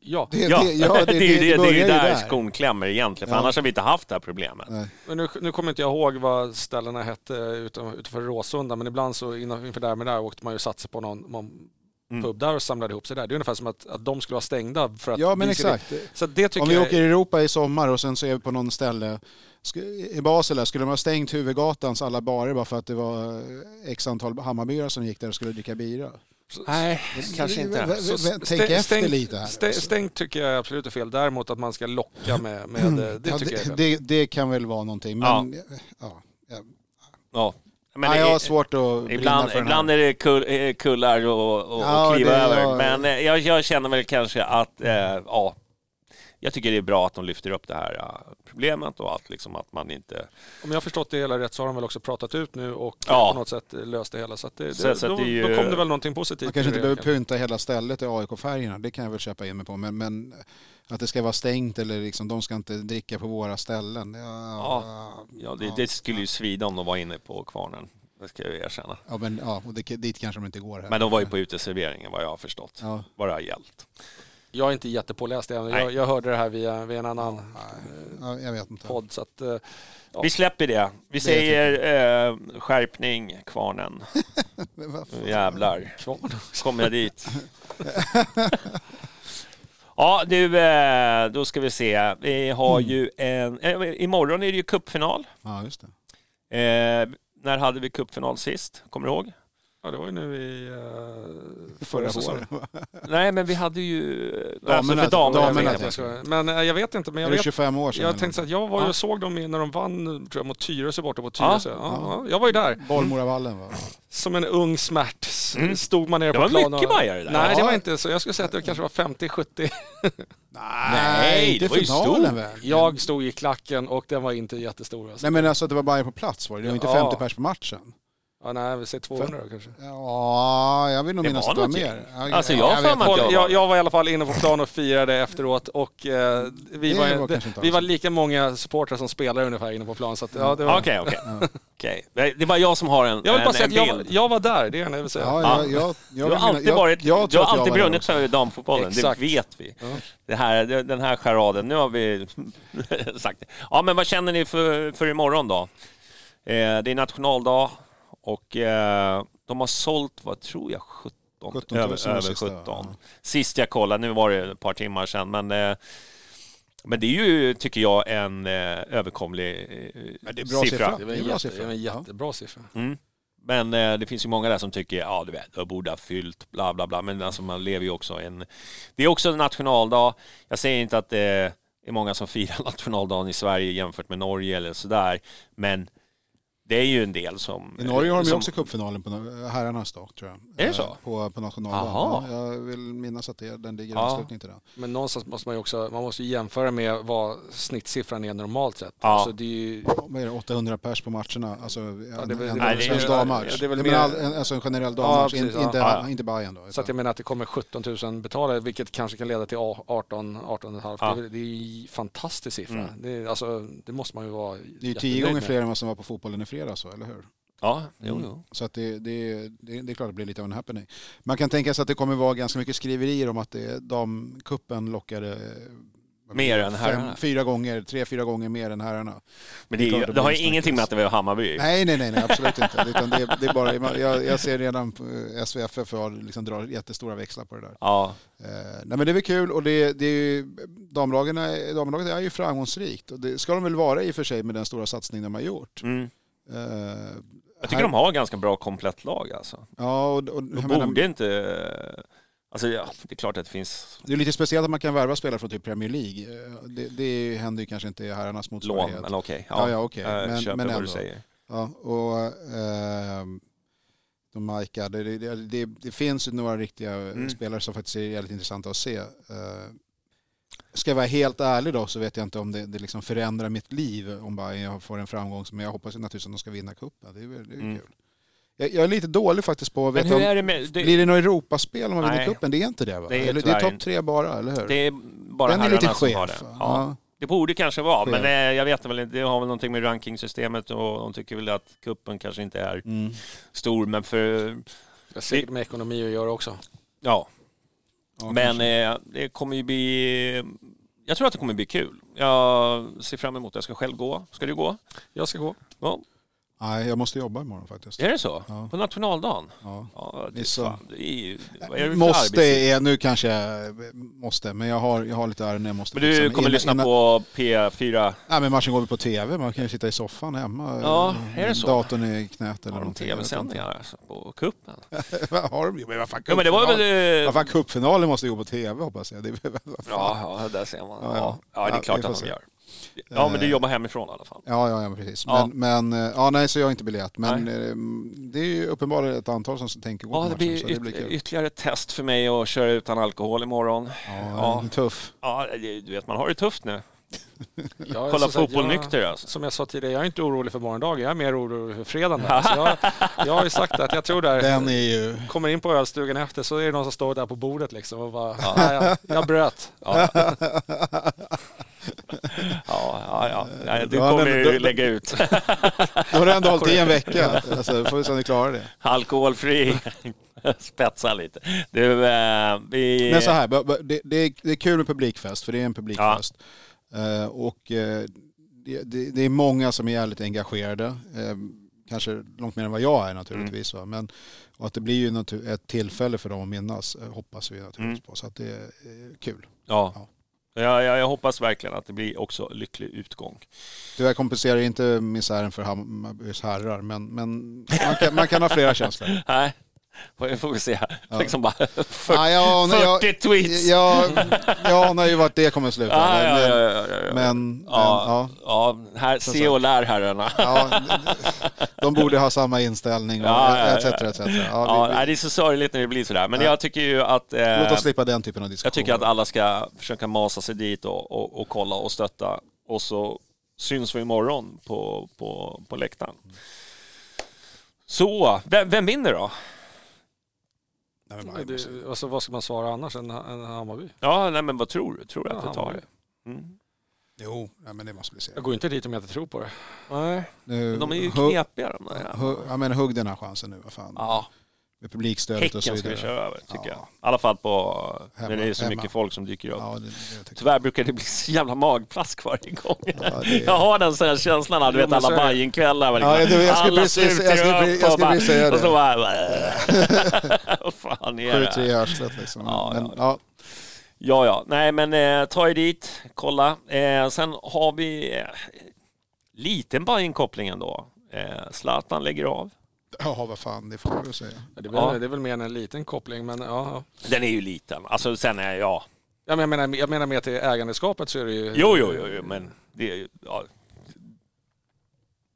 Ja, Det, Ja, det, ja, det, det, är ju det, det är ju där, där. skon klämmer egentligen, för Ja. annars har vi inte haft det här problemet. Nej. men nu, nu kommer inte jag ihåg vad ställena hette utan, utanför Råsunda, men ibland så inför där med där åkte man ju satsa på någon, någon Mm. pub där och samlade ihop sig där. Det är ungefär som att, att de skulle vara stängda för att... Ja, men exakt. Så det tycker Om vi jag... åker i Europa i sommar och sen så är vi på någon ställe i Basel där, skulle de ha stängt huvudgatans alla barer bara för att det var eh, x antal Hammarbyare som gick där och skulle dricka bira? Nej, kanske inte. Så v- Tänk stäng- efter stäng- lite här. stäng- Stängt tycker jag absolut är fel. Däremot att man ska locka med, med det, det ja, tycker jag det, fel. det, det kan väl vara någonting. Ja. Men, ja. Ja. Ja. Men Nej, det jag är- har svårt att Ibland, för ibland är det kull, eh, kullar och, och, Ja, och kliva det- över. ja. Men eh, jag, jag känner väl kanske att, eh, ja, jag tycker det är bra att de lyfter upp det här problemet och att, liksom, att man inte... Om jag har förstått det hela rätt så har de väl också pratat ut nu och Ja. på något sätt löst det hela. Så, att det, Så- det, så då, det ju- då kom det väl någonting positivt. Man kanske inte behöver pynta hela stället i AIK-färgerna, det kan jag väl köpa in mig på. Men, men att det ska vara stängt eller liksom, de ska inte dricka på våra ställen. Ja, Ja, det, det skulle ju svida om de var inne på kvarnen. Det ska jag erkänna. ja, men, ja och det, dit kanske de inte går. Här. Men de var ju på uteserveringen vad jag har förstått. Ja. Vad det har gällt. Jag är inte jättepåläst än. Nej. Jag, jag hörde det här via, via en annan Ja, jag vet inte. podd. Så att, eh, Ja. Vi släpper det. Vi säger eh, skärpning, kvarnen. Jävlar. kvarn. Kommer jag dit. Ja, du, eh, då ska vi se. Vi har ju en... Eh, imorgon är det ju cupfinal. Ja, just det. Eh, när hade vi cupfinal sist? Kommer du ihåg? Ja, det var ju nu i uh, förra säsongen. året. Nej, men vi hade ju... Damerna- alltså för damerna. damerna jag. tänker Men eh, jag vet inte. Men Är jag, det vet, 25 år sedan? jag eller tänkte så att jag var ju Ja. och såg dem när de vann tror jag, mot Tyresö borta på. Tyresö. Ja. Ja, jag var ju där. Bollmoravallen va? Som en ung smärt Mm. stod man nere Det på var plan. mycket bajare där. Nej, det var inte så. Jag skulle säga att det kanske var 50-70. Nej, inte det var ju stor. väl? Jag stod i klacken och den var inte jättestor. Alltså. Nej men alltså att det var bara på plats var det? Det var inte Ja. 50 pers på matchen? Ja, nej, vi säger 200 då, kanske. Ja, jag vill nog minnas att det var mer. Ja, Alltså, jag för. Jag, jag var- jag, var i alla fall inne på plan och firade efteråt och eh, vi, Det var, var det, vi var lika många supportrar som spelare ungefär inne på plan. Så att, ja, det var, Okej, okej. Okej. Det är bara jag som har en, Jag vill bara en, säga att jag, jag var där, det är det jag vill säga. Ja, Ja. jag, jag, jag, Du har alltid varit, jag, jag jag alltid brunnit för damfotbollen, Exakt. det vet vi. Ja. Det här, den här charaden, nu har vi sagt det. Ja, men vad känner ni för, för imorgon då? Eh, det är nationaldag och eh, de har sålt, vad tror jag, 17? 17 000 över, över sista, 17. ja. Sist jag kollade, nu var det ett par timmar sedan, men eh, men det är ju, tycker jag, en eh, överkomlig eh, det är bra siffra. siffra. Det var Det är en, bra jätte, siffra. det var en jättebra siffra. Mm. Men eh, det finns ju många där som tycker, ja du vet, jag borde ha fyllt, bla bla bla. Men alltså man lever ju också en... Det är också en nationaldag. Jag säger inte att det är många som firar nationaldagen i Sverige jämfört med Norge eller sådär. Men det är ju en del som... I Norge har de ju som, också cupfinalen på herrarnas dag tror jag. Är det Eh, så? På, på nationaldagen. Ja, jag vill minnas att det, den ligger i Ja. anslutning till den. Men någonstans måste man ju också, man måste ju jämföra med vad snittsiffran är normalt sett. Ja. Alltså det är ju, Vad är det, 800 pers på matcherna? Alltså en, det väl- svensk ja, dammatch. alltså en generell dammatch, precis, in, ja. inte, Ja. inte Bayern då. så att jag menar att det kommer 17 000 betalare, vilket kanske kan leda till 18, 18,5. Ja. Det, är- det är ju fantastisk siffra. Mm. Det, är, alltså, det måste man ju vara det är ju tio gånger fler än vad som var på fotbollen i fredags, så, eller hur? Ja, jo, Mm. jo. Så att det, det, det, det är klart att det blir lite av en happening. Man kan tänka sig att det kommer vara ganska mycket skriverier om att det, damkuppen lockade eh, Mer det, än herrarna. Fyra gånger, tre, fyra gånger mer än herrarna. Men det, är ju, det det har ingenting med att det var Hammarby. Nej, nej, nej, nej absolut inte. Utan det, det är bara, jag, jag ser redan på SVFF har liksom drar jättestora växlar på det där. Ja, Eh, nej men det är väl kul och det, det är ju, damlagen är, damlaget är ju framgångsrikt och det ska de väl vara i och för sig med den stora satsning de har gjort. mm. Eh, Jag tycker här- de har ganska bra komplett lag alltså. Ja, och, och, De jag menar, borde inte... Alltså ja, det är klart att det finns det är lite speciellt att man kan värva spelare från typ Premier League. Eh, Det, det händer ju kanske inte i herrarnas lån, motsvarighet. men okej. Ja, ja, okej. Jag Men- köper men vad du säger. Ja, och eh, de Majka, det, det, det, finns några riktiga Mm. spelare som faktiskt är jävligt intressanta att se. Eh, ska jag vara helt ärlig då så vet jag inte om det, det liksom förändrar mitt liv om bara jag får en framgång. Men jag hoppas naturligtvis att de ska vinna cupen. Det är, väl- det är Mm. kul. Jag, jag är lite dålig faktiskt på att veta hur om, är det med... Det, blir det något Europaspel om man vinner cupen? Det är inte det va? Det är Eller, det är topp tre bara, eller hur? det är bara Den är lite som har det. Ja. Ja. Det borde kanske vara, Chef. men eh, jag vet väl inte. Det har väl någonting med rankingsystemet och de tycker väl att kuppen kanske inte är Mm. stor, men för... Det har säkert med ekonomi att göra också. Ja, Ja, men eh, det kommer ju bli... Jag tror att det kommer bli kul. Jag ser fram emot det. Jag ska själv gå. Ska du gå? Jag ska gå. Ja, Nej, jag måste jobba imorgon faktiskt. är det så? Ja. På nationaldagen? Ja. Ja, det, är Så- fan, det är ju... Vad är det för Måste är, nu kanske jag måste, men jag har, jag har lite ärenden jag måste Men du fixa. kommer Innan- lyssna innan- på P4? Nej men matchen går väl på tv, man kan ju sitta i soffan hemma. Ja, eh, är det så? Datorn i knät eller Har de någonting. tv-sändningar alltså, på kuppen? Vad har de? Men vad fan, Ja, men det var väl... eh, Vad fan, cupfinalen måste ju gå på tv hoppas jag. Det. Ja, ja, där ser man. Ja, Ja, ja. det är klart att de gör. Ja, men du Eh. jobbar hemifrån i alla fall. Ja, ja, ja precis. Ja. Men, men eh, ja, nej, så jag har inte biljett. Men eh, det är ju uppenbarligen ett antal som tänker gå Ja, på det matchen. blir, så det blir yt- kul. ytterligare ett test för mig att köra utan alkohol imorgon. Ja, Ja. det tuff. Ja, det- du vet, man har det tufft nu. Jag Kolla fotboll jag- nykter alltså. Som jag sa tidigare, jag är inte orolig för morgondagen. Jag är mer orolig för fredagen. Där. Så jag, jag har ju sagt att jag tror där, Den är ju... kommer in på ölstugan efter så är det någon som står där på bordet liksom och bara, "Nej, jag, jag bröt. Ja, ja, ja. ja. Du Ja, kommer ju lägga ut Då har du ändå hållit i en vecka. Alltså, får vi se om du klarar det. alkoholfri. Spetsa lite. Du, eh, vi... Men så här, det, det, är, det är kul med publikfest, för det är en publikfest. Eh, och eh, det, det, är många som är jävligt engagerade. Eh, kanske långt mer än vad jag är naturligtvis. Mm. Men, och att det blir ju ett tillfälle för dem att minnas, eh, hoppas vi naturligtvis Mm. på. Så att det är kul. Ja. Ja. Jag, jag, jag hoppas verkligen att det blir också lycklig utgång. Tyvärr kompenserar inte misären för Hammarbys herrar, men, men man, kan, man kan ha flera känslor. Nej, får får vi se. Ja. Liksom bara 40, Ja, jag, jag, 40 tweets. jag, jag anar ju vart det kommer att sluta. Ja, men, ja, ja, ja, men, men Ja, ja. ja, här, se och lär herrarna. Ja, de borde ha samma inställning och Ja, etc. etc. Ja, vi, vi, det är så sorgligt när det blir sådär. Men Ja. jag tycker ju att... Eh, låt oss slippa den typen av diskussioner. jag tycker att alla ska försöka masa sig dit och, och, och kolla och stötta. Och så syns vi imorgon på, på, på läktaren. Så, vem, vem vinner då? Nej, men Det, alltså, vad ska man svara annars än, än Hammarby? Ja, nej, men vad tror du? Tror du Ja, att vi tar Hammarby. det? Mm. Jo, ja, men det måste vi se. Jag går inte dit om jag inte tror på det. Nej, Nu, de är ju hugg- knepiga de där. hugg- Ja, men hugg den här chansen nu. Vad fan. Ja, Med publikstödet och så Häcken ska vi vidare. köra över, tycker Ja. jag. I alla fall på, Hemma, när det är så hemma. mycket folk som dyker upp. Ja, det, det Tyvärr brukar det bli så jävla magplask varje gång. Ja, det- Jag har den sån här känslan, du vet så alla är det. Bajenkvällar. Ja, jag- jag alla precis- jag skulle precis- jag och skulle bara- precis säga Och så det. bara... Vad fan är det? 7-3 i arslet liksom. Ja, men, ja. ja. Ja, ja. Nej, men eh, ta er dit, kolla. Eh, sen har vi eh, liten Bajenkoppling ändå. Eh, Zlatan lägger av. ja, vad fan, det får man väl säga. Ja, Det är, väl, Ja. det är väl mer än en liten koppling, men ja. Den är ju liten. Alltså sen är ja... Ja, men jag, menar, jag menar med till ägandeskapet så är det ju... Jo, jo, jo, jo men det är ju... Ja,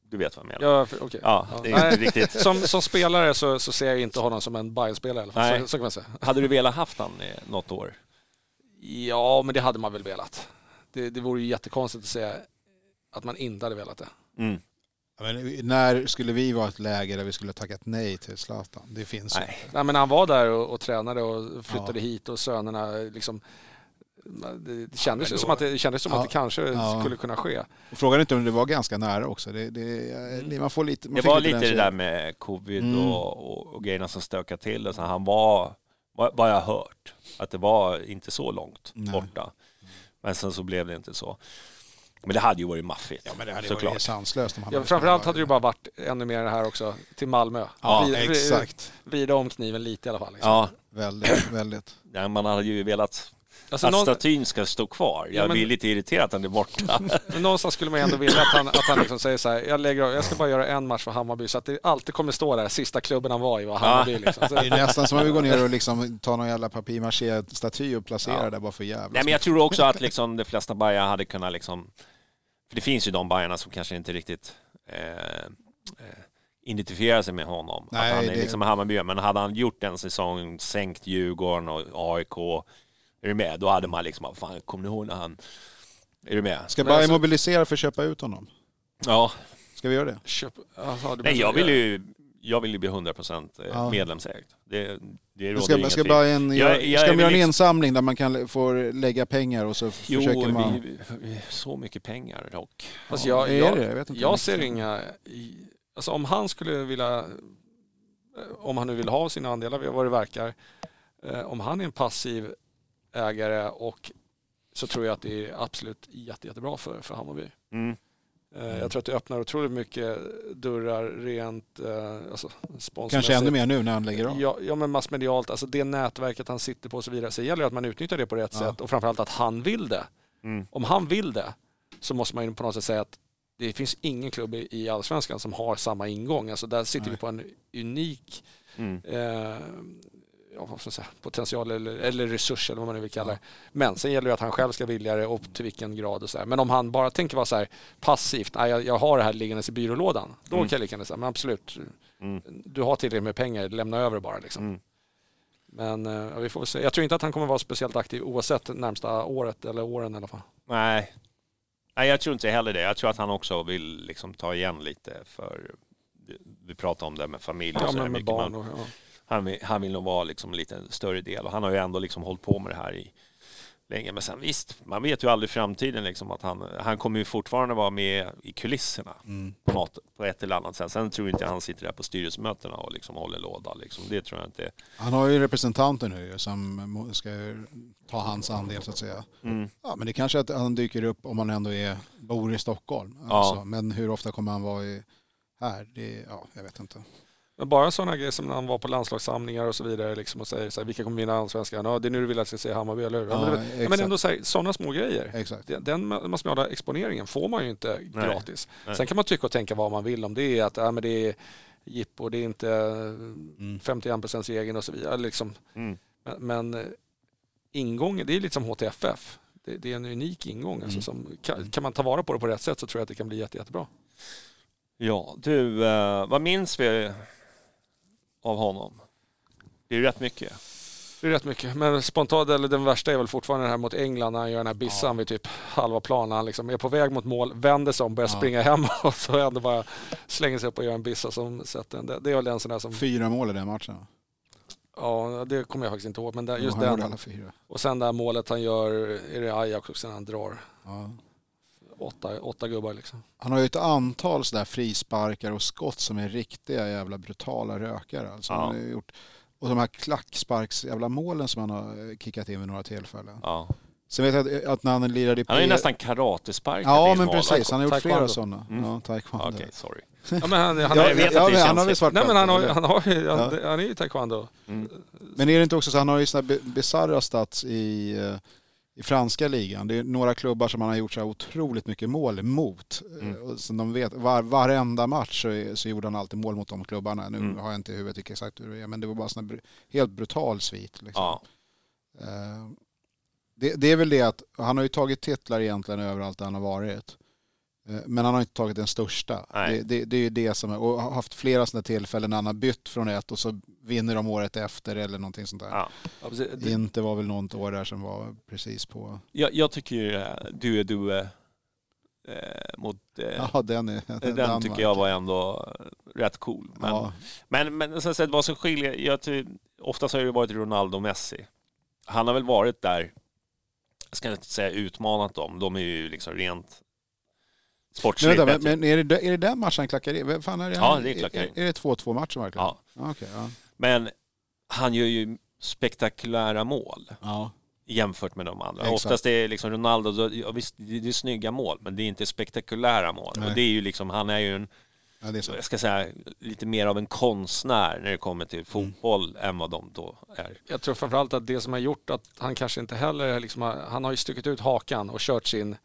Du vet vad jag menar. Ja, för- okej. Ja, Ja. det är Nej. inte riktigt. Som, som spelare så, så ser jag inte honom som en Bayern-spelare i alla fall. Nej. Så, så kan man säga. Hade du velat haft han i något år? Ja, men det hade man väl velat. Det, det vore ju jättekonstigt att säga att man inte hade velat det. Mm. Ja, Men när skulle vi vara i ett läge där vi skulle ha tackat nej till Zlatan? Det finns Nej. inte. Nej, men han var där och, och tränade och flyttade Ja. hit och sönerna liksom det kändes då- som att det, kändes som Ja. att det kanske Ja. skulle kunna ske. Och Frågan är inte om det var ganska nära också. Det, det, man får lite, man Det var lite den det där med covid Mm. och, och, och grejerna som stökade till det. Så han var, vad jag hört, att det var inte så långt Nej. borta. Men sen så blev det inte så. Men det hade ju varit maffigt. Ja men det hade såklart. varit sanslöst om han Ja, hade framförallt hade det ju bara varit ännu mer det här också till Malmö. Ja, Vri- vri- exakt. Vrida om kniven lite i alla fall. Liksom. Ja, Väldigt, väldigt. ja, man hade ju velat Alltså, att någon, statyn ska stå kvar. Jag Ja, men- blir lite irriterad att den är borta. men någonstans skulle man ändå vilja att han, att han liksom säger så här, jag, lägger, jag ska bara göra en match för Hammarby så att det alltid kommer stå där, sista klubben han var i var Hammarby. Liksom. Så, Det är nästan som att vi går ner och liksom tar någon jävla papier-maché-staty och placerar Ja. där bara för jävla Nej, men jag tror också att liksom de flesta Bajar hade kunnat liksom... För det finns ju de Bajarna som kanske inte riktigt eh, eh, identifierar sig med honom. Nej, att han är det- liksom Hammarby. Men hade han gjort en säsong, sänkt Djurgården och AIK, är du med? Då hade man liksom, fan, kommer ni ihåg när han... Är du med? Ska bara alltså- mobilisera för att köpa ut honom? Ja. Ska vi göra det? köp, aha, du Nej, jag vill ju, jag vill ju bli 100% eh, Ja. medlemsägd. Det, det råder Ska, inga ska, bara en, Jag- jag ska är man göra en liksom- insamling där man kan få lägga pengar och så Jo, försöker man... vi, vi, så mycket pengar dock. Fast Ja, jag, jag? Jag vet inte jag ser inga... Alltså om han skulle vilja... eh, Om han nu vill ha sina andelar, vad det verkar. eh, Om han är en passiv ägare och så tror jag att det är absolut jätte, jättebra för, för Hammarby. Mm. Eh, Jag tror att det öppnar otroligt mycket dörrar rent eh, alltså. Kanske ännu mer nu när han lägger av. Ja, ja, men massmedialt, alltså det nätverket han sitter på och så vidare. Så det gäller att man utnyttjar det på rätt Ja. sätt och framförallt att han vill det. Mm. Om han vill det så måste man ju på något sätt säga att det finns ingen klubb i i allsvenskan som har samma ingång. Alltså där sitter Nej. vi på en unik Mm. eh, ja, säga, potential eller, eller resurs eller vad man nu vill kalla det. Men sen gäller det att han själv ska vilja det och till vilken grad och så här. Men om han bara tänker vara så här passivt, nej jag, jag har det här liggandes i byrålådan. Då Mm. kan jag lika gärna säga, men absolut, Mm. du har tillräckligt med pengar, lämna över bara liksom. Mm. Men eh, ja, vi får väl se. Jag tror inte att han kommer vara speciellt aktiv oavsett närmsta året eller åren i alla fall. Nej. Nej, jag tror inte heller det. Jag tror att han också vill liksom ta igen lite för vi pratar om det med familj och Ja, så men med mycket. barn och, ja. Han, vill, han vill nog vara liksom en lite större del och han har ju ändå liksom hållit på med det här i länge. Men sen visst, man vet ju aldrig i framtiden liksom att han, han kommer ju fortfarande vara med i kulisserna Mm. på, något, på ett eller annat sätt. Sen tror jag inte han sitter där på styrelsemötena och liksom håller låda. Liksom. Det tror jag inte. Han har ju representanter nu som ska ta hans andel så att säga. Mm. Ja, men det kanske att han dyker upp om han ändå är, bor i Stockholm. Ja. Alltså. Men hur ofta kommer han vara i, här? Det, ja, jag vet inte. Men bara sådana grejer som när han var på landslagssamlingar och så vidare liksom, och säger så här, vilka kommer vinna allsvenskan? Ja, det är nu du vill att jag ska se Hammarby, eller hur? Ja, Ja, men, det, ja, men ändå sådana små grejer. Exakt. Den- massmediala exponeringen får man ju inte Nej. gratis. Nej. Sen kan man tycka och tänka vad man vill om det är att ja, men det är jippo, det är inte Mm. 51 procents regeln och så vidare. Liksom. Mm. Men, men eh, ingången, det är lite som HTFF. Det, det är en unik ingång. Alltså, Mm. som, kan, kan man ta vara på det på rätt sätt så tror jag att det kan bli jätte, jättebra. Ja, du, eh, vad minns vi av honom? Det är ju rätt mycket. Det är rätt mycket. Men spontant, eller den värsta är väl fortfarande den här mot England när han gör den här bissan vid typ halva planen. Han liksom är på väg mot mål, vänder sig om, börjar Ja. springa hem och så ändå bara slänger sig upp och gör en bissa som sätter den. Det, det är väl en sån där som, Fyra mål i den matchen. ja det kommer jag faktiskt inte ihåg. Men där, just gjorde den. alla fyra. Och sen det här målet han gör, är det Ajax också när han drar Ja. Åtta, åtta gubbar liksom. Han har ju ett antal sådär frisparkar och skott som är riktiga jävla brutala rökare. Alltså, Ja. han har gjort, och de här klacksparks jävla målen som han har eh, kickat in vid några tillfällen. Ja. Sen vet jag att, att när han lirade i Han har ju nästan karatesparkat Ja men precis, han har gjort flera sådana. Mm. Ja, taekwondo. Okej, sorry. Ja, men han, han, Ja, jag vet ja, att det han har Nej men han har, han, har, han, Ja. han är ju taekwondo. Mm. Men är det inte också så, han har ju sådana bi- bisarra stats i, eh, i franska ligan. Det är några klubbar som han har gjort så här otroligt mycket mål mot. Eh, Mm. Som de vet, var, varenda match så, så gjorde han alltid mål mot de klubbarna. Nu Mm. har jag inte i huvudet vilka exakt hur det är, men det var bara här br- helt brutal svit. Liksom. Ja. Eh, Det, det är väl det att han har ju tagit titlar egentligen överallt där han har varit. Eh, Men han har inte tagit den största. Det, det, det är ju det som är, och har haft flera sådana tillfällen när han har bytt från ett och så vinner de året efter eller någonting sånt där. Ja. Det- Inte var väl något år där som var precis på... Jag, jag tycker ju eh, du är du eh, mot... Eh, Ja, den är... den Danmark. tycker jag var ändå rätt cool. Men, Ja, Men, men så sett, vad som skiljer, jag ty, oftast har det varit Ronaldo och Messi. Han har väl varit där, jag ska inte säga utmanat dem, de är ju liksom rent men, sportsligt vänta, men, men är, det, är det den matchen han klackar i? Vem Fan är det, Ja, det klackar i. Är, är det 2-2 matchen verkligen? Ja. Okej, ja. Men han gör ju spektakulära mål ja. jämfört med de andra. Exakt. Oftast är det liksom Ronaldo, ja, visst det är snygga mål, men det är inte spektakulära mål. Nej. Och det är ju liksom, han är ju en, ja, det är så. jag ska säga, lite mer av en konstnär när det kommer till fotboll än vad de då är. Jag tror framförallt att det som har gjort att han kanske inte heller, liksom, har- han har ju stuckit ut hakan och kört sin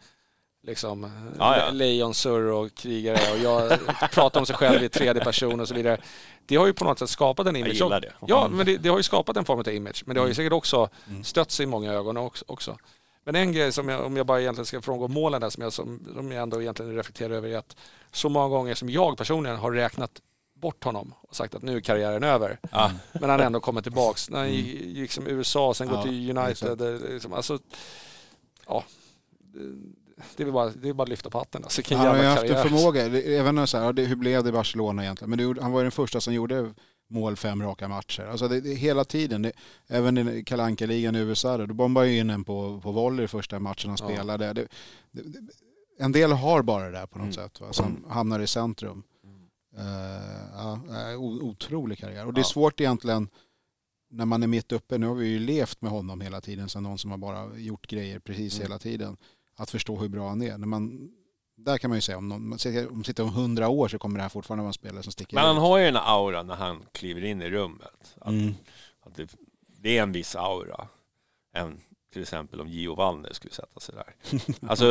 liksom, Ja, ja. le- lejonsurr och krigare och jag pratar om sig själv i tredje person och så vidare. Det har ju på något sätt skapat en Jag image. gillar det. Ja, men det, det har ju skapat en form av image. Men det Mm. har ju säkert också stött sig i många ögon också-. Men en grej som jag, om jag bara egentligen ska frångå målen där som jag, som, som jag ändå egentligen reflekterar över är att så många gånger som jag personligen har räknat bort honom och sagt att nu är karriären över. Ja. Men han ändå kommer tillbaks. När han gick gick som USA, sen Mm. Ja, går till United. eh, Liksom, alltså, ja, det- är bara, det är bara att lyfta på hatten. Alltså, Han har ju haft en karriär. förmåga, det- även så här, ja, hur blev det i Barcelona egentligen? Men det, han var ju den första som gjorde mål fem raka matcher. Alltså det, det, hela tiden, det, även i Kalle Anka-ligan i USA, då bombade ju in en på, på volley i första matchen han Ja. spelade. Det, en del har bara det där på något Mm. sätt, va, som hamnar i centrum. Eh, ja, eh, o- otrolig karriär. Och det är Ja. svårt egentligen när man är mitt uppe, nu har vi ju levt med honom hela tiden, som någon som har bara gjort grejer precis Mm. hela tiden, att förstå hur bra han är. När man, där kan man ju säga, om någon, man om sitter om hundra år så kommer det här fortfarande vara en spelare som sticker Men han ut. har ju en aura när han kliver in i rummet. Att, Mm. att det, det är en viss aura. Än till exempel om Gio Wallner skulle sätta sig där. Alltså,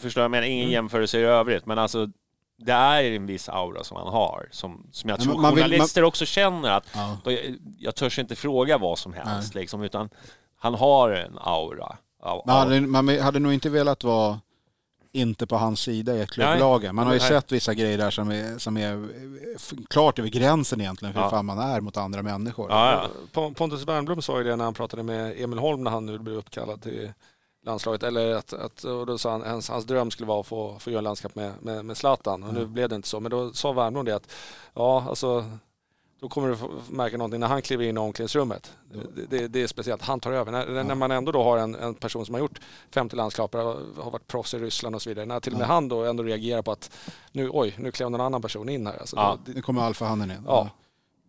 förstår jag menar? Ingen Mm. jämförelse i övrigt, men alltså det är en viss aura som han har, som, som jag tror man vill- journalister också känner att Ja. jag, jag törs inte fråga vad som helst, liksom, utan han har en aura. Man, hade, man hade nog inte velat vara inte på hans sida i ett klubblag. Man har ju Nej. sett vissa grejer där som är, som är f- klart över gränsen egentligen för hur Ja. fan man är mot andra människor. ja, ja. Pon- Pontus Wernbloom sa ju det när han pratade med Emil Holm när han nu blev uppkallad till landslaget. Eller att, att, och då sa han hans, hans dröm skulle vara att få, få göra en landskamp med, med, med Zlatan. Och nu blev det inte så. Men då sa Wernbloom det att ja, alltså då kommer du märka någonting när han kliver in i omklädningsrummet. Det, det, det är speciellt. Han tar över. När, när man ändå då har en, en person som har gjort 50 landskamper, har har varit proffs i Ryssland och så vidare. När till och med Ja. han då ändå reagerar på att nu, oj, nu klev någon annan person in här. Alltså, Ja. det, Nu kommer alfahannen in. Ja.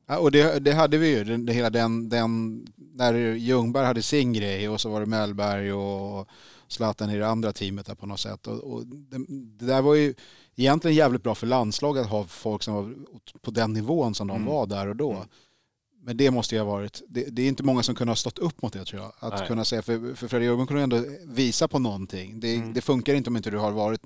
Ja, och det, det hade vi ju, den, det, hela den, den, när Ljungberg hade sin grej och så var det Mellberg och Zlatan i det andra teamet där på något sätt. Och, och det, det där var ju egentligen jävligt bra för landslaget att ha folk som var på den nivån som de Mm. var där och då. Men det måste ju ha varit, det, det är inte många som kunde ha stått upp mot det tror jag. Att Nej. kunna säga, för, för Fredrik Ljungberg kunde ändå visa på någonting. Det, Mm. det funkar inte om inte du har varit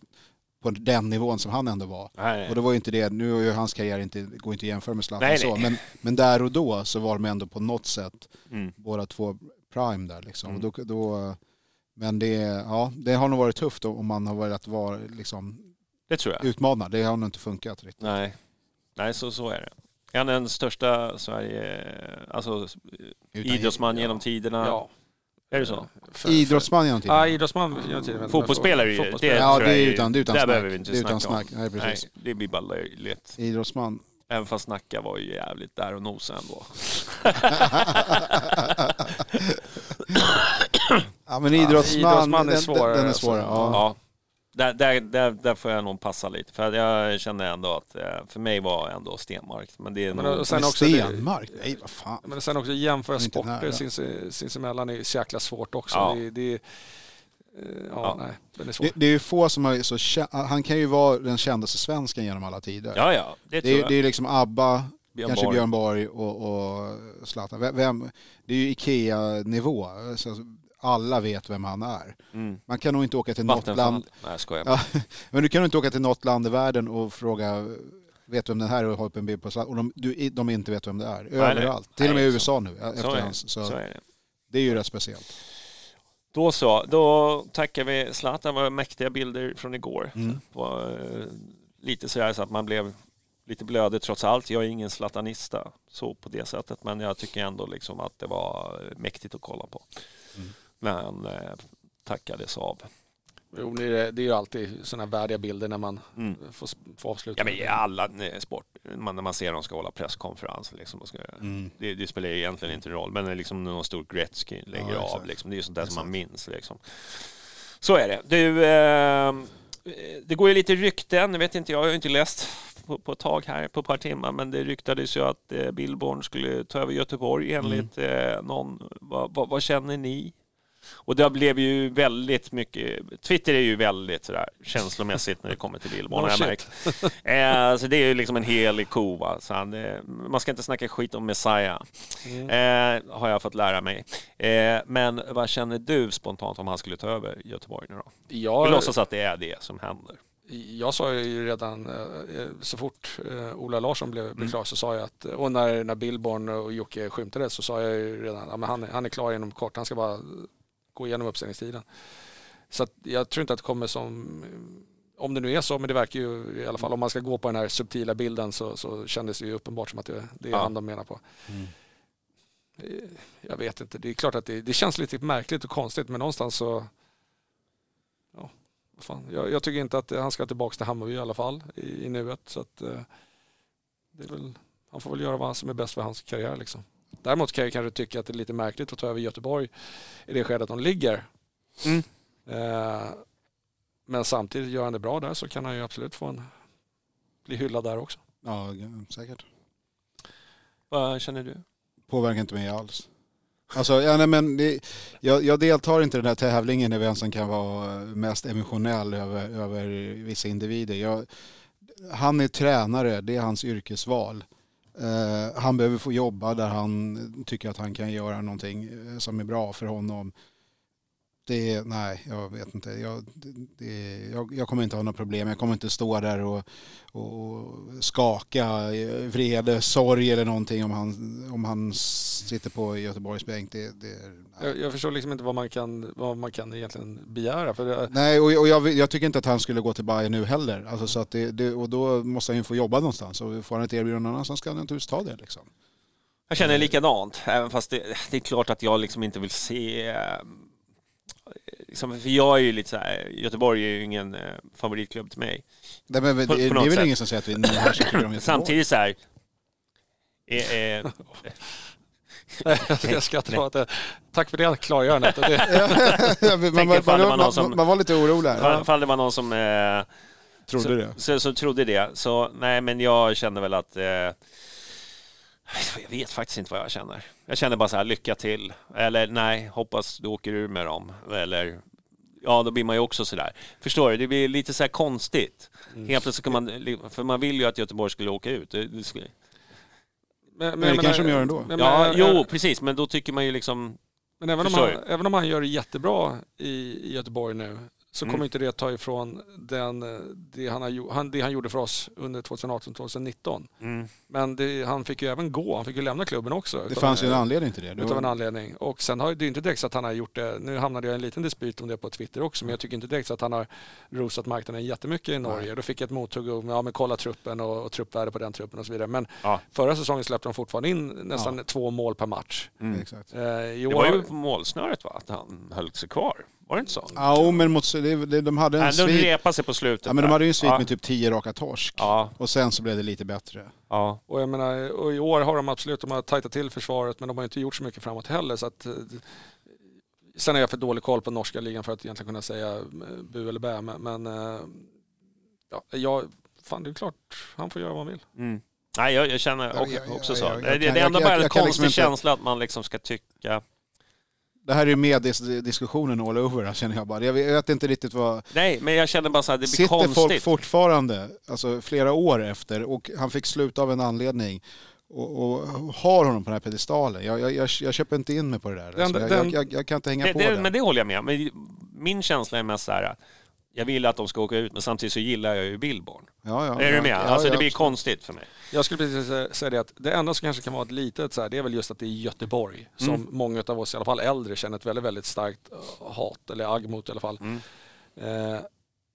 på den nivån som han ändå var. Nej, Och det var ju inte det, nu är ju hans karriär inte, går inte att jämföra med Zlatan så, men, men där och då så var de ändå på något sätt mm. båda två prime där liksom. Mm. Och då, då, men det, ja, det har nog varit tufft om man har velat vara liksom, det tror jag. utmanad. Det har nog inte funkat riktigt. Nej, Nej så, så är det. Är han den största Sverige, alltså Utan- idrottsman ja. genom tiderna? ja. Är det så? För- Idrottsman genom tiden. Ja, idrottsman genom tiden. Fotbollsspelare ju. Fotbollsspelare. Ja, det är utan- det är utan snack. behöver vi inte Det är utan snacka om. snack. Nej, precis. Nej, det blir bara löjligt. Idrottsman. Även fast Nacka var ju jävligt där och nosade ändå. Ja men idrottsman, idrottsman är den, svårare, den, den är alltså. svårare. Ja. Ja. Där, där, där, där får jag nog passa lite. För jag känner ändå att eh, för mig var ändå Stenmark. Men det är Men nog... sen också det- Stenmark? Nej vad fan. Men sen också jämföra sporter sins, sinsemellan är så jäkla svårt också. Ja. Det, det, eh, ja, Ja. nej, är svår. Det, det är ju få som har så kä- han kan ju vara den kändaste svensken genom alla tider. Ja, ja. Det det, tror är, jag. det är liksom ABBA, Björn kanske Borg. Björn Borg och, och Zlatan. Vem, vem, det är ju Ikea-nivå. Så alla vet vem han är. Mm. Man kan nog inte åka till något land. Nej, jag skojar. Ja, men du kan nog inte åka till något land i världen och fråga vet vem den här är och ha upp en bild på Zlatan. Och de, du, de inte vet vem det är. nej. Överallt. Till och med i så- USA nu. Så Efter är, hans, så så är det. det är ju rätt speciellt. Då så, då tackar vi Zlatan. Det var mäktiga bilder från igår. Mm. Var, eh, lite sådär så att man blev lite blödig trots allt. Jag är ingen zlatanista så på det sättet, men jag tycker ändå liksom att det var mäktigt att kolla på. Mm. Men eh, tackades av. Jo, det är, det är ju alltid sådana värdiga bilder när man Mm. får, får avsluta. Ja, men i alla sport, man, när man ser dem ska hålla presskonferens, liksom, ska, Mm. det, det spelar egentligen inte roll, men det är liksom någon stor Gretzky lägger Ja, av, exakt. liksom, det är ju sånt där som man Exakt. minns. Liksom. Så är det. Du, eh, det går ju lite rykten, jag vet inte, jag har ju inte läst på, på ett tag här, på ett par timmar, men det ryktades ju att eh, Billborn skulle ta över Göteborg enligt eh, någon. Vad, vad, vad känner ni? Och det blev ju väldigt mycket, Twitter är ju väldigt sådär känslomässigt när det kommer till Billborn, har jag märkt. Eh, så det är ju liksom en helig ko. Va? Så han, eh, man ska inte snacka skit om Messiah, Mm. eh, har jag fått lära mig. Eh, men vad känner du spontant om han skulle ta över Göteborg nu då? Vi Jag, låtsas att det är det som händer. jag sa ju redan eh, så fort eh, Ola Larsson blev, blev Mm. klar så sa jag att, och när, när Billborn och Jocke skymtade så sa jag ju redan att han, är- han är klar inom kort, han ska bara gå igenom uppsägningstiden. Så jag tror inte att det kommer som, om det nu är så, men det verkar ju i alla fall om man ska gå på den här subtila bilden så, så kändes det ju uppenbart som att det, det är Ja. han de menar på. Mm. Eh, Jag vet inte, det är klart att det, det känns lite märkligt och konstigt men någonstans så ja, vad fan. Jag, jag tycker inte att han ska tillbaka till Hammarby i alla fall i, i nuet. Så att, eh, det är väl, han får väl göra vad som är bäst för hans karriär. Liksom. Däremot kan jag kanske tycka att det är lite märkligt att ta över Göteborg i det skedet de ligger. Mm. Eh, men samtidigt gör han det bra där så kan han ju absolut få en, bli hyllad där också. Ja, säkert. Vad känner du? Påverkar inte mig alls. Alltså, ja, nej, men det, jag, jag deltar inte i den här tävlingen när vem som kan vara mest emotionell över, över vissa individer. Jag, han är tränare, det är hans yrkesval. Eh, han behöver få jobba där han tycker att han kan göra någonting eh, som är bra för honom. Det nej, jag vet inte. Jag, det, det, jag, jag kommer inte ha några problem. Jag kommer inte stå där och, och skaka vrede, sorg eller någonting om han, om han sitter på Göteborgsbänk. Det, det, nej. Jag, jag förstår liksom inte vad man kan, vad man kan egentligen begära. För det, Nej, och, och jag, jag tycker inte att han skulle gå till Bayern nu heller. Alltså, så att det, det, och då måste han ju få jobba någonstans. Och får han ett erbjudande någon annanstans ska han naturligtvis ta det. Liksom. Jag känner likadant, även fast det, det är klart att jag liksom inte vill se... Liksom, för jag är ju lite så här, Göteborg är ju ingen eh, favoritklubb till mig. Det, men, det, På- på det är väl sätt. ingen som säger att vi nu här tycker om Göteborg. Samtidigt så här... Eh, eh, jag skrattar åt det. Tack för det klargörandet. Det, Ja, man, man, man, någon man, som- man var lite orolig här. Ifall det var någon som eh, Trodde så, det. Så, så trodde det. Så nej, men jag känner väl att... Eh, jag vet faktiskt inte vad jag känner. Jag känner bara så här, lycka till. Eller nej, hoppas du åker ur med dem. Eller ja, då blir man ju också så där. Förstår du? Det blir lite så här konstigt. Mm. Helt plötsligt kan man... För man vill ju att Göteborg skulle åka ut. Det, det skulle, men, det jag kanske de gör ändå. men- ja, men- jo, precis. Men då tycker man ju liksom... Men även om, han, även om han gör det jättebra i, i Göteborg nu så Mm. kommer inte det ta ifrån den, eh, det, han har, han, det han gjorde för oss under 2018-2019. Mm, Men det, han fick ju även gå, han fick ju lämna klubben också. Det fanns ju en anledning till det. Utav en anledning. Och sen har det är inte direkt så att han har gjort det, nu hamnade jag i en liten dispyt om det på Twitter också, men jag tycker inte direkt så att han har rosat marknaden jättemycket i Norge. Då fick jag ett mothugg om, ja men kolla truppen och, och truppvärde på den truppen och så vidare. Men Ja. förra säsongen släppte de fortfarande in nästan två mål per match. mm. exakt. Eh, Det var ju målsnöret va? Att han höll sig kvar. Var det inte så? Ja, men mot, det, de hade en Nej, de svit. repade sig på slutet. Ja, men de hade ju en svit ja. med typ 10 raka torsk. Ja, Och sen så blev det lite bättre. ja. Och, jag menar, och i år har de absolut de har tajtat till försvaret men de har inte gjort så mycket framåt heller. Så att, eh, sen är jag för dålig koll på norska ligan för att egentligen kunna säga eh, bu eller bä. Men, men eh, ja, jag, fan det är klart han får göra vad han vill. Mm. Nej, jag, jag känner Ja, också, ja, ja, också ja, så. jag det, är ändå bara en konstig liksom inte- känsla att man liksom ska tycka... Det här är ju mediediskussionen all over känner jag bara. Jag vet, inte riktigt vad... Nej, men jag känner bara så här, det blir Sitter folk konstigt. fortfarande, alltså flera år efter, och han fick sluta av en anledning och, och har honom på den här pedestalen. Jag, jag, jag, jag köper inte in mig på det där. Den- Alltså, jag, den- jag, jag, kan inte hänga det, på det, det. men det håller jag med om. Min känsla är mest så här, Jag vill att de ska åka ut, men samtidigt så gillar jag ju Billborn. Ja, ja, är ja, du med? Ja, alltså ja, det blir absolut. konstigt för mig. Jag skulle precis säga det att det enda som kanske kan vara ett litet så här, det är väl just att det är Göteborg. Som Mm. många av oss, i alla fall äldre, känner ett väldigt, väldigt starkt eh, hat eller agg mot i alla fall. Mm. Eh,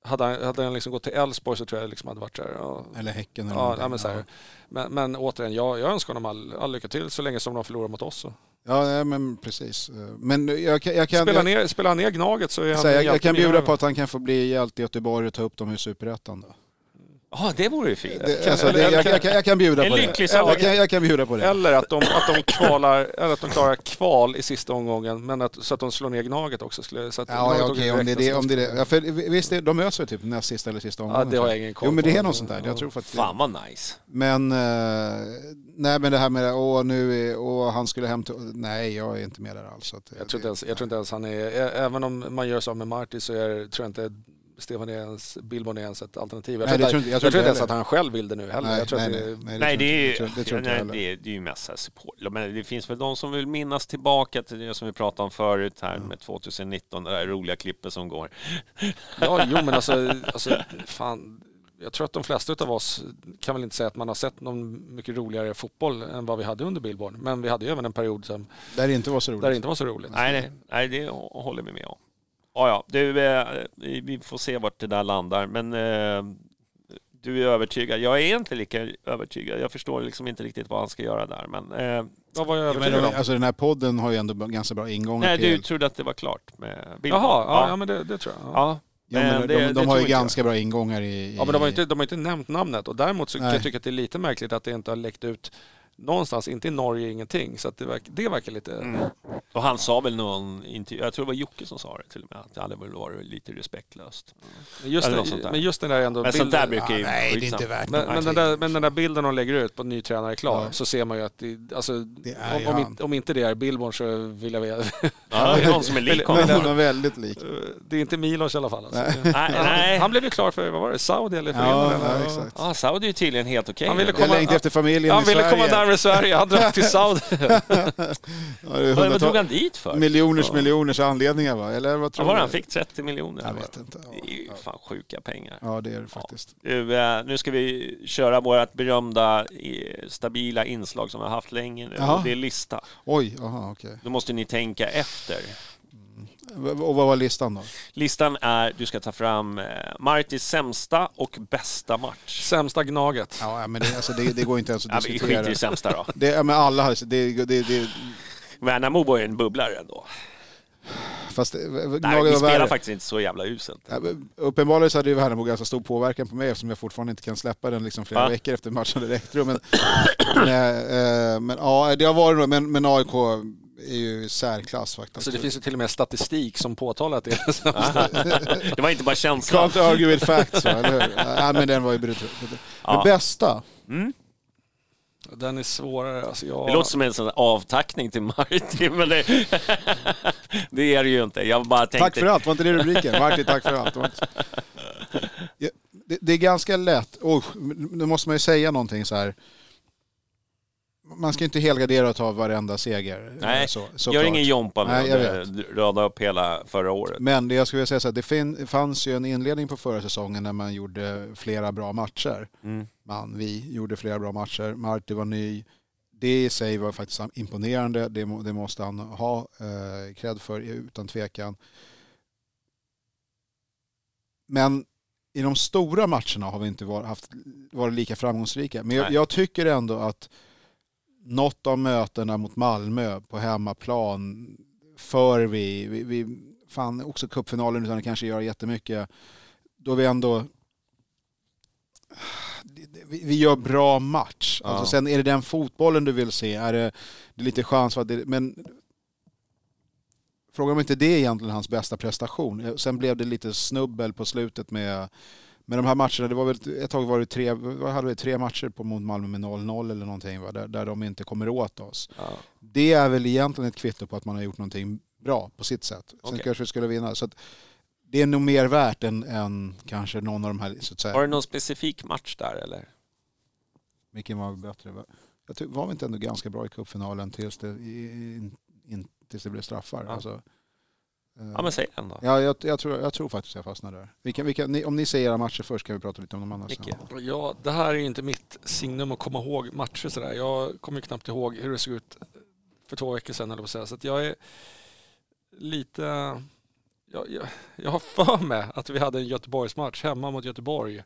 hade han, hade han liksom gått till Elfsborg så tror jag liksom hade varit så här, ja, Eller Häcken eller ja, någonting. ja, men, så här. Men, men återigen, jag, jag önskar honom all, all lycka till så länge som de förlorar mot oss. Så. Ja, nej, men precis. Eh, Men jag, jag kan... Spelar, jag, ner, spelar han ner Gnaget så är han säga, jag, jag kan bjuda på att han kan få bli hjälte i Göteborg och ta upp dem i Superettan då. Ja, det vore ju fint. Det, alltså, det, jag, jag, kan- jag kan bjuda på det. Jag kan, jag kan bjuda på det. Eller att de, att de kvalar, eller att de klarar kval i sista omgången men att, så att de slår ner Gnaget också. Skulle, så att Ja, ja okej, om det är det. Om det, är det. Ja, för visst, de möts väl typ näst sista eller sista omgången? Ja, det har jag ingen koll Jo, men det på. är något sånt där. Jag tror att Fan vad nice. Men, eh, nej men det här med, åh nu är, åh han skulle hem till, nej jag är inte med där alls. Att, Jag tror, inte ens, jag tror inte ens han är, även om man gör så med Marty så är, tror jag inte Stefan Billborn är ens ett alternativ. Jag Nej, tror, inte- jag jag tror inte ens att han själv vill det nu heller. nej, jag det, nej, Nej, det är, det tror, det tror inte nej, jag det, är- det är ju mest support. Men det finns väl de som vill minnas tillbaka till det som vi pratade om förut här med 2019, det där roliga klippet som går. ja, jo men alltså, alltså fan. Jag tror att de flesta av oss kan väl inte säga att man har sett någon mycket roligare fotboll än vad vi hade under Billborn. Men vi hade ju även en period som, Där det inte var så roligt. där det inte var så roligt. Nej, nej, nej, det håller vi med om. Ja, ja, du, eh, vi får se vart det där landar, men eh, du är övertygad. Jag är inte lika övertygad. Jag förstår liksom inte riktigt vad han ska göra där, men eh, Vad var jag övertygad om? alltså den här podden har ju ändå ganska bra ingångar nej, till... du trodde att det var klart med Billborn. Jaha, ja, ja men det, det tror jag. Ja. ja. ja, men men de, det- de, det har tror ju jag. ganska bra ingångar i... i Ja men de har ju inte, de har inte nämnt namnet och däremot så kan jag tycka att det är lite märkligt att det inte har läckt ut någonstans, inte i Norge, ingenting. Så att det, verkar, det verkar lite... Mm. Och han sa väl någon intervju, jag tror det var Jocke som sa det till och med, att det hade väl varit lite respektlöst. Men just, det, där. men just den där ändå Men sånt där bilden- brukar ju... nej, det är inte värt men, men, den där, men den där bilden de lägger ut på ny tränare är klar Ja. så ser man ju att det, alltså, Det är om, om, han. inte, om inte det är Billborn så vill jag veta. Ja, det är någon som är lik honom. Väldigt lik. Det är inte Milos i alla fall. Alltså. Nej. Nej. Han blev ju klar för, vad var det, Saudi eller för Ja, Finland, ja, exakt. Ja, Saudi är ju tydligen helt okej. Han ville komma- efter familjen Han i ville komma närmare Sverige, han drog till Saudi. Ja, Vad, vad drog han dit för? Miljoners Ja. miljoners anledningar va? Eller vad tror var du? han fick? 30 miljoner? Jag vet inte. Ja, Det är ju fan sjuka pengar. Ja det är det faktiskt. Eh, nu ska vi köra vårt berömda eh, stabila inslag som vi har haft länge nu. Det är lista. Oj, aha okej. Då måste ni tänka efter. Och vad var listan då? Listan är, du ska ta fram eh, Martys sämsta och bästa match. Sämsta Gnaget. Ja men det, alltså, det, det går inte ens Ja, att vi diskutera. skiter i sämsta då. Det, ja, men alla har det, det, det, Värnamo var ju en bubblare ändå. Fast det- Nej, Gnaget vi spelar faktiskt inte så jävla uselt. Ja, Uppenbarligen så hade ju Värnamo ganska stor påverkan på mig eftersom jag fortfarande inte kan släppa den liksom flera Ja. veckor efter matchen hade ägt rum. Men, men, eh, men ja, det har varit men, men AIK är ju särklass faktiskt. Alltså det finns ju till och med statistik som påtalar att det är Det var inte bara känslan. Can't argue with facts, va, eller hur? Ja, men den var ju brutal. Men Ja. bästa? Mm. Den är svårare. Alltså jag... Det låter som en sån avtackning till Martin, men det, det är det ju inte. Jag bara tänkte... Tack för allt, var inte det rubriken? Martin, tack för allt. Det, det är ganska lätt. Oh, nu måste man ju säga någonting så här. Man ska inte helgardera och ta varenda seger. Nej, så, Gör såklart. ingen Jompa jag och rada upp hela förra året. Men det jag skulle vilja säga så här, det fin, fanns ju en inledning på förra säsongen när man gjorde flera bra matcher. Mm. Man, vi gjorde flera bra matcher. Marti var ny. Det i sig var faktiskt imponerande. Det, det måste han ha eh, cred för utan tvekan. Men i de stora matcherna har vi inte varit, haft, varit lika framgångsrika. Men jag, jag tycker ändå att något av mötena mot Malmö på hemmaplan för vi, vi, vi fan också cupfinalen utan att kanske göra jättemycket, då vi ändå vi gör bra match. Alltså Ja. Sen är det den fotbollen du vill se, är det, det är lite chans för att det, men Fråga om inte det är egentligen hans bästa prestation. Sen blev det lite snubbel på slutet med, med de här matcherna. Det var väl ett tag var det tre, hade vi, tre matcher på mot Malmö med 0-0 eller någonting va? Där, där de inte kommer åt oss. Ja. Det är väl egentligen ett kvitto på att man har gjort någonting bra på sitt sätt. Sen Okej. kanske vi skulle vinna. Så att det är nog mer värt än, än kanske någon av de här, så att säga. Var det någon specifik match där eller? Vilken var bättre? va? Jag tyck, var vi inte ändå ganska bra i cupfinalen tills det, i, in, tills det blev straffar? Ja. Alltså, Ja, men säg en då. Ja, jag, jag, tror, jag tror faktiskt jag fastnar där. Vi kan, vi kan, ni, om ni säger era matcher först kan vi prata lite om de andra. sen. Ja, det här är ju inte mitt signum att komma ihåg matcher sådär. Jag kommer ju knappt ihåg hur det såg ut för två veckor sedan, eller säga. Så att jag är lite... Jag, jag, jag har för mig att vi hade en Göteborgsmatch hemma mot Göteborg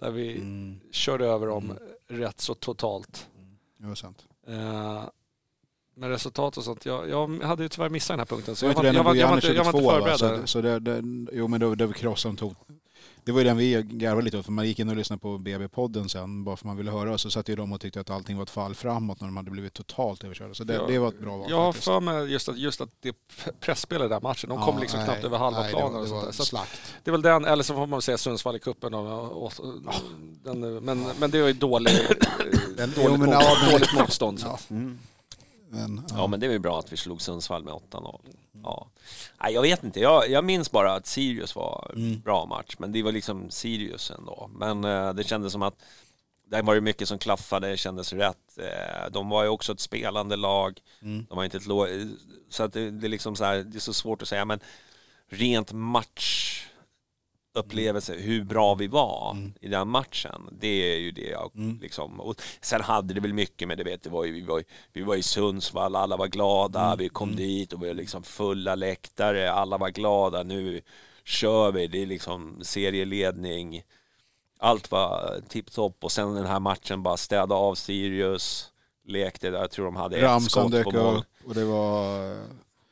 där vi Mm. körde över dem Mm. rätt så totalt. Ja, det är sant. Eh, med resultat och sånt. Jag, jag hade ju tyvärr missat den här punkten. Så Var jag var, jag, var, jag, var, inte, jag var inte 22, va? förberedd. Så, så det, det, jo men då, det krossade tog. Det var ju den vi garvade lite åt för man gick in och lyssnade på BB-podden sen bara för man ville höra så satt ju de och tyckte att allting var ett fall framåt när de hade blivit totalt överkörda. Så det, Ja, det var ett bra val Jag har för mig just att, just att det pressspelet i den matchen, de Ja, kom liksom nej, knappt över halva nej, planen. Det, och det sånt var där. Så det är väl den, eller så får man säga Sundsvall i cupen. Och, och, och, den, men, men det var ju dålig, dåligt, jo, men mot, ja, men- dåligt motstånd. Så. Ja. Men, Ja, men det var ju bra att vi slog Sundsvall med 8-0. Ja. Nej, jag vet inte, jag, jag minns bara att Sirius var Mm. bra match, men det var liksom Sirius ändå. Men eh, det kändes som att där var det mycket som klaffade, det kändes rätt. Eh, de var ju också ett spelande lag, Mm. de var inte ett lå- Så att det, det, är liksom så här, det är så svårt att säga, men rent matchupplevelse, hur bra vi var Mm. i den matchen, det är ju det jag Mm. liksom... Och sen hade det väl mycket med, det vet det var ju, vi, var, vi var i Sundsvall, alla var glada, Mm. vi kom Mm. dit och vi var liksom fulla läktare, alla var glada, nu kör vi, det är liksom serieledning. Allt var tipptopp och sen den här matchen bara städa av Sirius, lekte där, jag tror de hade ett Ramsan skott på mål. och det var...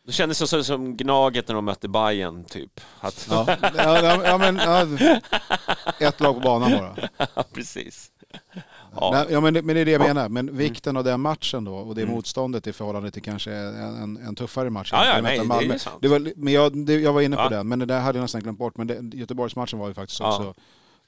Det kändes så, som Gnaget när de mötte Bayern typ. Att, Ja, ja, ja, ja, men, ja, ett lag på banan bara. precis. Ja. Ja. Ja, men, det- men det är det jag Ja. menar. Men vikten av den matchen då och det Mm. motståndet i förhållande till kanske en, en, tuffare match. Ja, ja, nej, möta det är Malmö. sant. Det var, men jag, det, jag var inne på Ja. den, men det där hade jag nästan glömt bort. Men det, Göteborgsmatchen var ju faktiskt Ja. också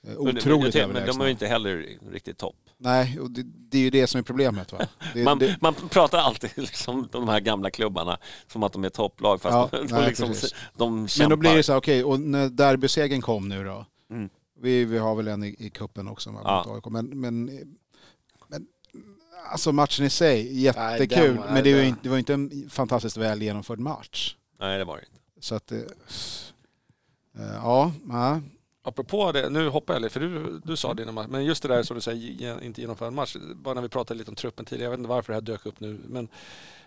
eh, Men- otroligt men, men de är ju inte heller riktigt topp. Nej, och det, det är ju det som är problemet. Va? Det, Man, det, man pratar alltid liksom om de här gamla klubbarna som att de är topplag fast Ja, de, nej, liksom, de men kämpar. då blir det så här, okej, och när derbysegern kom nu då. Mm. Vi, vi har väl en i, i kuppen också Ja. Men, men, men alltså matchen i sig, Nej, jättekul. den- men det var, inte, det var inte en fantastiskt väl genomförd match. Nej, det var det inte. Så att eh, Ja, ja. Apropå det, nu hoppar jag lite, för du, du sa det innan match, men just det där som du säger, ge- inte genomföra en match. Bara när vi pratade lite om truppen tidigare, jag vet inte varför det här dök upp nu, men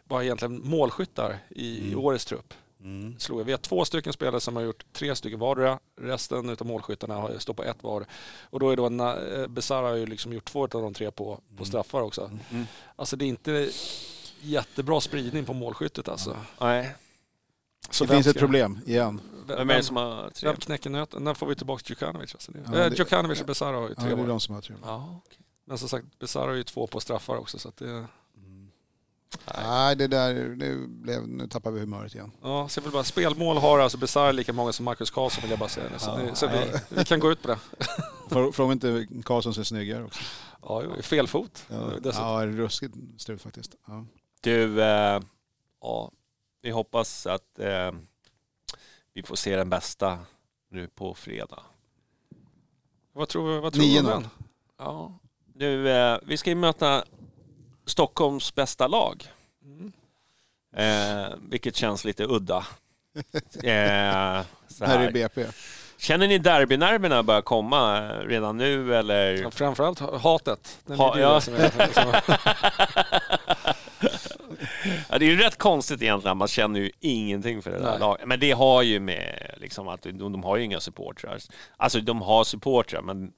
bara egentligen målskyttar i, i Mm. årets trupp. Mm. Slog. Vi har två stycken spelare som har gjort tre stycken vardera. Resten av målskyttarna har- står på ett var. Och då är då eh, Besara har ju liksom gjort två av de tre på, på straffar också. Mm. Alltså det är inte jättebra spridning på målskyttet alltså. Nej. Så Det finns ett problem igen. Vem är det som har tre? Vem knäcker nöten? När får vi tillbaka Djukanovic? Alltså Ja, eh, Djukanovic och Besara har ju Ja, tre det är de som har tre. Ja, okej. Men som sagt, Besara har ju två på straffar också. Så att det, Nej, det där, det blev, nu tappar vi humöret igen. ja, så jag vill bara, spelmål har alltså Besara lika många som Marcus Karlsson vill jag bara säga. Så, Ja, så nej. vi, vi kan gå ut på det. Frå- Fråga inte Karlsson ser snyggare också. Ja, jo, fel fot. Ja, Dessutom. ja ruskigt strut faktiskt. Ja. Du, eh, ja, vi hoppas att eh, vi får se den bästa nu på fredag. Vad tror, vad tror du om 9-0. den? Ja. Nu, eh, vi ska ju möta Stockholms bästa lag. Mm. Eh, vilket känns lite udda. Eh, så Här är här. BP. Känner ni derbynerverna börjar komma eh, redan nu eller? Ja, framförallt ha- hatet. Den Ha- ja. som är, som är, Ja, det är ju rätt konstigt egentligen, man känner ju ingenting för det där Nej. laget. Men det har ju med liksom att de, de har ju inga supportrar. Alltså de har supportrar men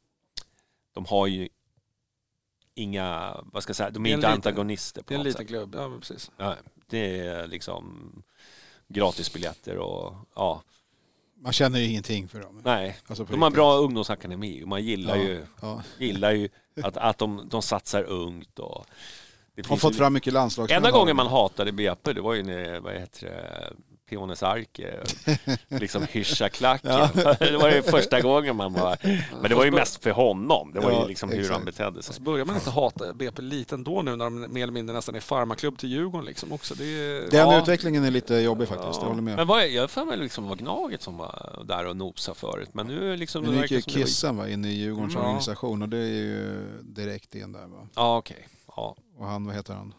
de har ju inga, vad ska jag säga, de är är en inte liten- antagonister på det är en liten sätt. klubb. Ja, men precis. Ja, det är liksom gratisbiljetter och ja, Man känner ju ingenting för dem. nej. Alltså De har riktigt. bra ungdomsakademi och man gillar Ja, ju, ja. gillar ju att, att de, de satsar ungt och Har fått ju- fram mycket landslagsmän. Enda gången man hatade BP, det var ju när, vad heter det, Piones Arke, liksom hyscha klacken. Det var ju första gången man var... Men det var ju mest för honom. Det var Ja, ju liksom hur exakt. han betedde sig. Alltså börjar man inte hata BP lite ändå nu när de mer eller mindre nästan är farmaklubb till Djurgården liksom också? Det är, Den Ja. utvecklingen är lite jobbig faktiskt, jag håller med. Men vad, jag har för mig liksom var Gnaget som var där och nosade förut. Men nu är det liksom... Nu gick ju var- Kissen va, in i Djurgårdens Mm. organisation och det är ju direkt in där va. Ja, okej. Ja. Och han, vad heter han?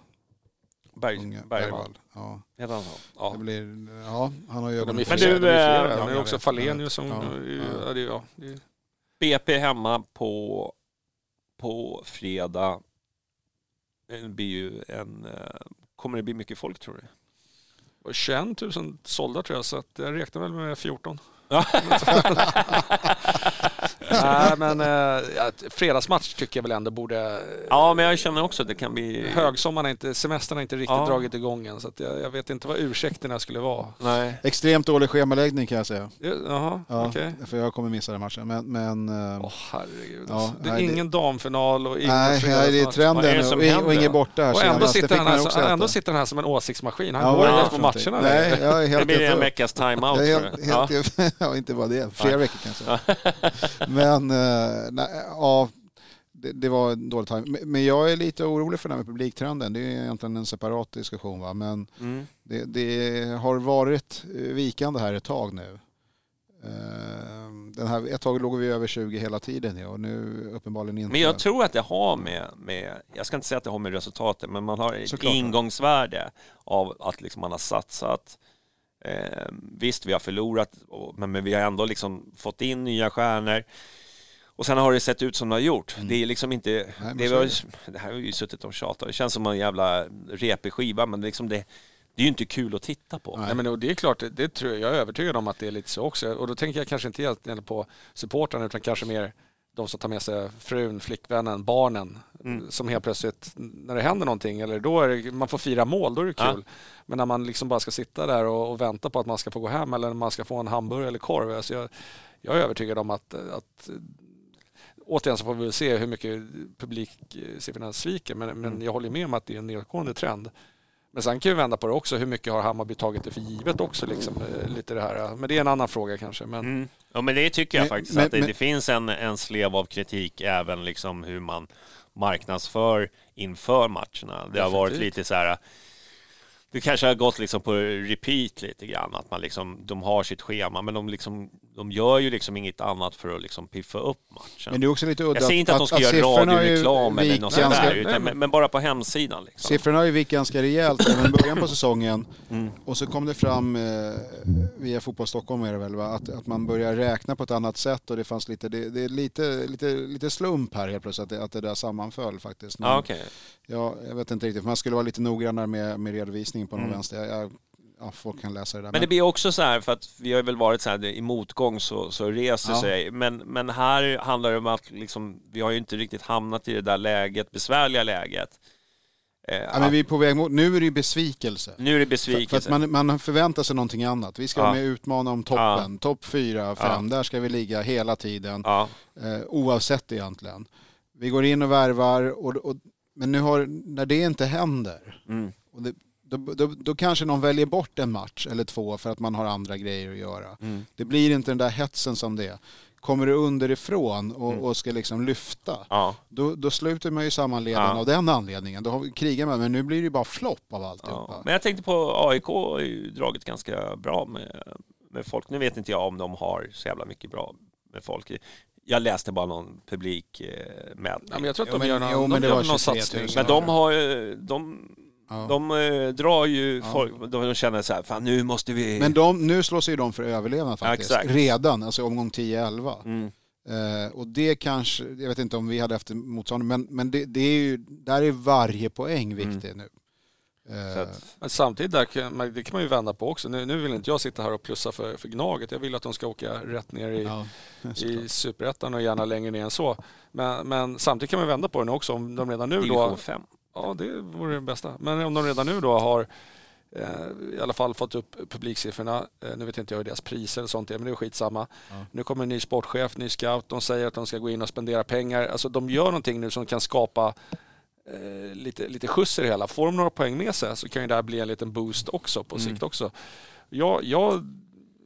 Berg, Unge Bergvall. Ja. Heter han så? Ja. Det blir, ja, han har ju ögonen är på Men du, är eh, ja, Men jag också vet. Fahlenius som... Ja, Ja, det, ja, det, BP hemma på, på fredag. Det blir ju en... eh, Kommer det bli mycket folk tror du? var 21 000 sålda tror jag, så att jag räknar väl med 14. Nej, men eh, fredagsmatch tycker jag väl ändå borde... Ja, men jag känner också att det kan bli... Högsommaren inte, semestern har inte riktigt Ja. dragit igång än, så att jag, jag vet inte vad ursäkterna skulle vara. Nej. Extremt dålig schemaläggning kan jag säga. Ja, Jaha, Ja, okej. För jag kommer missa den matchen. Men, men Åh herregud. Ja, alltså. det är nej, det- ingen damfinal och ingen nej, nej, det är trenden det som och, händer? och inget borta här Och ändå. Det sitter, han här, också som- ändå sitter han här som en åsiktsmaskin. Han Ja, går inte det ens på matcherna Nej, jag är Det helt blir en veckas timeout. helt, ja. inte bara det, flera veckor kanske. Men eh, nej, ja, det, det var en dålig time. Men- jag är lite orolig för det här med publiktrenden. Det är egentligen en separat diskussion. Va? Men Mm. det, det har varit eh, vikande här ett tag nu. Eh, Den här, ett tag låg vi över 20 hela tiden och nu uppenbarligen inte. Men jag tror att det har med, med, jag ska inte säga att det har med resultatet, men man har ett Såklart. ingångsvärde av att liksom man har satsat. Eh, visst, vi har förlorat, men, vi har ändå liksom fått in nya stjärnor. Och sen har det sett ut som det har gjort. Det är liksom inte... Mm. men det, var, det här har vi ju suttit och tjatat Det känns som en jävla repig skiva, men det, är liksom det, det är ju inte kul att titta på. Nej. Nej, men det är klart, det, det tror jag, jag är övertygad om att det är lite så också. Och då tänker jag kanske inte egentligen på supportrarna utan kanske mer de som tar med sig frun, flickvännen, barnen. Mm. Som helt plötsligt, när det händer någonting, eller då är det, man får fira mål, då är det Ja. kul. Men när man liksom bara ska sitta där och, och vänta på att man ska få gå hem eller man ska få en hamburgare eller korv. Alltså jag, jag är övertygad om att, att återigen så får vi väl se hur mycket publiksiffrorna sviker. Men, men Mm. jag håller med om att det är en nedgående trend. Men sen kan vi vända på det också. Hur mycket har Hammarby tagit det för givet också? Liksom, eh, lite det här. Men det är en annan fråga kanske. Men, Mm. Ja, men det tycker jag Men- faktiskt men- att det, det finns en, en slev av kritik även liksom hur man marknadsför inför matcherna. Det har varit lite så här det kanske har gått liksom på repeat lite grann, att man liksom, de har sitt schema, men de, liksom, de gör ju liksom inget annat för att liksom piffa upp matchen. Men det är också lite udda jag säger inte att, de ska göra har ju radioreklam eller något sånt där, utan, men, men bara på hemsidan. Liksom. Siffrorna har ju vikt ganska rejält även i början på säsongen. Mm. Och så kom det fram eh, via Fotboll Stockholm är det väl, va? Att, att man börjar räkna på ett annat sätt och det fanns lite, det, det är lite, lite, lite slump här helt plötsligt att det, att det där sammanföll faktiskt. Men, Ja, okej. ja, jag vet inte riktigt, man skulle vara lite noggrannare med, med redovisningen på någon Mm. vänster. Jag, jag, ja, folk kan läsa det där. Men det blir också så här, för att vi har väl varit så här, i motgång så, så reser Ja. sig. Men, men här handlar det om att liksom, vi har ju inte riktigt hamnat i det där läget, besvärliga läget. Eh, ja, men vi är på väg mot, nu är det ju besvikelse. Nu är det För, för besvikelse. att man, man förväntar sig någonting annat. Vi ska Ja. med utmana om toppen. Topp fyra, fem, Ja. där ska vi ligga hela tiden. ja. eh, oavsett egentligen. Vi går in och värvar, och, och, men nu har, när det inte händer, Mm. och det, då, då, då kanske någon väljer bort en match eller två för att man har andra grejer att göra. Mm. Det blir inte den där hetsen som det är. Kommer du underifrån och, Mm. och ska liksom lyfta, Ja. då, då sluter man ju sammanleden Ja. av den anledningen. Då har vi krigar man, men nu blir det ju bara flopp av alltihopa. Ja. Men jag tänkte på AIK har ju dragit ganska bra med, med folk. Nu vet inte jag om de har så jävla mycket bra med folk. Jag läste bara någon publikmätning. ja, men jag tror att Jo, de men- gör någon, jo, de men gör någon 23 000. satsning. Men de har ju- de, Ja. de eh, drar ju Ja. folk, de, de känner så här, fan nu måste vi... Men de, nu slås ju de för överlevnad faktiskt. exakt. Redan, alltså omgång 10-11. Mm. Eh, och det kanske, jag vet inte om vi hade haft en motsvarande, men, men det, det är ju, där är varje poäng viktig nu. Mm. Så Eh, att, Men samtidigt, där kan, man- det kan man ju vända på också. Nu, nu vill inte jag sitta här och plussa för, för Gnaget. Jag vill att de ska åka rätt ner i, ja, i. Superettan och gärna längre ner än så. Men, men samtidigt kan man vända på den också. Om de redan nu då... division 5. Ja, det vore det bästa. Men om de redan nu då har eh, i alla fall fått upp publiksiffrorna. Eh, nu vet inte jag hur deras priser och sånt är, men det är skitsamma. Ja. Nu kommer en ny sportchef, ny scout. De säger att de ska gå in och spendera pengar. Alltså de gör någonting nu som kan skapa eh, lite, lite skjuts i det hela. Får de några poäng med sig så kan ju det här bli en liten boost också på Mm. sikt också. Jag, jag,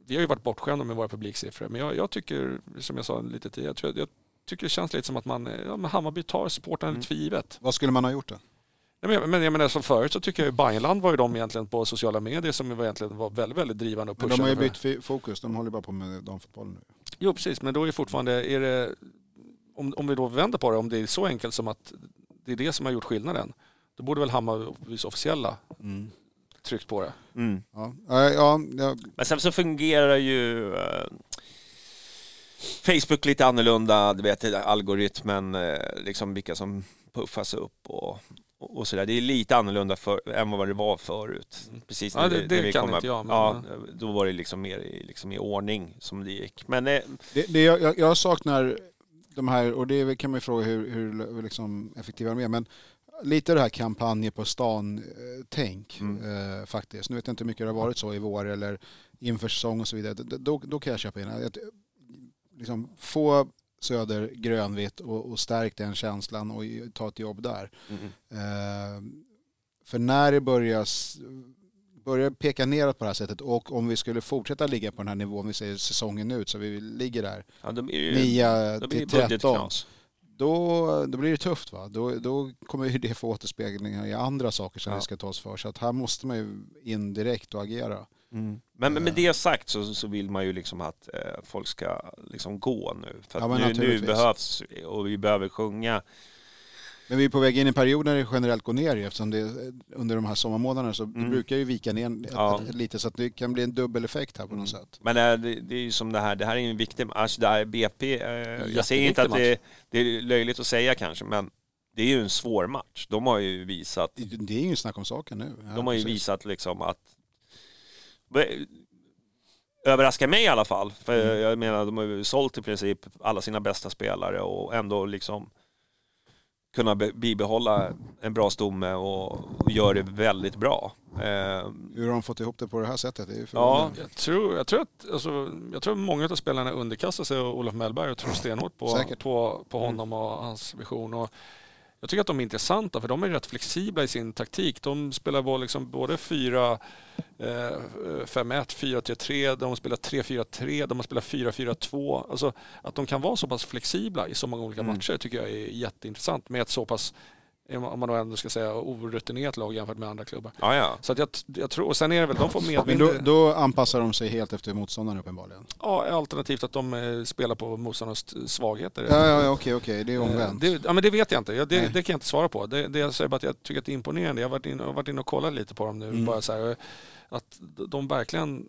vi har ju varit bortskämda med våra publiksiffror, men jag, jag tycker, som jag sa lite tidigare, jag, jag tycker det känns lite som att man, ja, men Hammarby tar supportrarna lite för givet. Vad skulle man ha gjort då? Nej, men, men jag menar som förut så tycker jag ju Bayernland var ju de egentligen på sociala medier som var egentligen var väldigt, väldigt drivande och Men pushande. de har ju bytt fokus, de håller bara på med damfotboll nu. Jo precis, men då är fortfarande, är det, om, om vi då vänder på det, om det är så enkelt som att det är det som har gjort skillnaden. Då borde väl Hammarbys officiella Mm. tryckt på det. Mm. Ja. Ja, ja, ja, Men sen så fungerar ju eh, Facebook lite annorlunda, du vet algoritmen, eh, liksom vilka som puffas upp och, och, sådär. Det är lite annorlunda för, än vad det var förut. Precis Ja, det- det kan inte jag, men- ja, då var det liksom mer i, liksom i ordning som det gick. Men eh, Det, det, jag, jag- saknar de här, och det kan man ju fråga hur, hur liksom effektiva de är, men lite det här kampanjer på stan-tänk Mm. eh, faktiskt. Nu vet jag inte hur mycket det har varit så i vår eller inför säsong och så vidare. Då, då kan jag köpa in det. Att, Liksom, få Söder grönvitt och, och stärk den känslan och ta ett jobb där. mm, Eh, för när det börjar, börjar peka neråt på det här sättet och om vi skulle fortsätta ligga på den här nivån, vi säger säsongen ut, så vi ligger där ja, blir det, 9 då blir till det 13, budgetknas. då, då blir det tufft. Va? Då, då kommer ju det få återspeglingar i andra saker som Ja. vi ska ta oss för. Så att här måste man ju in direkt och agera. Mm. Men, men med det sagt så, så vill man ju liksom att eh, folk ska liksom gå nu. För Ja, nu, nu behövs, och vi behöver sjunga. Men vi är på väg in i en period när det generellt går ner eftersom det under de här sommarmånaderna så Mm. brukar ju vika ner Ja. lite så att det kan bli en dubbeleffekt här på något sätt. Men eh, det, det är ju som det här, det här är ju en viktig match. Det här är BP, eh, jag säger inte att det, det är löjligt att säga kanske, men det är ju en svår match. De har ju visat, Det, är ju snack om saken nu. Ja, de har ju precis. visat liksom att överraskar mig i alla fall. För Mm. jag menar, de har ju sålt i princip alla sina bästa spelare och ändå liksom kunna be- bibehålla en bra stomme och, och gör det väldigt bra. Eh, Hur har de fått ihop det på det här sättet? Det är ju Ja. Jag tror, jag tror att alltså, jag tror många av spelarna underkastar sig Olof Mellberg och tror stenhårt på, Säkert. på, på honom och hans vision. Och jag tycker att de är intressanta för de är rätt flexibla i sin taktik. De spelar boll liksom både 4 eh, 5-1, 4-3-3, de spelar 3-4-3, de har spelat 4-4-2. Alltså att de kan vara så pass flexibla i så många olika Mm. matcher tycker jag är jätteintressant med ett så pass om man då ändå ska säga orutinerat lag jämfört med andra klubbar. ja, ja. Så att jag, jag tror, och sen är det väl, de får Men medvind. då, då anpassar de sig helt efter motståndaren uppenbarligen. Ja, alternativt att de eh, spelar på motståndarnas svagheter. Ja, ja, ja okej, okej, det är omvänt. Det, ja, men det vet jag inte. Ja, det, det kan jag inte svara på. Det, det jag säger bara att jag tycker att det är imponerande. Jag har varit inne, jag har varit inne och kollat lite på dem nu. Mm. Bara så här, att de verkligen...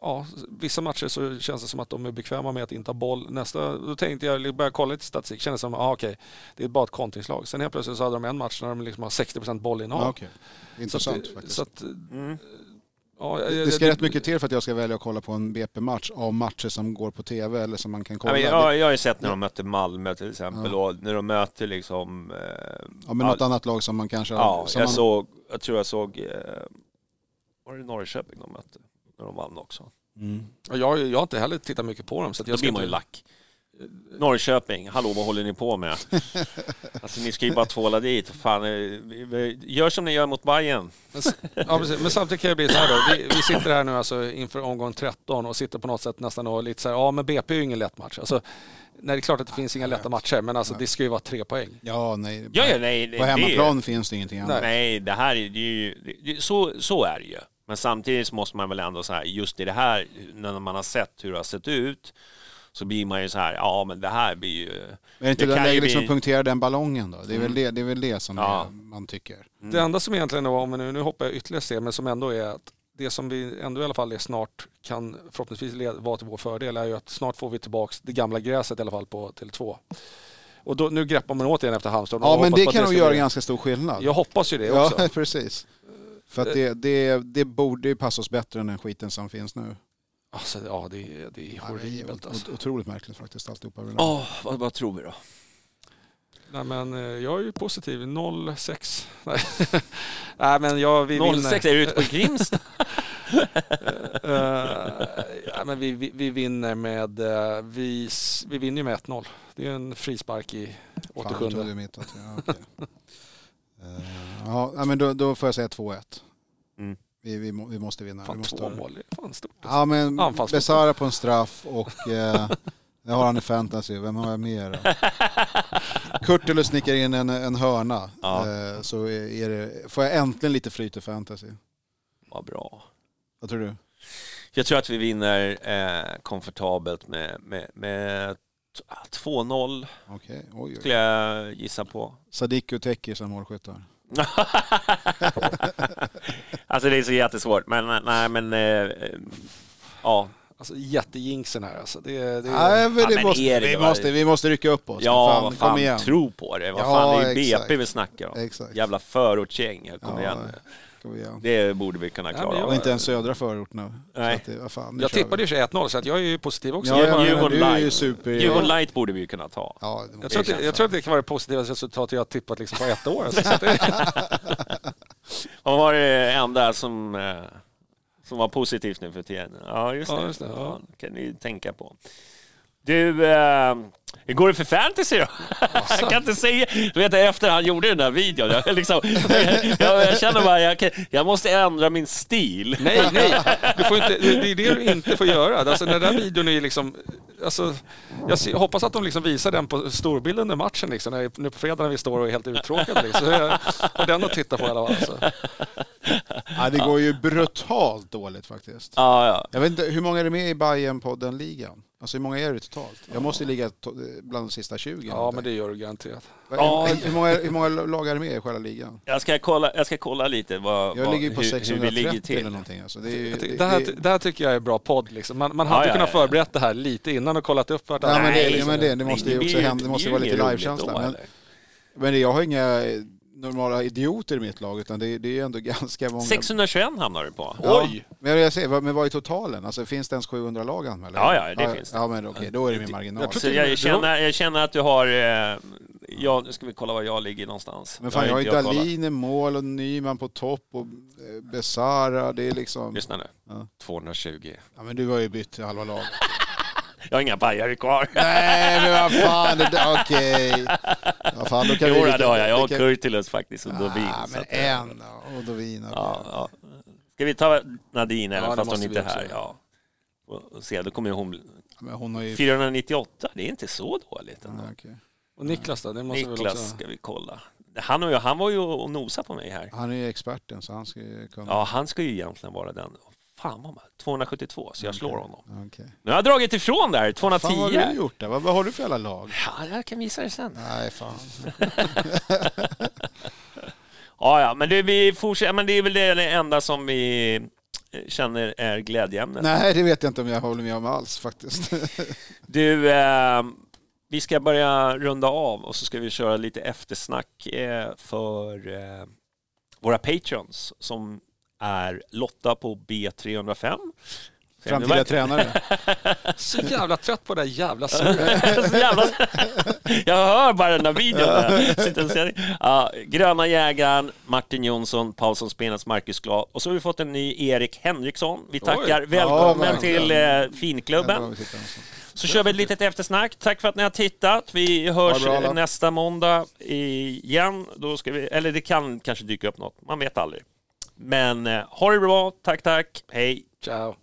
Ja, vissa matcher så känns det som att de är bekväma med att inte ha boll. Nästa, då tänkte jag börja kolla lite statistik. Kändes som, ah, okej, det är bara ett kontringslag. Sen helt plötsligt så hade de en match när de liksom har 60% bollinnehav. Ja, okej. så Intressant att, det- faktiskt. Så att, Mm. ja, det ska rätt mycket till för att jag ska välja att kolla på en BP-match av matcher som går på tv eller som man kan Ja, kolla. Det- jag, jag har ju sett när de möter Malmö till exempel Ja. och när de möter liksom... Eh, ja, men något all- annat lag som man kanske... Ja, som jag man, såg, jag tror jag såg, eh, var det Norrköping de mötte? När de vann också. Mm. Ja, Jag, jag har inte heller tittat mycket på dem. Så att jag Då blir man ju inte- lack. Norrköping, hallå vad håller ni på med? Alltså ni ska ju bara tvåla dit. Fan, eh, gör som ni gör mot Bayern. Men, ja. Men samtidigt kan det bli så här då. Vi, vi sitter här nu alltså inför omgång 13 och sitter på något sätt nästan och lite så här, ja men BP är ju ingen lätt match. Alltså, nej, det är klart att det finns inga lätta matcher, men alltså det ska ju vara tre poäng. Ja, nej. Ja, ja, nej, det- på det- hemmaplan finns det ingenting annat. Nej, det här är det ju, det, så, så är det ju. Men samtidigt så måste man väl ändå så här, just i det här, när man har sett hur det har sett ut, så blir man ju så här, ja men det här blir ju... Men är det inte Det ju läge liksom bli- punktera den ballongen då? Det är väl det, det, är väl det som Ja. är, man tycker. Det enda som egentligen om vi nu, nu hoppar jag ytterligare steg, men som ändå är att det som vi ändå i alla fall är snart kan förhoppningsvis leda, vara till vår fördel är ju att snart får vi tillbaks det gamla gräset i alla fall på Tele2. Och då, nu greppar man återigen efter Halmstad. Ja, men det kan nog göra bli- ganska stor skillnad. Jag hoppas ju det också. Ja, precis. För att det, det, det borde ju passa oss bättre än den skiten som finns nu. Alltså, ja, det, är- det är horribelt alltså. Ot- Otroligt märkligt faktiskt alltihopa. Åh, vad, vad tror vi då? Nej, men eh, jag är ju positiv. 0-6. Nej. Nej, men jag, vi 06, är du ute på Grimsta? vinner. Eh, ja, men vi, vi, vi vinner med... eh, vi, vi vinner ju med 1-0. Det är en frispark i Fan, jag 87. trodde mitt att, ja, okej. Eh, ja, men då, då får jag säga 2-1. Mm. Vi, vi, vi måste vinna. vi Fan, måste två mål. Det är fan stort. Ja, men Anfallsfotboll. Besara på en straff och eh, jag har han i fantasy. Vem har jag mer? Kurtulus snickar in en, en hörna. Ja. Eh, så är det, får jag äntligen lite flyt i fantasy. Vad bra. Vad tror du? Jag tror att vi vinner eh, komfortabelt med, med, med 2-0 Okej, oj, oj. skulle jag gissa på. Sadiq och Teki som målskyttar. alltså det är så jättesvårt, men nej men... Eh, ja. Alltså jättejinxen här alltså. Det, det, Nej, men Ja, det men måste, Erik, vi, måste, vi måste rycka upp oss. Ja, fan, vad fan, kom igen. tro på det. Vad Ja, fan, det är ju. BP vi snackar om. Exakt. Jävla förortsgäng, kom Ja, igen. Kom igen. Det borde vi kunna klara av. Och inte ens södra förorterna. Nej. Så att det, vad fan, nu jag kör vi. tippade ju 1-0 så att jag är ju positiv också. Ja, ja, Djurgården men du är ju Light. super... Djurgården Light borde vi ju kunna ta. Ja, det Jag måste tror, att, det- jag tror att det kan vara det positivaste resultatet jag har tippat liksom på ett år. Alltså, så att det, Vad var det enda som, eh, som var positivt nu för tiden? Ja, just det. Ja, just det, ja. kan ni tänka på. Du, eh, hur går det för fantasy då? jag kan inte säga. Du vet efter han gjorde den där videon, jag, liksom, jag, jag känner bara jag, kan, jag måste ändra min stil. nej, nej. Du får inte, det är det du inte får göra. Alltså, den där videon är ju liksom... Alltså, jag hoppas att de liksom visar den på storbilden under matchen. Liksom, när, nu på fredag när vi står och är helt uttråkade. Liksom. Så jag har den att titta på i alla fall. Så. Ja, det går ju brutalt dåligt faktiskt. Ja, ja. Jag vet inte, hur många är det med i bayern podden ligan Alltså hur många är det totalt? Jag måste ligga bland de sista 20. Ja, men det gör du garanterat. Ja. Hur, många, hur många lag är det med i själva ligan? Jag, ska kolla, jag ska kolla lite vad, Jag vad, ligger på hur, hur vi 630 ligger till. eller någonting. Alltså. Det, är det, Det här, det, här tycker jag är bra podd. Liksom. Man, man Ja, hade ja, kunnat ja. förberett det här lite innan och kollat upp vart ja, men Nej, det, men det, det måste ju också hända, det måste vara lite livekänsla. Men, men jag har inga normala idioter i mitt lag utan det, det är ändå ganska många. 621 hamnar du på. Ja, Men jag säger, vad- men vad är totalen? Alltså finns det ens 700 lag anmälda? Ja, ja, det finns det. Ja, men okej, då är det min marginal. Jag tror Så jag känner, jag känner att du har... Eh, ja, nu ska vi kolla var jag ligger någonstans. Men fan, jag har ju kollat. Dahlin i mål och Nyman på topp och eh, Besara. Det är liksom... Lyssna nu. Ja. 220. Ja, men du har ju bytt halva lag. Jag har inga bajare kvar. Nej, men vad fan. Okej. Vad fan, då kan Jo, vi... det har jag. Jag har kan- Kurtulus faktiskt och Dovin. Ah, så men eh, en då. och Dovin. Ja, ja. Ska vi ta Nadine Ja, även fast hon inte är här? Ja. Och se, då kommer hon... hon har ju... 498, det är inte så dåligt ändå. Ja, okej. Och Niklas då? Det måste Niklas också... ska vi kolla. Han, och jag, han var ju och nosade på mig här. Han är ju experten så han ska ju kunna... Ja, han ska ju egentligen vara den. Fan vad man, 272, så jag slår honom. Okej. Nu har jag dragit ifrån där, 210. Fan vad har du gjort där? Vad, vad har du för alla lag? Ja, jag kan visa det sen. Nej, fan. Ja, ja, men det, vi fortsätter, men det är väl det enda som vi eh, känner är glädjeämnet. Nej, det vet jag inte om jag håller med om alls faktiskt. Du, eh, vi ska börja runda av och så ska vi köra lite eftersnack eh, för eh, våra patrons som är Lotta på B305. Framtida tränare. Så jävla trött på det där jävla surret. Jävla... Jag hör bara den där videon. Ja, Gröna jägaren, Martin Jonsson, Paulsson Spenas, Marcus Glad. Och så har vi fått en ny Erik Henriksson. Vi tackar. Oj. Välkommen Ja, till eh, finklubben. Så kör vi ett litet eftersnack. Tack för att ni har tittat. Vi hörs bra, nästa måndag igen. Då ska vi, eller det kan kanske dyka upp något. Man vet aldrig. Men eh, ha det bra. Tack, tack. Hej. Ciao.